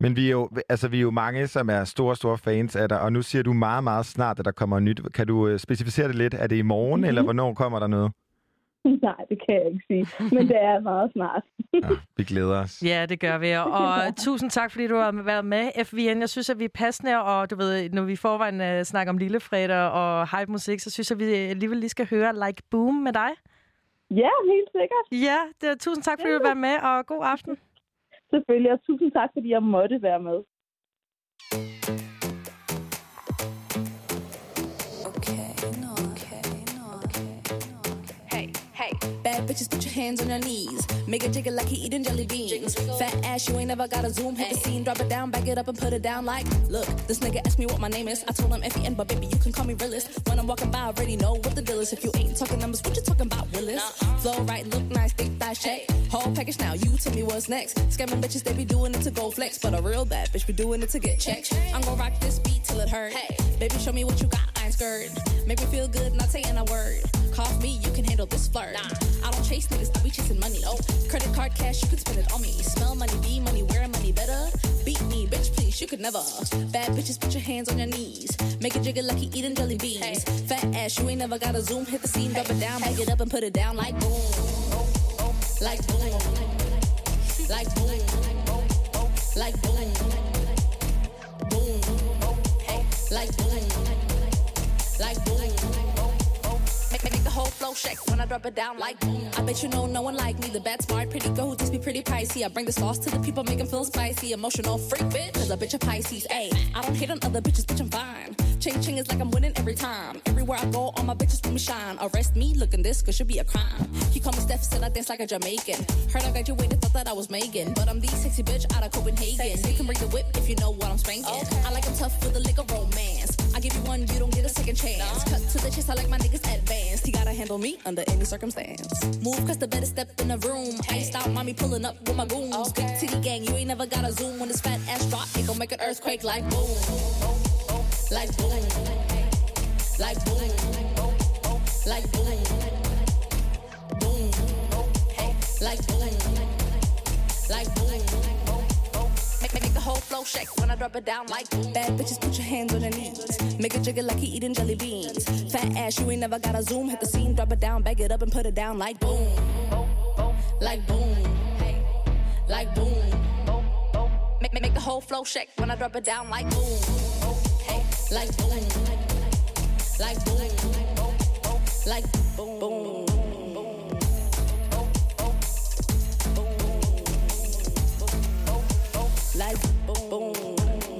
Men vi er, jo, altså, vi er jo mange, som er store, store fans af dig, og nu siger du meget, meget snart, at der kommer nyt. Kan du øh, specificere det lidt? Er det i morgen, mm-hmm. eller hvornår kommer der noget? Nej, det kan jeg ikke sige, men det er meget snart. Vi glæder os. Ja, det gør vi. Og tusind tak, fordi du har været med, FVN. Jeg synes, at vi er passende, og du ved, når vi forvejen uh, snakker om Lillefredag og hype musik, så synes jeg, at vi alligevel lige skal høre Like Boom med dig. Ja, helt sikkert. Ja, det er, tusind tak, fordi du var med, og god aften. Selvfølgelig, og tusind tak, fordi jeg måtte være med. Bitches, put your hands on your knees. Make a jiggle like he eating jelly beans. Fat ass, you ain't never got a zoom. Hit the scene, drop it down, back it up and put it down like. Look, this nigga asked me what my name is. I told him F-E-N, but baby, you can call me realist. When I'm walking by, I already know what the deal is. If you ain't talking numbers, what you talking about, Willis? Flow right, look nice, thick thigh shape. Whole package now, you tell me what's next. Scamming bitches, they be doing it to go flex. But a real bad bitch be doing it to get checked. I'm gonna rock this beat till it hurt. Hey, baby, show me what you got, I ain't scared. Make me feel good, not saying a word. Call me, you can handle this flirt. Don't chase niggas, I be chasing money. Oh, credit card cash, you can spend it on me. Smell money, be money, wearing money better. Beat me, bitch, please, you could never. Bad bitches, put your hands on your knees. Make a jiggle like you eating jelly beans. Fat ass, you ain't never got a zoom. Hit the scene, drop it down, back it up and put it down like boom. Like boom. Like boom. Like boom. Boom. Like boom. Like boom. Make the whole flow shake when I drop it down like boom. I bet you know no one like me. The bad, smart, pretty girl who just be pretty pricey. I bring the sauce to the people, make them feel spicy. Emotional freak bitch, cause a bitch a Pisces. Ayy, I don't hate on other bitches, bitch, I'm fine. Ching ching is like I'm winning every time. Everywhere I go, all my bitches want me shine. Arrest me, looking this could should be a crime. He called me Steph, said I dance like a Jamaican. Heard I graduated, thought that I was Megan. But I'm the sexy bitch out of Copenhagen. You can bring the whip if you know what I'm spanking. I like tough with a lick of romance. I give you one, you don't get a second chance. Cut to the chest, I like my niggas advanced. He gotta handle me under any circumstance. Move, cause the better step in the room. Iced out, mommy pulling up with my goons. Big titty gang, you ain't never got a zoom. When this fat ass drop, it gon' make an earthquake like boom. Like boom. Like boom. Like boom. Boom. Like boom. Like boom. Make, make the whole flow shake when I drop it down like boom. Bad bitches, put your hands on your knees. Make a jiggle like he eating jelly beans. Fat ass, you ain't never got a zoom. Hit the scene, drop it down, bag it up and put it down like boom. Like boom. Like boom. Make, make, make the whole flow shake when I drop it down like boom. Like boom. Like boom. Like boom. boom. Like boom.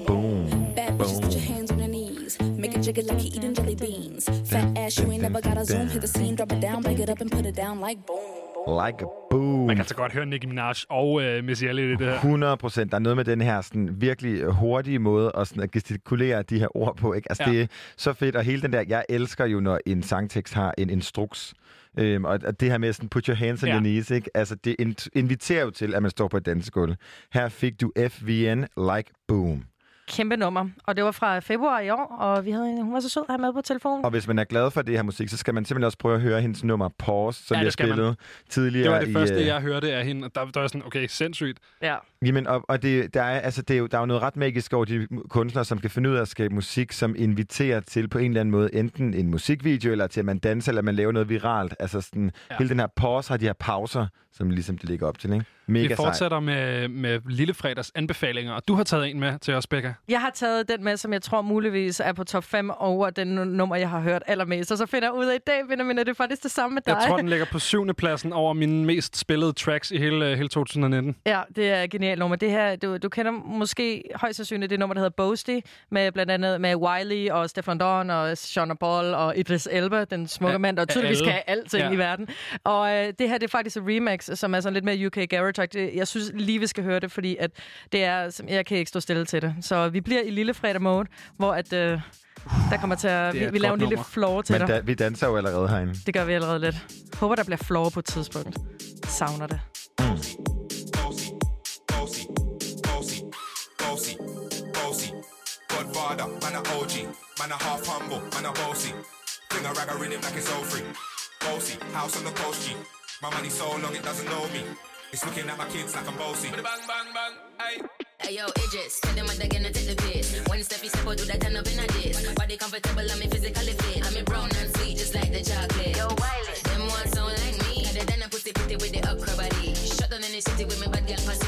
Boom. Bad bitches, put your hands on your knees. Make a jiggle like you eating jelly beans. Fat ass, you ain't never got a zoom. Hit the scene, drop it down, bag it up and put it down like boom. Like a boom. Man kan altså godt høre Nicki Minaj og øh, Missy Elliott i det her. 100 procent. Der er noget med den her sådan, virkelig øh, hurtige måde at, sådan, at gestikulere de her ord på. Ikke? Altså, ja. Det er så fedt. Og hele den der, jeg elsker jo, når en sangtekst har en instruks. Øhm, og, og det her med sådan, put your hands on Ja. your knees, ikke? Altså, det in- inviterer jo til, at man står på et dansegulv. Her fik du FVN like boom. Kæmpe nummer. Og det var fra februar i år, og vi havde, en- hun var så sød at have med på telefonen. Og hvis man er glad for det her musik, så skal man simpelthen også prøve at høre hendes nummer Pause, som Ja, det jeg skal man. spillede tidligere. Det var det i, første, øh, jeg hørte af hende. og Der, der var jeg sådan, okay, sindssygt. Ja. Jamen, og, og det, der, er, altså, det er jo, der er jo noget ret magisk over de kunstnere, som kan finde ud af at skabe musik, som inviterer til på en eller anden måde enten en musikvideo, eller til at man danser, eller man laver noget viralt. Altså sådan, Ja. hele den her pause har de her pauser, som ligesom det ligger op til, ikke? Mega Vi fortsætter med, med Lillefredags anbefalinger, og du har taget en med til os, Becca. Jeg har taget den med, som jeg tror muligvis er på top 5 over den nu- nummer, jeg har hørt allermest. Og så finder jeg ud af i dag, Benjamin, at det er faktisk det samme med dig. Jeg tror, den ligger på syvende pladsen over mine mest spillede tracks i hele, hele 2019. Ja, det er et genialt nummer. Det her, du, du kender måske højst sandsynligt det nummer, der hedder Boasty, med blandt andet med Wiley og Stefan Don og Sean Paul og Idris Elba, den smukke Ja, mand, der tydeligvis kan alting Ja. i verden. Og øh, det her, det er faktisk et remix, som er sådan lidt mere UK Garage. Jeg synes lige, vi skal høre det, fordi at det er, som- jeg kan ikke stå stille til det. Så vi bliver i lille fredag mode, hvor at, øh, der kommer til at, vi, vi laver en lille nummer. floor til Men dig. da, vi danser jo allerede herinde. Det gør vi allerede lidt. Håber, der bliver floor på et tidspunkt. Savner det. bossy, Godfather, man a OG, man a half humble, man a bossy. Thing a rag a rhythm like it's all free. Bossy, house on the coast G. My money so long it doesn't know me. It's looking at my kids like I'm bossy. Bang bang bang, hey. Hey yo, Idris, tell them what they're gonna take the piss. When Steffi step out, do that turn up in a diss. Body comfortable, I'm physically fit. I'm brown and sweet, just like the chocolate. Yo, Wiley, them ones sound like me. Got then I pussy pretty with the upper body. Shut down in the city with me bad girl pussy.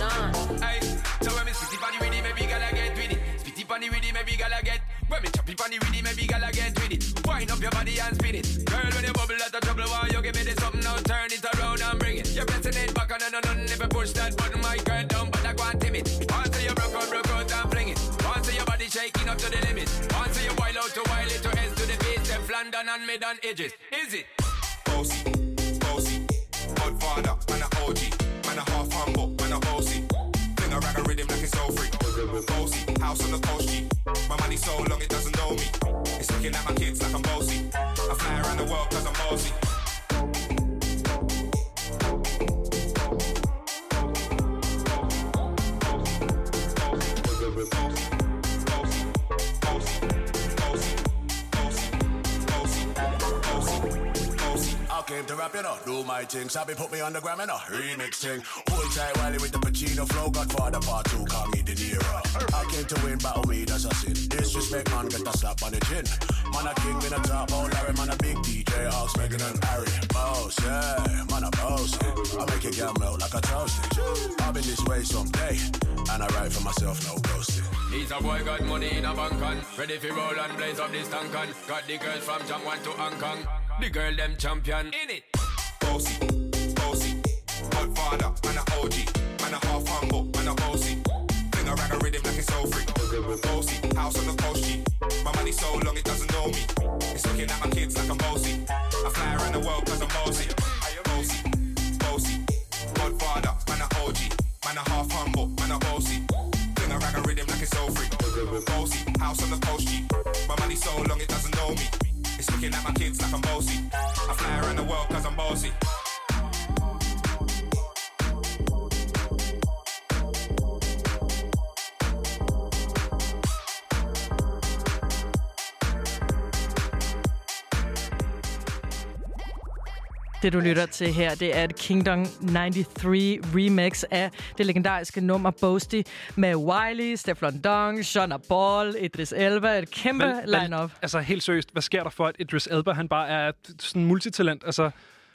Sean. Hey, so when me spitty panny with it, maybe gala get with it. Spitty panny with it, maybe gala get. When me choppy panny with it, maybe gala get with it. Wind up your body and spin it. Girl, when you bubble out of trouble, why you give me this something now? Turn it around and bring it. You're pressing it back on and on and never push that button, my girl down, but I go and timid. Once you broke out, broke out and fling it. Once your body shaking up to the limit. Once you wild out to wild it to ends to the them London and mid on edges. Is it? House on the coast. My money so long it doesn't know me. It's looking at my kids like I'm bossy. To rap, you know, do my thing. Sabi put me on the gram, you know, remix thing. Hold tight Wiley with the Pacino flow, Godfather part two, call me De Niro. I came to win, battle me, that's a sin. Disrespect, man, get a slap on the chin. Man a king, in a top, oh Larry, man a big DJ, Hawks, Megan and Harry. Boss, yeah, man a boss. I make it get melt like a toasty. I've been this way someday, and I write for myself, no ghosting. He's a boy got money in a bank on Ready for roll and blaze up this tank on Got the girls from Jangwan to Hong Kong The girl them champion in it. Bossy, bossy. Godfather, man a OG Man a half humble, man a bossy Fling a rag a rhythm like it's all free. Bossy, house on the coast G. My money so long it doesn't know me. It's looking at my kids like I'm bossy. I fly around the world cause I'm bossy. Bossy, bossy. Godfather, man a OG Man a half humble, man a bossy Fling a rag a rhythm like it's all free. Bossy, house on the coast G. My money so long it doesn't know me It's looking at my kids like I'm bossy I fly around the world cause I'm bossy Det, du lytter til her, det er et Kingdom 93 remix af det legendariske nummer Boasty med Wiley, Stefan Dong, Shona Ball, Idris Elba. Et kæmpe hvad- line-up. Altså helt seriøst, hvad sker der for, at Idris Elba han bare er sådan en multitalent? Altså,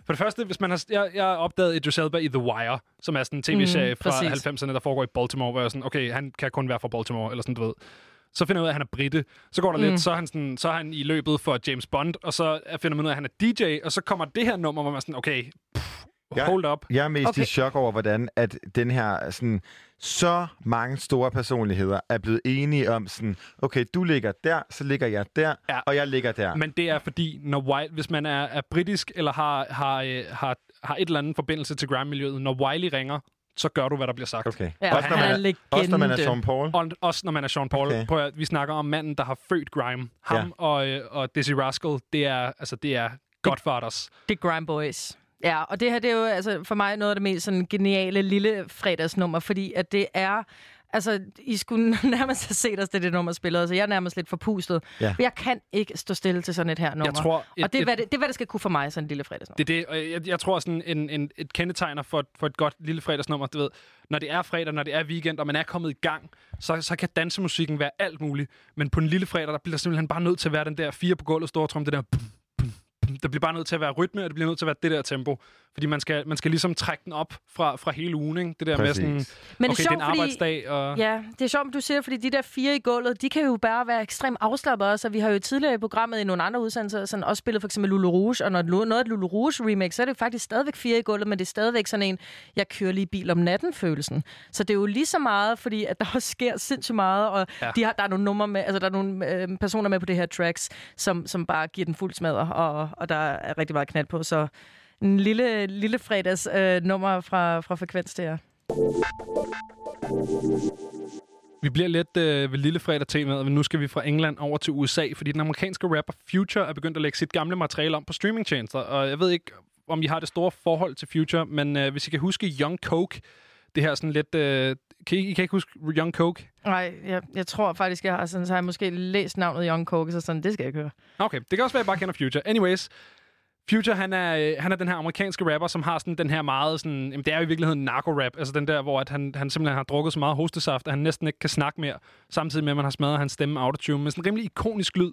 for det første, hvis man har, jeg, jeg opdagede Idris Elba i The Wire, som er sådan en tv-serie Mm, fra præcis. 90'erne, der foregår i Baltimore, hvor jeg sådan, okay, han kan kun være fra Baltimore, eller sådan, du ved. Så finder jeg ud af, at han er britte. Så går der Mm. lidt, så er, han sådan, så er han i løbet for James Bond, og så finder man ud af, at han er DJ, og så kommer det her nummer, hvor man er sådan, okay, pff, hold up. Jeg er mest okay. Okay. i chok over, hvordan at den her sådan, så mange store personligheder er blevet enige om sådan, okay, du ligger der, så ligger jeg der, ja. og jeg ligger der. Men det er fordi, når Wiley, hvis man er, er britisk, eller har, har, øh, har, har et eller andet forbindelse til grime-miljøet, når Wiley ringer, så gør du, hvad der bliver sagt. Okay. Ja, Også når man er- også når man er Sean Paul? Og, også når man er Sean Paul. Okay. Prøv at, vi snakker om manden, der har født grime. Ham Ja. og, øh, og Dizzy Rascal, det er, altså, det er Godfathers. Det er Grime Boys. Ja, og det her det er jo altså, for mig noget af det mest sådan, geniale lille fredagsnummer, fordi at det er... Altså, I skulle nærmest have set os, det, det nummer spillet. Så jeg er nærmest lidt forpustet. Ja. Jeg kan ikke stå stille til sådan et her nummer. tror, et- og det er, et- hvad det, det er, hvad det skal kunne for mig, sådan en lille fredagsnummer. Det er det, og jeg, jeg tror sådan en, en, et kendetegner for, for et godt lille fredagsnummer, du ved, når det er fredag, når det er weekend, og man er kommet i gang, så, så kan dansemusikken være alt muligt. Men på en lille fredag, der bliver der simpelthen bare nødt til at være den der fire på gulvet store trum, det der bum, bum, bum. Der bliver bare nødt til at være rytme, og det bliver nødt til at være det der tempo. Fordi man skal, man skal ligesom trække den op fra, fra hele ugen, ikke? Det der Præcis. med sådan, Men okay, det er sjovt, det er en arbejdsdag, og... Fordi, ja, det er sjovt, du siger, fordi de der fire i gulvet, de kan jo bare være ekstremt afslappede også. Og vi har jo tidligere i programmet i nogle andre udsendelser sådan også spillet for eksempel Lulu Rouge, og når noget af Lulu Rouge remix, så er det jo faktisk stadigvæk fire i gulvet, men det er stadigvæk sådan en, jeg kører lige bil om natten følelsen. Så det er jo lige så meget, fordi at der også sker sindssygt meget, og ja. de har, der er nogle numre med, altså der er nogle øh, personer med på det her tracks, som, som bare giver den fuld smadre, og, og der er rigtig meget knald på, så en lille, lille fredags øh, nummer fra, fra Frekvens det her. Vi bliver lidt øh, ved lille fredag temaet, men nu skal vi fra England over til USA, fordi den amerikanske rapper Future er begyndt at lægge sit gamle materiale om på streamingtjenester, og jeg ved ikke, om I har det store forhold til Future, men øh, hvis I kan huske Young Coke, det her sådan lidt... Øh, kan I, I kan ikke huske Young Coke? Nej, jeg, jeg tror faktisk, jeg har, sådan, så har jeg måske læst navnet Young Coke, så sådan, det skal jeg ikke høre. Okay, det kan også være, at jeg bare kender Future. Anyways, Future, han er, øh, han er den her amerikanske rapper, som har sådan den her meget sådan... Jamen, det er jo i virkeligheden narko-rap. Altså den der, hvor at han, han simpelthen har drukket så meget hostesaft, at han næsten ikke kan snakke mere, samtidig med, at man har smadret hans stemme autotune med sådan en rimelig ikonisk lyd.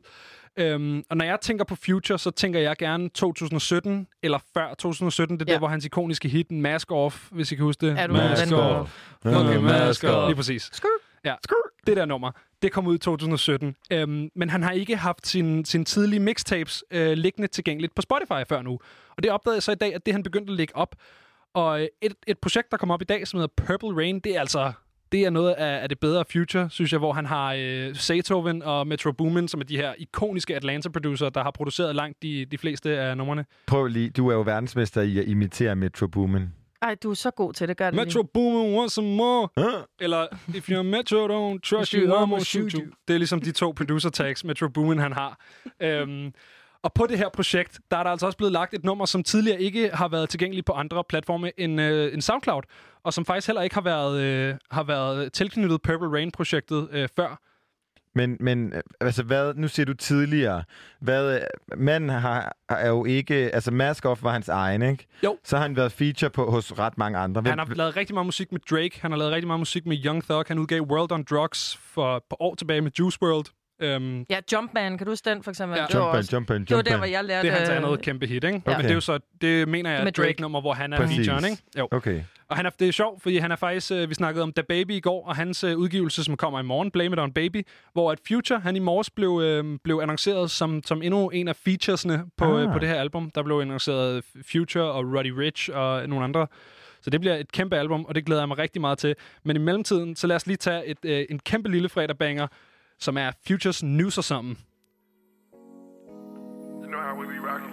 Øhm, og når jeg tænker på Future, så tænker jeg gerne 2017 eller før 2017. Det er ja. der, hvor hans ikoniske hit, Mask Off, hvis I kan huske det. Er du Mask den- Off. Okay, Mask Off. Lige præcis. Ja. Det der nummer, det kom ud i 2017. Øhm, men han har ikke haft sin, sin tidlige mixtapes øh, liggende tilgængeligt på Spotify før nu. Og det opdagede jeg så i dag, at det han begyndte at lægge op. Og øh, et, et projekt, der kommer op i dag, som hedder Purple Rain, det er altså det er noget af, af det bedre Future, synes jeg, hvor han har øh, Beethoven og Metro Boomin, som er de her ikoniske Atlanta-producer, der har produceret langt de, de fleste af numrene. Prøv lige, du er jo verdensmester i at imitere Metro Boomin. Ej, du er så god til det, gør det Metro lige. Boomin wants some more. Eller, if you're Metro, don't trust you, I'm gonna shoot you. Det er ligesom de to producer tags, Metro Boomin han har. Øhm, og på det her projekt, der er der altså også blevet lagt et nummer, som tidligere ikke har været tilgængeligt på andre platforme end, øh, end SoundCloud, og som faktisk heller ikke har været, øh, har været tilknyttet Purple Rain-projektet øh, før. Men, men altså, hvad, nu siger du tidligere, hvad, manden har, er jo ikke, altså Mask Off var hans egen, ikke? Jo. Så har han været feature på, hos ret mange andre. Han har lavet rigtig meget musik med Drake, han har lavet rigtig meget musik med Young Thug, han udgav World on Drugs for et par år tilbage med Juice World. Øhm, Ja, Jumpman, kan du huske den for eksempel? Ja. Det var Jumpman, også- Jumpman, Det var der, Jumpman. hvor jeg lærte... Det er hans øh, andet kæmpe hit, ikke? Ja. Men det er jo så, det mener jeg, Med er Drake. Drake-nummer, hvor han er Præcis. featuren, ikke? Jo. Okay. Og han er, det er sjovt, fordi han er faktisk, øh, vi snakkede om Da Baby i går, og hans øh, udgivelse, som kommer i morgen, Blame It On Baby, hvor at Future, han i morges blev, øh, blev annonceret som, som endnu en af featuresne på, Ah. øh, på det her album. Der blev annonceret Future og Roddy Rich og nogle andre. Så det bliver et kæmpe album, og det glæder jeg mig rigtig meget til. Men i mellemtiden, så lad os lige tage et, øh, en kæmpe lille fredagbanger, som er Futures News og sammen. You know how we be rocking.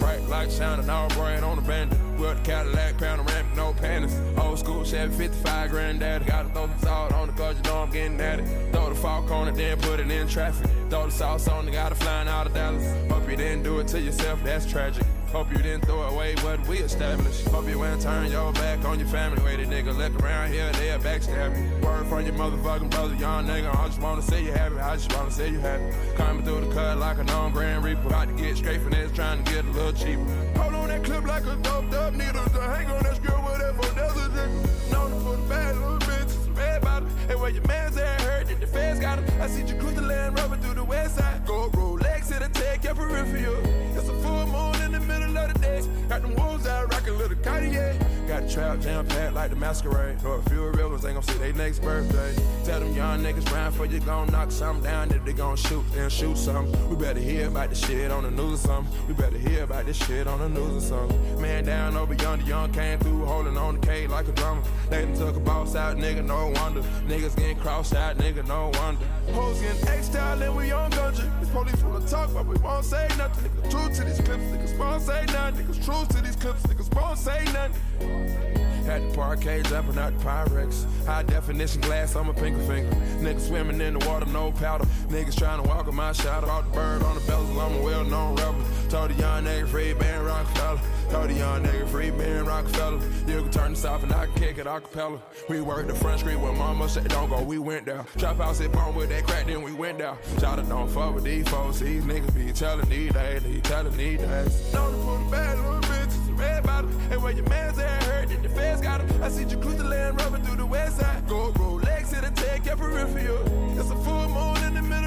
Bright light shining all bright on the bandit. With the Cadillac, panoramic, no panties. Old school Chevy 55 granddaddy. Gotta throw some salt on the cause you know I'm getting at it. Throw the fork on it, then put it in traffic. Throw the sauce on it, gotta flying out of Dallas. Hope you didn't do it to yourself, that's tragic. Hope you didn't throw away what we established. Hope you ain't turn your back on your family. Way the nigga look around here, they'll backstab you. Word from your motherfucking brother, young nigga. I just wanna see you happy. I just wanna see you happy. Coming through the cut like a known Grand Reaper. About to get straight from this, trying to get a little cheaper. Hold on that clip like a doped up needle. To hang on that skirt, whatever, that's a nigga. Known put a bad little bitch. Red bottom. Hey, where your man's at hurt that the feds got him. I see you cruise the land rubber through the west side. Go Rolex the tech, your peripheral. It's a full moon the middle of the day. Got them wolves out rocking little Cartier. Got a trap jam packed like the masquerade. Or a few ones ain't gonna see they next birthday. Tell them young niggas round for you gon' knock something down. If they gon' shoot, then shoot something. We better hear about this shit on the news or something. We better hear about this shit on the news or something. Man down over yonder, young came through holding on the K like a drummer. They done took a boss out, nigga, no wonder. Niggas getting crossed out, nigga, no wonder. Hoes getting X-style and we on gunja. This police of talk, but we won't say nothing. Niggas true to these clips, niggas won't say nothing. Niggas true to these clips, niggas won't say nothing. Had the parquet jumping out the Pyrex. High definition glass I'm a pinky finger. Niggas swimming in the water, no powder. Niggas trying to walk on my shadow. Out the bird on the bezel, I'm a well known rebel. Told the young nigga free Ben Rockefeller. Told the young nigga free Ben Rockefeller. You can turn off and I can kick it acapella. We worked the front street where mama said don't go, we went down. Trap house hit bomb with that crack, then we went down. Shout out don't fuck with these folks. These niggas be telling these days, they telling these days. To put a bad little bitches, red bottom. And where your man's at hurt, that the feds got him. I see you cruise the land rubber through the west side. Go Rolex to the tech, your peripheral. It's a full moon in the middle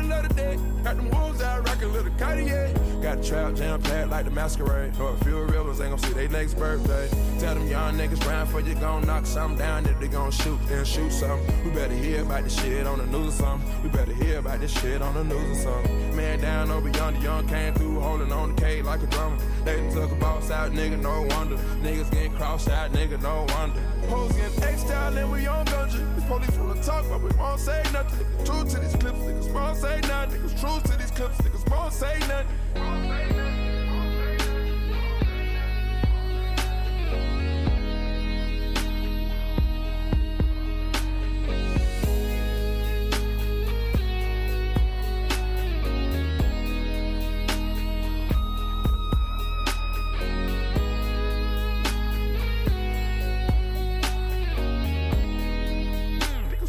Got them wolves out rocking little Cartier. Got a trap jam packed like the masquerade. Or a few ones ain't gonna see they next birthday. Tell them young niggas round for you gon' knock something down. If they gon' shoot, then shoot something. We better hear about this shit on the news or something. We better hear about this shit on the news or something. Man down over yonder, young came through holding on the K like a drummer. They took a boss out, nigga, no wonder. Niggas getting crossed out, nigga, no wonder. Hoes getting X-style and we on gunja. This police of talk, but we won't say nothing. True to these clips, niggas won't say nothing. Niggas true to these clips, niggas won't say nothing.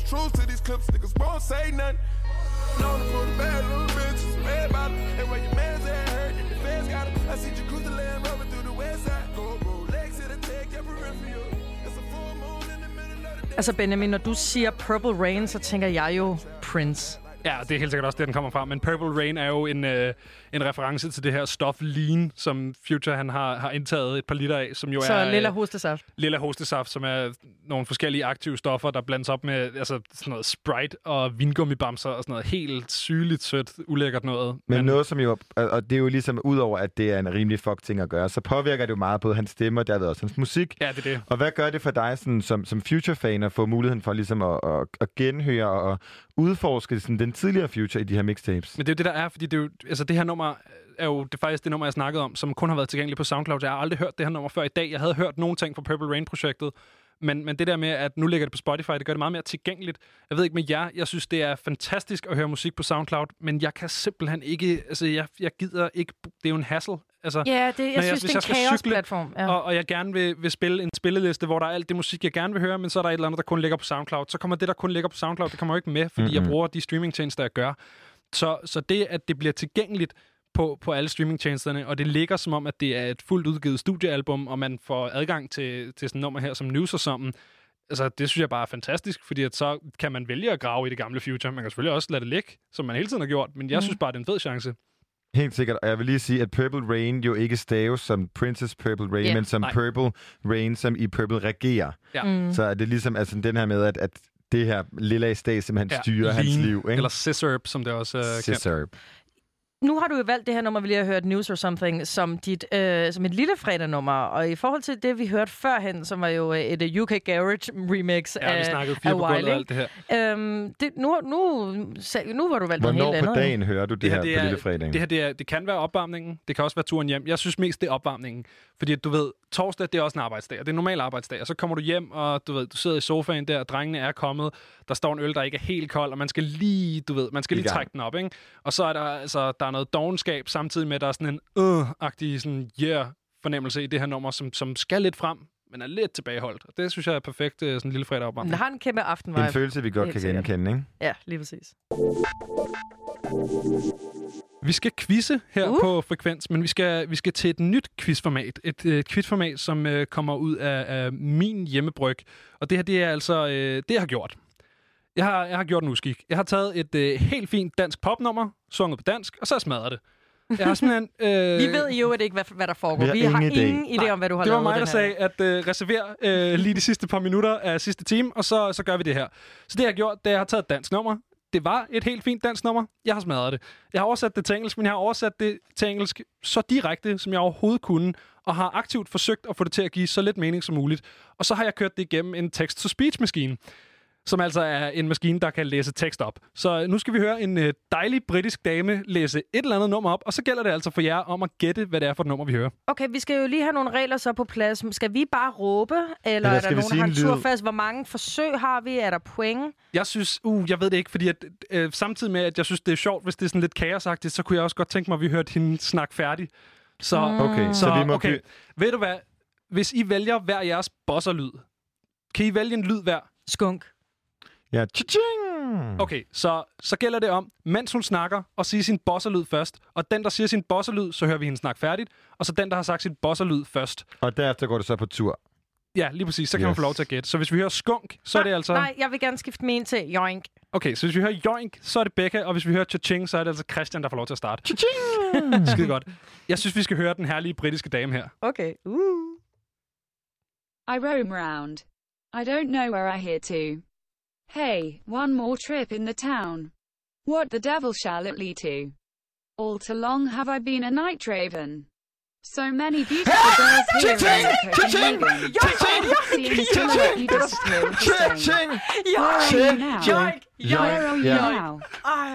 True to these clips, niggas won't say nothing. Known put a bad little bitches, red bottom. And where your man's at hurt, and the feds got him. I see you cruise the land rubber through the west side. Go Rolex to the tech, your peripheral. It's a full moon in the middle of the day. Altså Benjamin, når du siger Purple Rain, så tænker jeg jo Prince. Ja, det er helt sikkert også det, den kommer fra. Men Purple Rain er jo en, øh, en reference til det her stof lean, som Future han har, har indtaget et par liter af, som jo Så er... lilla øh, hostesaft. Lilla hostesaft, som er nogle forskellige aktive stoffer, der blandes op med altså, sådan noget Sprite og vingummibamser og sådan noget helt sygeligt sødt, ulækkert noget. Men, Men noget, som jo... Og og det er jo ligesom, udover at det er en rimelig fuck ting at gøre, så påvirker det jo meget både hans stemme og derved også hans musik. Ja, det er det. Og hvad gør det for dig sådan, som, som Future-fan at få muligheden for ligesom at, at, at genhøre og udforske sådan, den tidligere Future i de her mixtapes? Men det er jo det, der er, fordi det, er jo, altså, det her nummer er jo det faktisk det nummer, jeg snakkede om, som kun har været tilgængeligt på SoundCloud. Jeg har aldrig hørt det her nummer før i dag. Jeg havde hørt nogle ting fra Purple Rain-projektet, men, men det der med, at nu ligger det på Spotify, det gør det meget mere tilgængeligt. Jeg ved ikke med jer, jeg synes, det er fantastisk at høre musik på SoundCloud, men jeg kan simpelthen ikke, altså jeg, jeg gider ikke, det er jo en hassle. Altså, Ja, det, jeg når synes, det er en kaosplatform. Ja. og, og jeg gerne vil, vil spille en spilleliste, hvor der er alt det musik, jeg gerne vil høre, men så er der et eller andet, der kun ligger på SoundCloud. Så kommer det, der kun ligger på SoundCloud, det kommer jo ikke med, fordi mm-hmm. jeg bruger de streamingtjenester, jeg gør. Så, så det, at det bliver tilgængeligt på, på alle streamingtjenesterne, og det ligger som om, at det er et fuldt udgivet studiealbum, og man får adgang til, til sådan et nummer her som News og sammen, altså, det synes jeg bare er fantastisk, fordi at så kan man vælge at grave i det gamle Future. Man kan selvfølgelig også lade det ligge, som man hele tiden har gjort, men jeg Mhm. synes bare, det er en fed chance. Helt sikkert. Og jeg vil lige sige, at Purple Rain jo ikke staves som Princess Purple Rain, Ja. men som Nej. Purple Rain, som i Purple regerer. Ja. Mm. Så er det ligesom altså, den her med, at, at det her lille stat simpelthen styrer hans Lean, liv. Ikke? Eller Scissorp, som det også er kendt. Scissorp. Nu har du jo valgt det her nummer, vi lige har hørt, News or Something, som, dit, øh, som et lille fredagnummer. Og i forhold til det, vi hørte førhen, som var jo øh, et øh, UK Garage remix Ja, vi af, snakkede fire af på gulvet Wiley. og alt det her. Øhm, det, nu, nu, nu var du valgt noget Hvornår helt på andet. dagen hører du det, her, det på er, lille fredag? Det her det, er, det kan være opvarmningen. Det kan også være turen hjem. Jeg synes mest, det er opvarmningen. Fordi at du ved, torsdag, det er også en arbejdsdag. og Det er en normal arbejdsdag. Og så kommer du hjem, og du ved, du sidder i sofaen der, og drengene er kommet. Der står en øl, der ikke er helt kold, og man skal lige, du ved, man skal lige trække den op, ikke? Og så er der, altså, der er noget dogenskab, samtidig med, at der er sådan en øh-agtig, sådan, yeah, fornemmelse i det her nummer, som, som skal lidt frem, men er lidt tilbageholdt. Og det synes jeg er perfekt, øh, sådan en lille fredag opvarmning. Den har en kæmpe aftenvibe. En følelse, vi godt Helt kan sikkert. genkende, ikke? Ja, lige præcis. Vi skal quizze her uh. på Frekvens, men vi skal, vi skal til et nyt quizformat. Et, et quizformat, som øh, kommer ud af, af min hjemmebryg. Og det her, det er altså øh, det, jeg har gjort. Jeg har, jeg har gjort en uskik. Jeg har taget et øh, helt fint dansk popnummer, sunget på dansk, og så smadret det. Jeg har simpelthen... Øh, Vi ved jo ikke, hvad, hvad der foregår. Vi har Vi har ingen idé. ingen idé om, hvad du har det var lavet mig, den der sagde, at øh, reserver øh, lige de sidste par minutter af sidste time, og så, så gør vi det her. Så det, jeg har gjort, det er, at jeg har taget et dansk nummer. Det var et helt fint dansk nummer. Jeg har smadret det. Jeg har oversat det til engelsk, men jeg har oversat det til engelsk så direkte, som jeg overhovedet kunne, og har aktivt forsøgt at få det til at give så lidt mening som muligt. Og så har jeg kørt det igennem en text-to-speech-maskine som altså er en maskine, der kan læse tekst op. Så nu skal vi høre en øh, dejlig britisk dame læse et eller andet nummer op, og så gælder det altså for jer om at gætte, hvad det er for et nummer, vi hører. Okay, vi skal jo lige have nogle regler så på plads. Skal vi bare råbe, eller, Eller er der nogen, der har en tur fast? Hvor mange forsøg har vi? Er der point? Jeg synes, uh, jeg ved det ikke, fordi at, øh, samtidig med, at jeg synes, det er sjovt, hvis det er sådan lidt kaosagtigt, så kunne jeg også godt tænke mig, at vi hørte hende snakke færdig. Så, Mm. Okay, så vi må okay. Ved du hvad? Hvis I vælger hver jeres bosserlyd, kan I vælge en lyd hver? Skunk. Ja, cha-ching! Okay, så, så gælder det om, mens hun snakker, og sige sin bosserlyd først. Og den, der siger sin bosserlyd, så hører vi hende snakke færdigt. Og så den, der har sagt sin bosserlyd først. Og derefter går det så på tur. Ja, lige præcis. Så kan man Yes. få lov til at gætte. Så hvis vi hører skunk, så er det altså... Nej, jeg vil gerne skifte min til joink. Okay, så hvis vi hører joink, så er det Becca, og hvis vi hører cha-ching, så er det altså Christian, der får lov til at starte. Cha-ching! Skide godt. Jeg synes, vi skal høre den herlige britiske dame her. Okay. Uh. I roam round. I don't know where I hear to. Hey, one more trip in the town. What the devil shall it lead to? All too long have I been a night raven. So many beautiful girls here in Copenhagen. Seeing a silhouette you disappear with the same. Where are you now? Where are you Ja. now?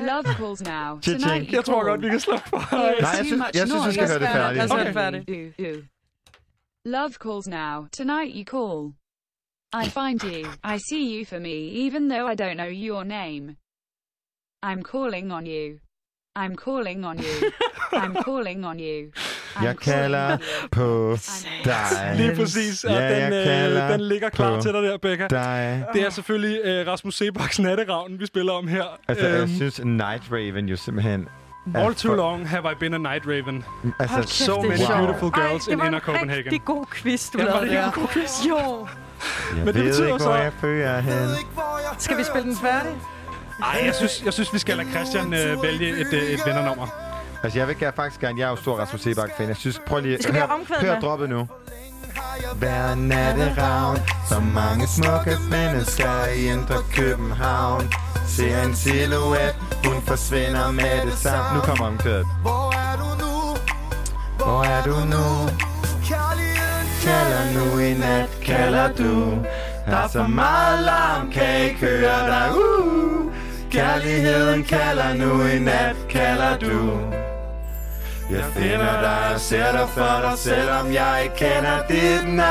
Love calls now. Cha-ching. Tonight you Jeg tror call. godt, vi kan slukke for There is Nej, jeg too synes- much jeg synes, vi skal noise. høre det færdigt. Lad os høre det færdigt. Ooh, ooh. Love calls now. Tonight you call. I find you. I see you for me, even though I don't know your name. I'm calling on you. I'm calling on you. I'm calling on you. I'm Jeg kalder på dig. Lige præcis. Og Ja, den, øh, den ligger klar til dig der, Becca. dig. Det er selvfølgelig øh, Rasmus Sebaks Natteravn, vi spiller om her. Altså, jeg Øhm, synes, Night Raven jo simpelthen... All too for- long have I been a night raven. Altså, so det many sjovt. beautiful girls Ej, in det inner var en Copenhagen. rigtig god quiz, du Ja, var lavede det ikke der. en god quiz? Jo. Jeg Men det betyder ikke, så- hvor jeg fører hen. Skal vi spille den færdig? Ej, jeg synes, jeg synes vi skal lade Christian øh, vælge et, øh, et vennernummer. Altså, jeg vil gerne faktisk gerne... Jeg er jo stor Rasmus Sebak-fan. Jeg synes, prøv lige... Skal vi hør, droppet nu. Hver natteravn, så mange smukke mennesker i Indre København. Ser en silhuet, hun forsvinder med det samme. Nu kommer omkvædet. Hvor er du nu? Hvor er du nu? Kalder nu i nat, kalder du. Der er så meget larm, kan ikke høre dig. Uh. Kærligheden kalder nu i nat, kalder du. Jeg finder dig og ser dig for dig, selvom jeg ikke kender dit navn.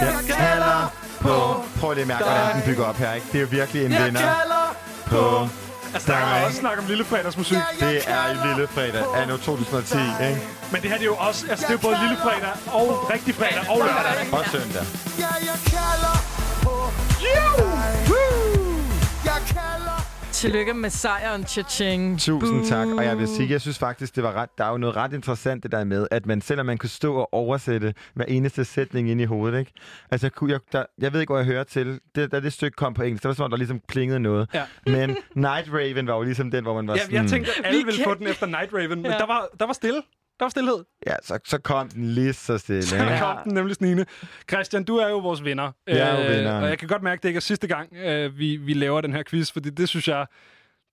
Jeg kalder på... Prøv lige at mærke, hvordan den bygger op her, ikke? Det er jo virkelig en Jeg vinder kalder på Altså, der man også snakke om lille fredagsmusik. Det er i Lille Fredag, anno 2010, ikke? Men det her det er jo også, altså det er jo både lille fredag og rigtig fredag og lørdag. Og søndag. Ja, jeg kalder på dig. Jeg kalder Tillykke med sejren, Cha-ching. Tusind tak, og jeg vil sige, jeg synes faktisk, det var ret, der er jo noget ret interessant det der med, at man, selvom man kunne stå og oversætte hver eneste sætning ind i hovedet, ikke? Altså, jeg, kunne, jeg, der, jeg ved ikke, hvor jeg hører til. Det, da det stykke kom på engelsk, der var som om, der ligesom klingede noget. Ja. Men Night Raven var jo ligesom den, hvor man var Ja, sådan... jeg tænkte, at alle Vi ville kan- få den efter Night Raven, men Ja. der, var, der var stille. Der var stillhed. Ja, så, så kom den lige så stille, Så ikke? kom den nemlig snigende. Christian, du er jo vores vinder. Jeg er jo Øh, vinderen. Og jeg kan godt mærke, at det ikke er sidste gang, øh, vi, vi laver den her quiz, fordi det synes jeg,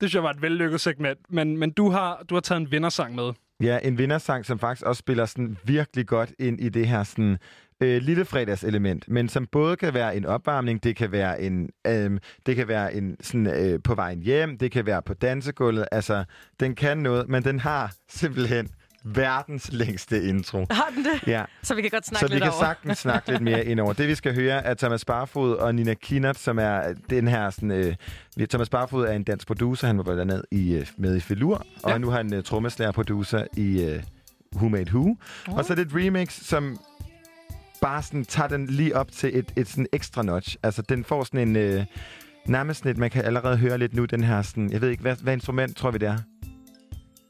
det synes jeg var et vellykket segment. Men, men du, har, du har taget en vindersang med. Ja, en vindersang, som faktisk også spiller sådan virkelig godt ind i det her sådan, øh, lille fredagselement, men som både kan være en opvarmning, det kan være en, øh, det kan være en sådan, øh, på vejen hjem, det kan være på dansegulvet. Altså, den kan noget, men den har simpelthen verdens længste intro. Har den det? Ja. Så vi kan godt snakke Så vi lidt kan over. sagtens snakke lidt mere ind over. Det vi skal høre er Thomas Barfod og Nina Kinnert, som er den her... Sådan, øh, vi- Thomas Barfod er en dansk producer. Han var blandt andet i, øh, med i Filur, og Ja. nu er han uh, trommeslager producer i øh, Who Made Who. Oh. Og så er det et remix, som bare sådan tager den lige op til et, et sådan ekstra notch. Altså, den får sådan en... Øh, nærmest et, man kan allerede høre lidt nu, den her sådan... Jeg ved ikke, hvad, hvad instrument tror vi det er?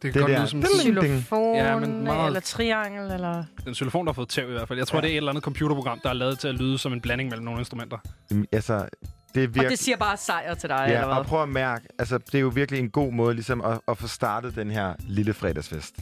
Det kan godt lyde som- Xylofon Ja, men meget- eller triangel, eller... Den xylofon, der har fået tæv i hvert fald. Jeg tror, ja. det er et eller andet computerprogram, der er lavet til at lyde som en blanding mellem nogle instrumenter. Jamen, Altså, det er Og virkelig... det siger bare sejr til dig, Ja, eller og hvad? prøv at mærke, altså det er jo virkelig en god måde ligesom at, at få startet den her lille fredagsfest.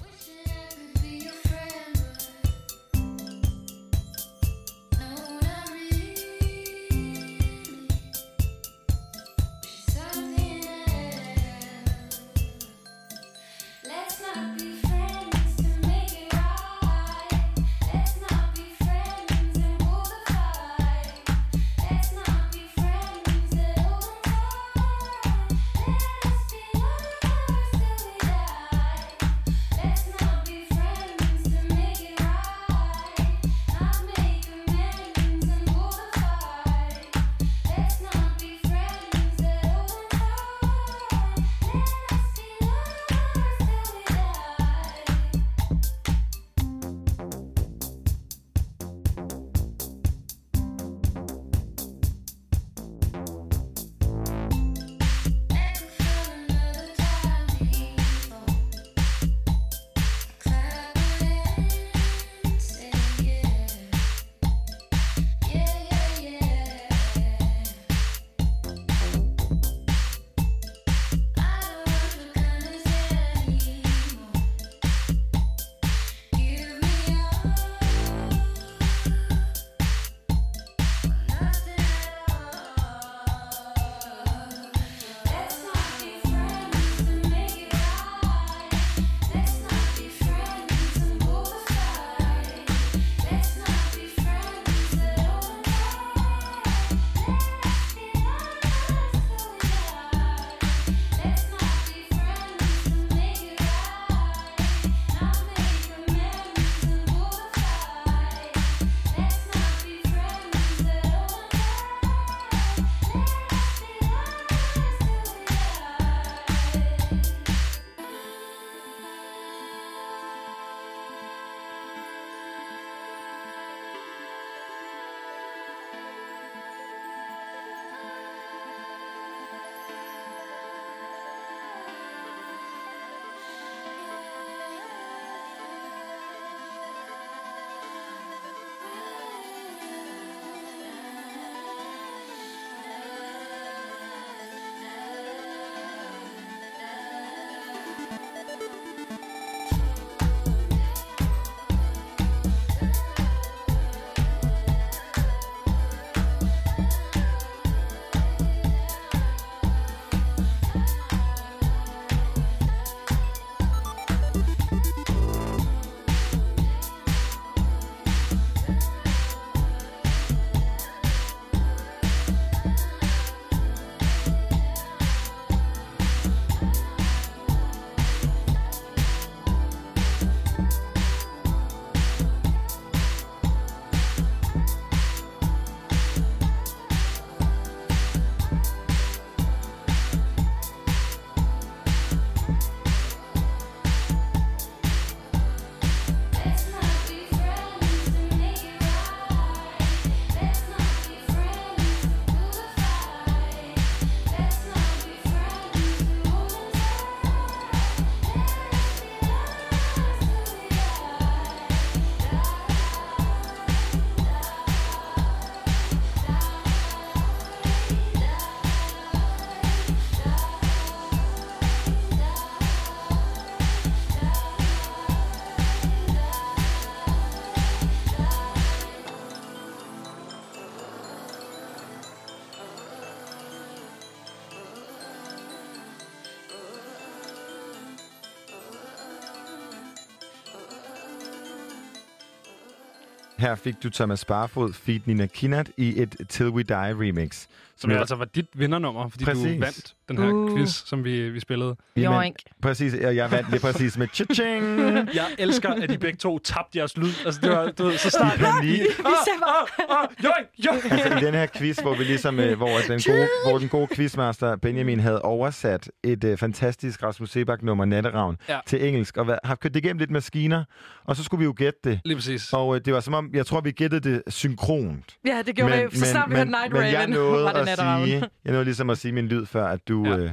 Her fik du Thomas Barfod, feed Nina Kinnert i et Till We Die remix. Som jo- altså var dit vindernummer, fordi Præcis. du vandt den her Uh. quiz, som vi, vi spillede. Jamen, Præcis, og jeg vandt lige præcis med cha-ching. Jeg elsker, at de begge to tabte jeres lyd. Altså, det var, du ved, så snart... I panik. Ah, ah, ah, joink, joink. altså i den her quiz, hvor vi ligesom, øh, hvor den gode, hvor den gode quizmaster Benjamin havde oversat et øh, fantastisk Rasmus Sebak nummer Natteravn Ja. til engelsk, og har kørt det igennem lidt maskiner, og så skulle vi jo gætte det. Lige præcis. Og øh, det var som om, jeg tror, vi gættede det synkront. Ja, det gjorde vi. Så snart vi hørte Night men jeg Raven, nåede var det at Natteravn. sige, jeg nåede ligesom at sige min lyd før, at du... Ja. Øh,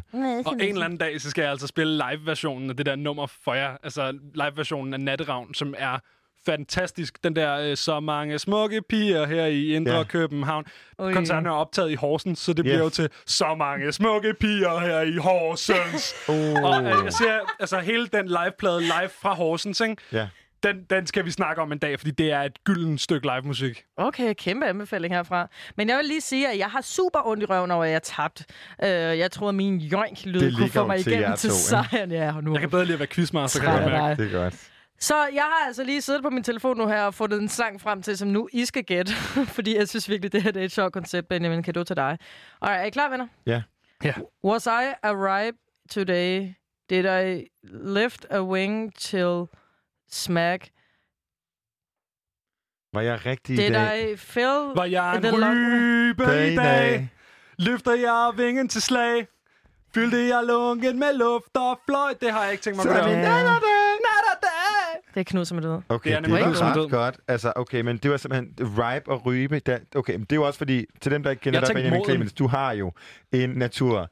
Og en eller anden dag, så skal jeg altså spille live-versionen af det der nummer for jer. Altså live-versionen af Natteravn, som er fantastisk. Den der øh, så mange smukke piger her i Indre Ja. København. Ui. Koncerten er optaget i Horsens, så det bliver Ja. jo til så mange smukke piger her i Horsens. Oh. Og øh, jeg siger, altså hele den liveplade live fra Horsens, ikke? ja. Den, den skal vi snakke om en dag, fordi det er et gyldent stykke live-musik. Okay, kæmpe anbefaling herfra. Men jeg vil lige sige, at jeg har super ondt i røven over, at jeg tabte. Uh, jeg troede, at min joink-lyd Det kunne ligger få mig til igennem to, til sejren. Ja, og nu. Jeg kan bedre lide at være quizmaster, kan jeg mærke. Det er godt. Så jeg har altså lige siddet på min telefon nu her og fundet en sang frem til, som nu I skal gætte. fordi jeg synes virkelig, det her det er et sjovt koncept, Benjamin. Kan du til dig? Og er I klar, venner? Ja. Ja. Was I a ripe today? Did I lift a wing till smack? Var jeg rigtig i Did dag? I fill Var jeg en long- rybe Dag i i dag? Løfter jeg vingen til slag? Fyldte jeg lungen med luft og fløj? Det har jeg ikke tænkt mig at gøre. det er Knud som er død. Okay, Det er det, er ret død. godt. Altså, okay, men det var simpelthen ripe og rybe. Der, okay, men det er jo også fordi, til dem, der ikke kender Jeg dig, Benjamin. Clemens, du har jo en natur.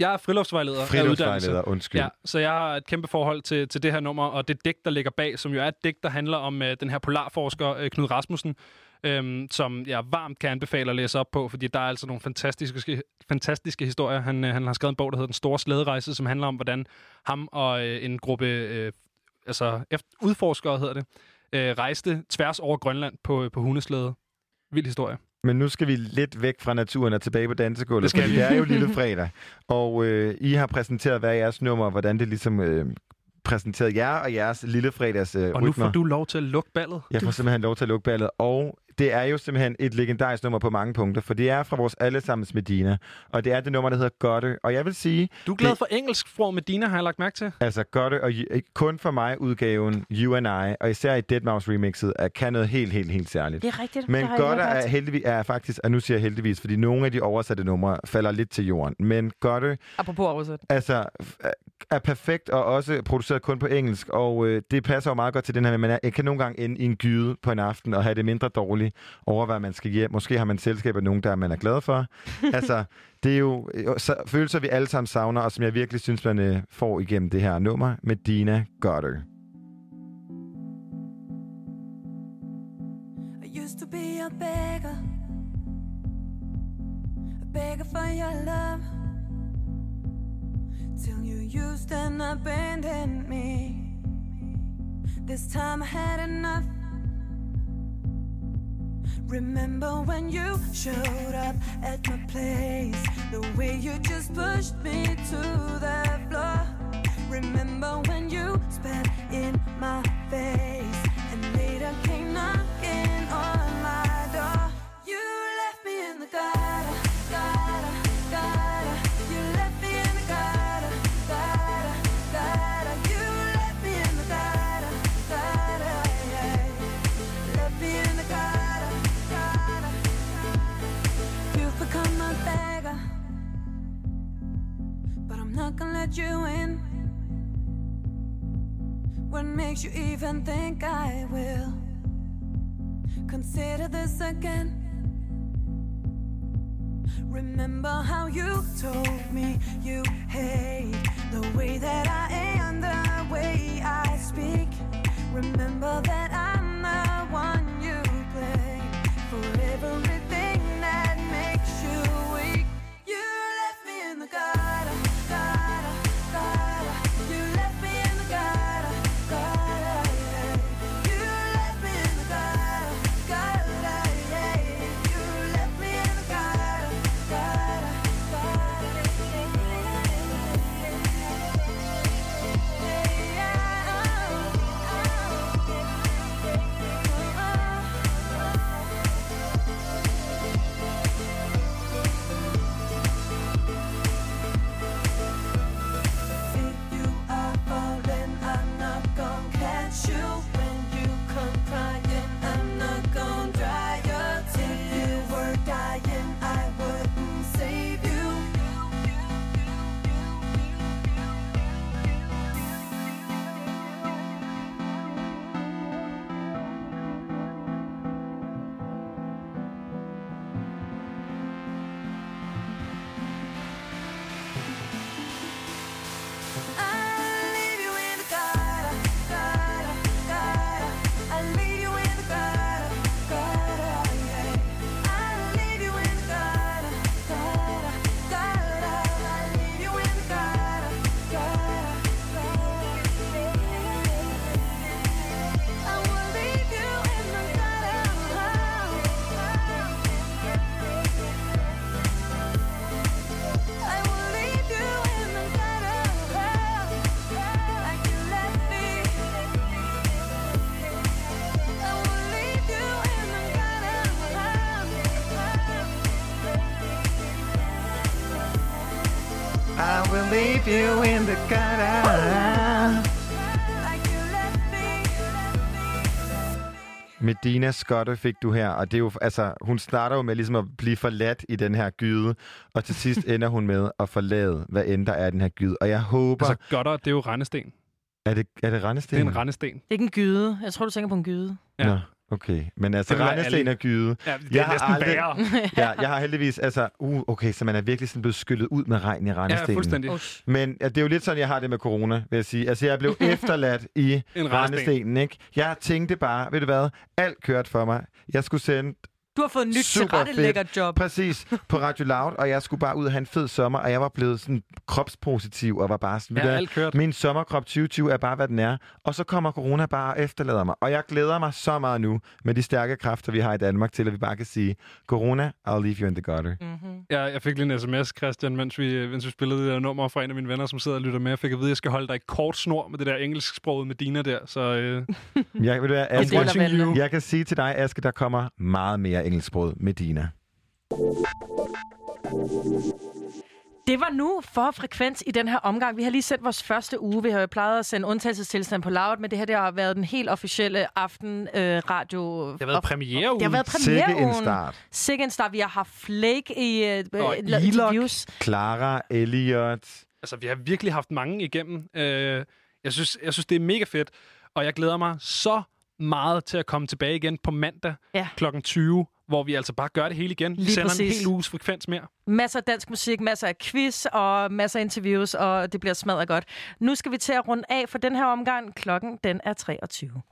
Jeg er friluftsvejleder Friluftsvejleder, undskyld. Ja, så jeg har et kæmpe forhold til, til det her nummer, og det digt, der ligger bag, som jo er et digt, der handler om øh, den her polarforsker øh, Knud Rasmussen, øhm, som jeg varmt kan anbefale at læse op på, fordi der er altså nogle fantastiske, fantastiske historier. Han, øh, han har skrevet en bog, der hedder Den Store Slæderejse, som handler om, hvordan ham og øh, en gruppe øh, altså, efter, udforskere, hedder det, øh, rejste tværs over Grønland på, på hundeslæde. Vild historie. Men nu skal vi lidt væk fra naturen og tilbage på dansegulvet, Det skal fordi vi. det er jo lille fredag. Og øh, I har præsenteret hver jeres nummer, hvordan det ligesom øh, præsenteret jer og jeres lille fredags øh, Og nu rytmer. får du lov til at lukke ballet. Jeg får simpelthen lov til at lukke ballet. Og det er jo simpelthen et legendarisk nummer på mange punkter, for det er fra vores allesammens Medina. Og det er det nummer, der hedder Gotte. Og jeg vil sige... Du er glad det- for engelsk sprog med Dina, har jeg lagt mærke til. Altså Gotte og kun for mig udgaven You and I, og især i Deadmau5 remixet, er, kan noget helt, helt, helt særligt. Det er rigtigt. Men ikke er, heldigvis, er faktisk, og nu siger jeg heldigvis, fordi nogle af de oversatte numre falder lidt til jorden. Men Gotte Apropos oversat. altså, er perfekt og også produceret kun på engelsk, og øh, det passer jo meget godt til den her, med, at man er, jeg kan nogle gange ende i en gyde på en aften og have det mindre dårligt over, hvad man skal hjem. Måske har man selskab af nogen, der man er glad for. altså, det er jo så, følelser, vi alle sammen savner, og som jeg virkelig synes, man øh, får igennem det her nummer med Dina. I used to be a beggar, a beggar for your love. Till you used and abandoned me. This time I had enough. Remember when you showed up at my place? The way you just pushed me to the floor. Remember when you spat in my face let you in. What makes you even think I will consider this again? Remember how you told me you hate the way that I am, the way I speak. Remember that I'm the one Medina Skotte fik du her, og det er jo, altså, hun starter jo med ligesom at blive forladt i den her gyde, og til sidst ender hun med at forlade, hvad end der er i den her gyde. Og jeg håber... Altså, godter, det er jo rendesten. er, det, er det rendesten? Det er en rendesten. Det er ikke en gyde. Jeg tror, du tænker på en gyde. Ja. Nå, okay. Men altså, rendesten og gyde. Ja, det er næsten værre. ja, jeg har heldigvis, altså, uh, okay, så man er virkelig sådan blevet skyllet ud med regn i rendestenen. fuldstændig. Men ja, det er jo lidt sådan, jeg har det med corona, vil jeg sige. Altså, jeg blev efterladt i En rendesten. rendestenen, ikke? Jeg tænkte bare, ved du hvad, alt kørte for mig. Jeg skulle sende Du har fået et nyt Super fedt. job. Præcis, på Radio Loud, og jeg skulle bare ud og have en fed sommer, og jeg var blevet sådan kropspositiv, og var bare sådan, Ja, alt kørt. min sommerkrop 2020 er bare, hvad den er. Og så kommer corona bare og efterlader mig. Og jeg glæder mig så meget nu, med de stærke kræfter, vi har i Danmark, til at vi bare kan sige, corona, I'll leave you in the gutter. Mm-hmm. Ja, jeg fik lige en sms, Christian, mens vi, mens vi spillede det der nummer fra en af mine venner, som sidder og lytter med. Jeg fik at vide, at jeg skal holde dig i kort snor med det der engelsksproget med Dina der. Så øh, Jeg, ved du Aske, you. jeg kan sige til dig, Aske, der kommer meget mere engelsksprog med Dina. Det var nu for frekvens i den her omgang. Vi har lige sendt vores første uge. Vi har jo plejet at sende undtagelsestilstand på Loud, men det her det har været den helt officielle aften øh, radio. det har været premiereugen. Det har været Sikke premiereugen. en start. Sikke en start. Vi har haft Flake i øh, Og øh, interviews. Clara, Elliot. Altså, vi har virkelig haft mange igennem. Øh, jeg, synes, jeg synes, det er mega fedt, og jeg glæder mig så meget til at komme tilbage igen på mandag Ja. kl. 20, hvor vi altså bare gør det hele igen. Vi Lige sender præcis. en hel uges frekvens mere. Masser af dansk musik, masser af quiz og masser af interviews, og det bliver smadret godt. Nu skal vi til at runde af for den her omgang. Klokken den er 23.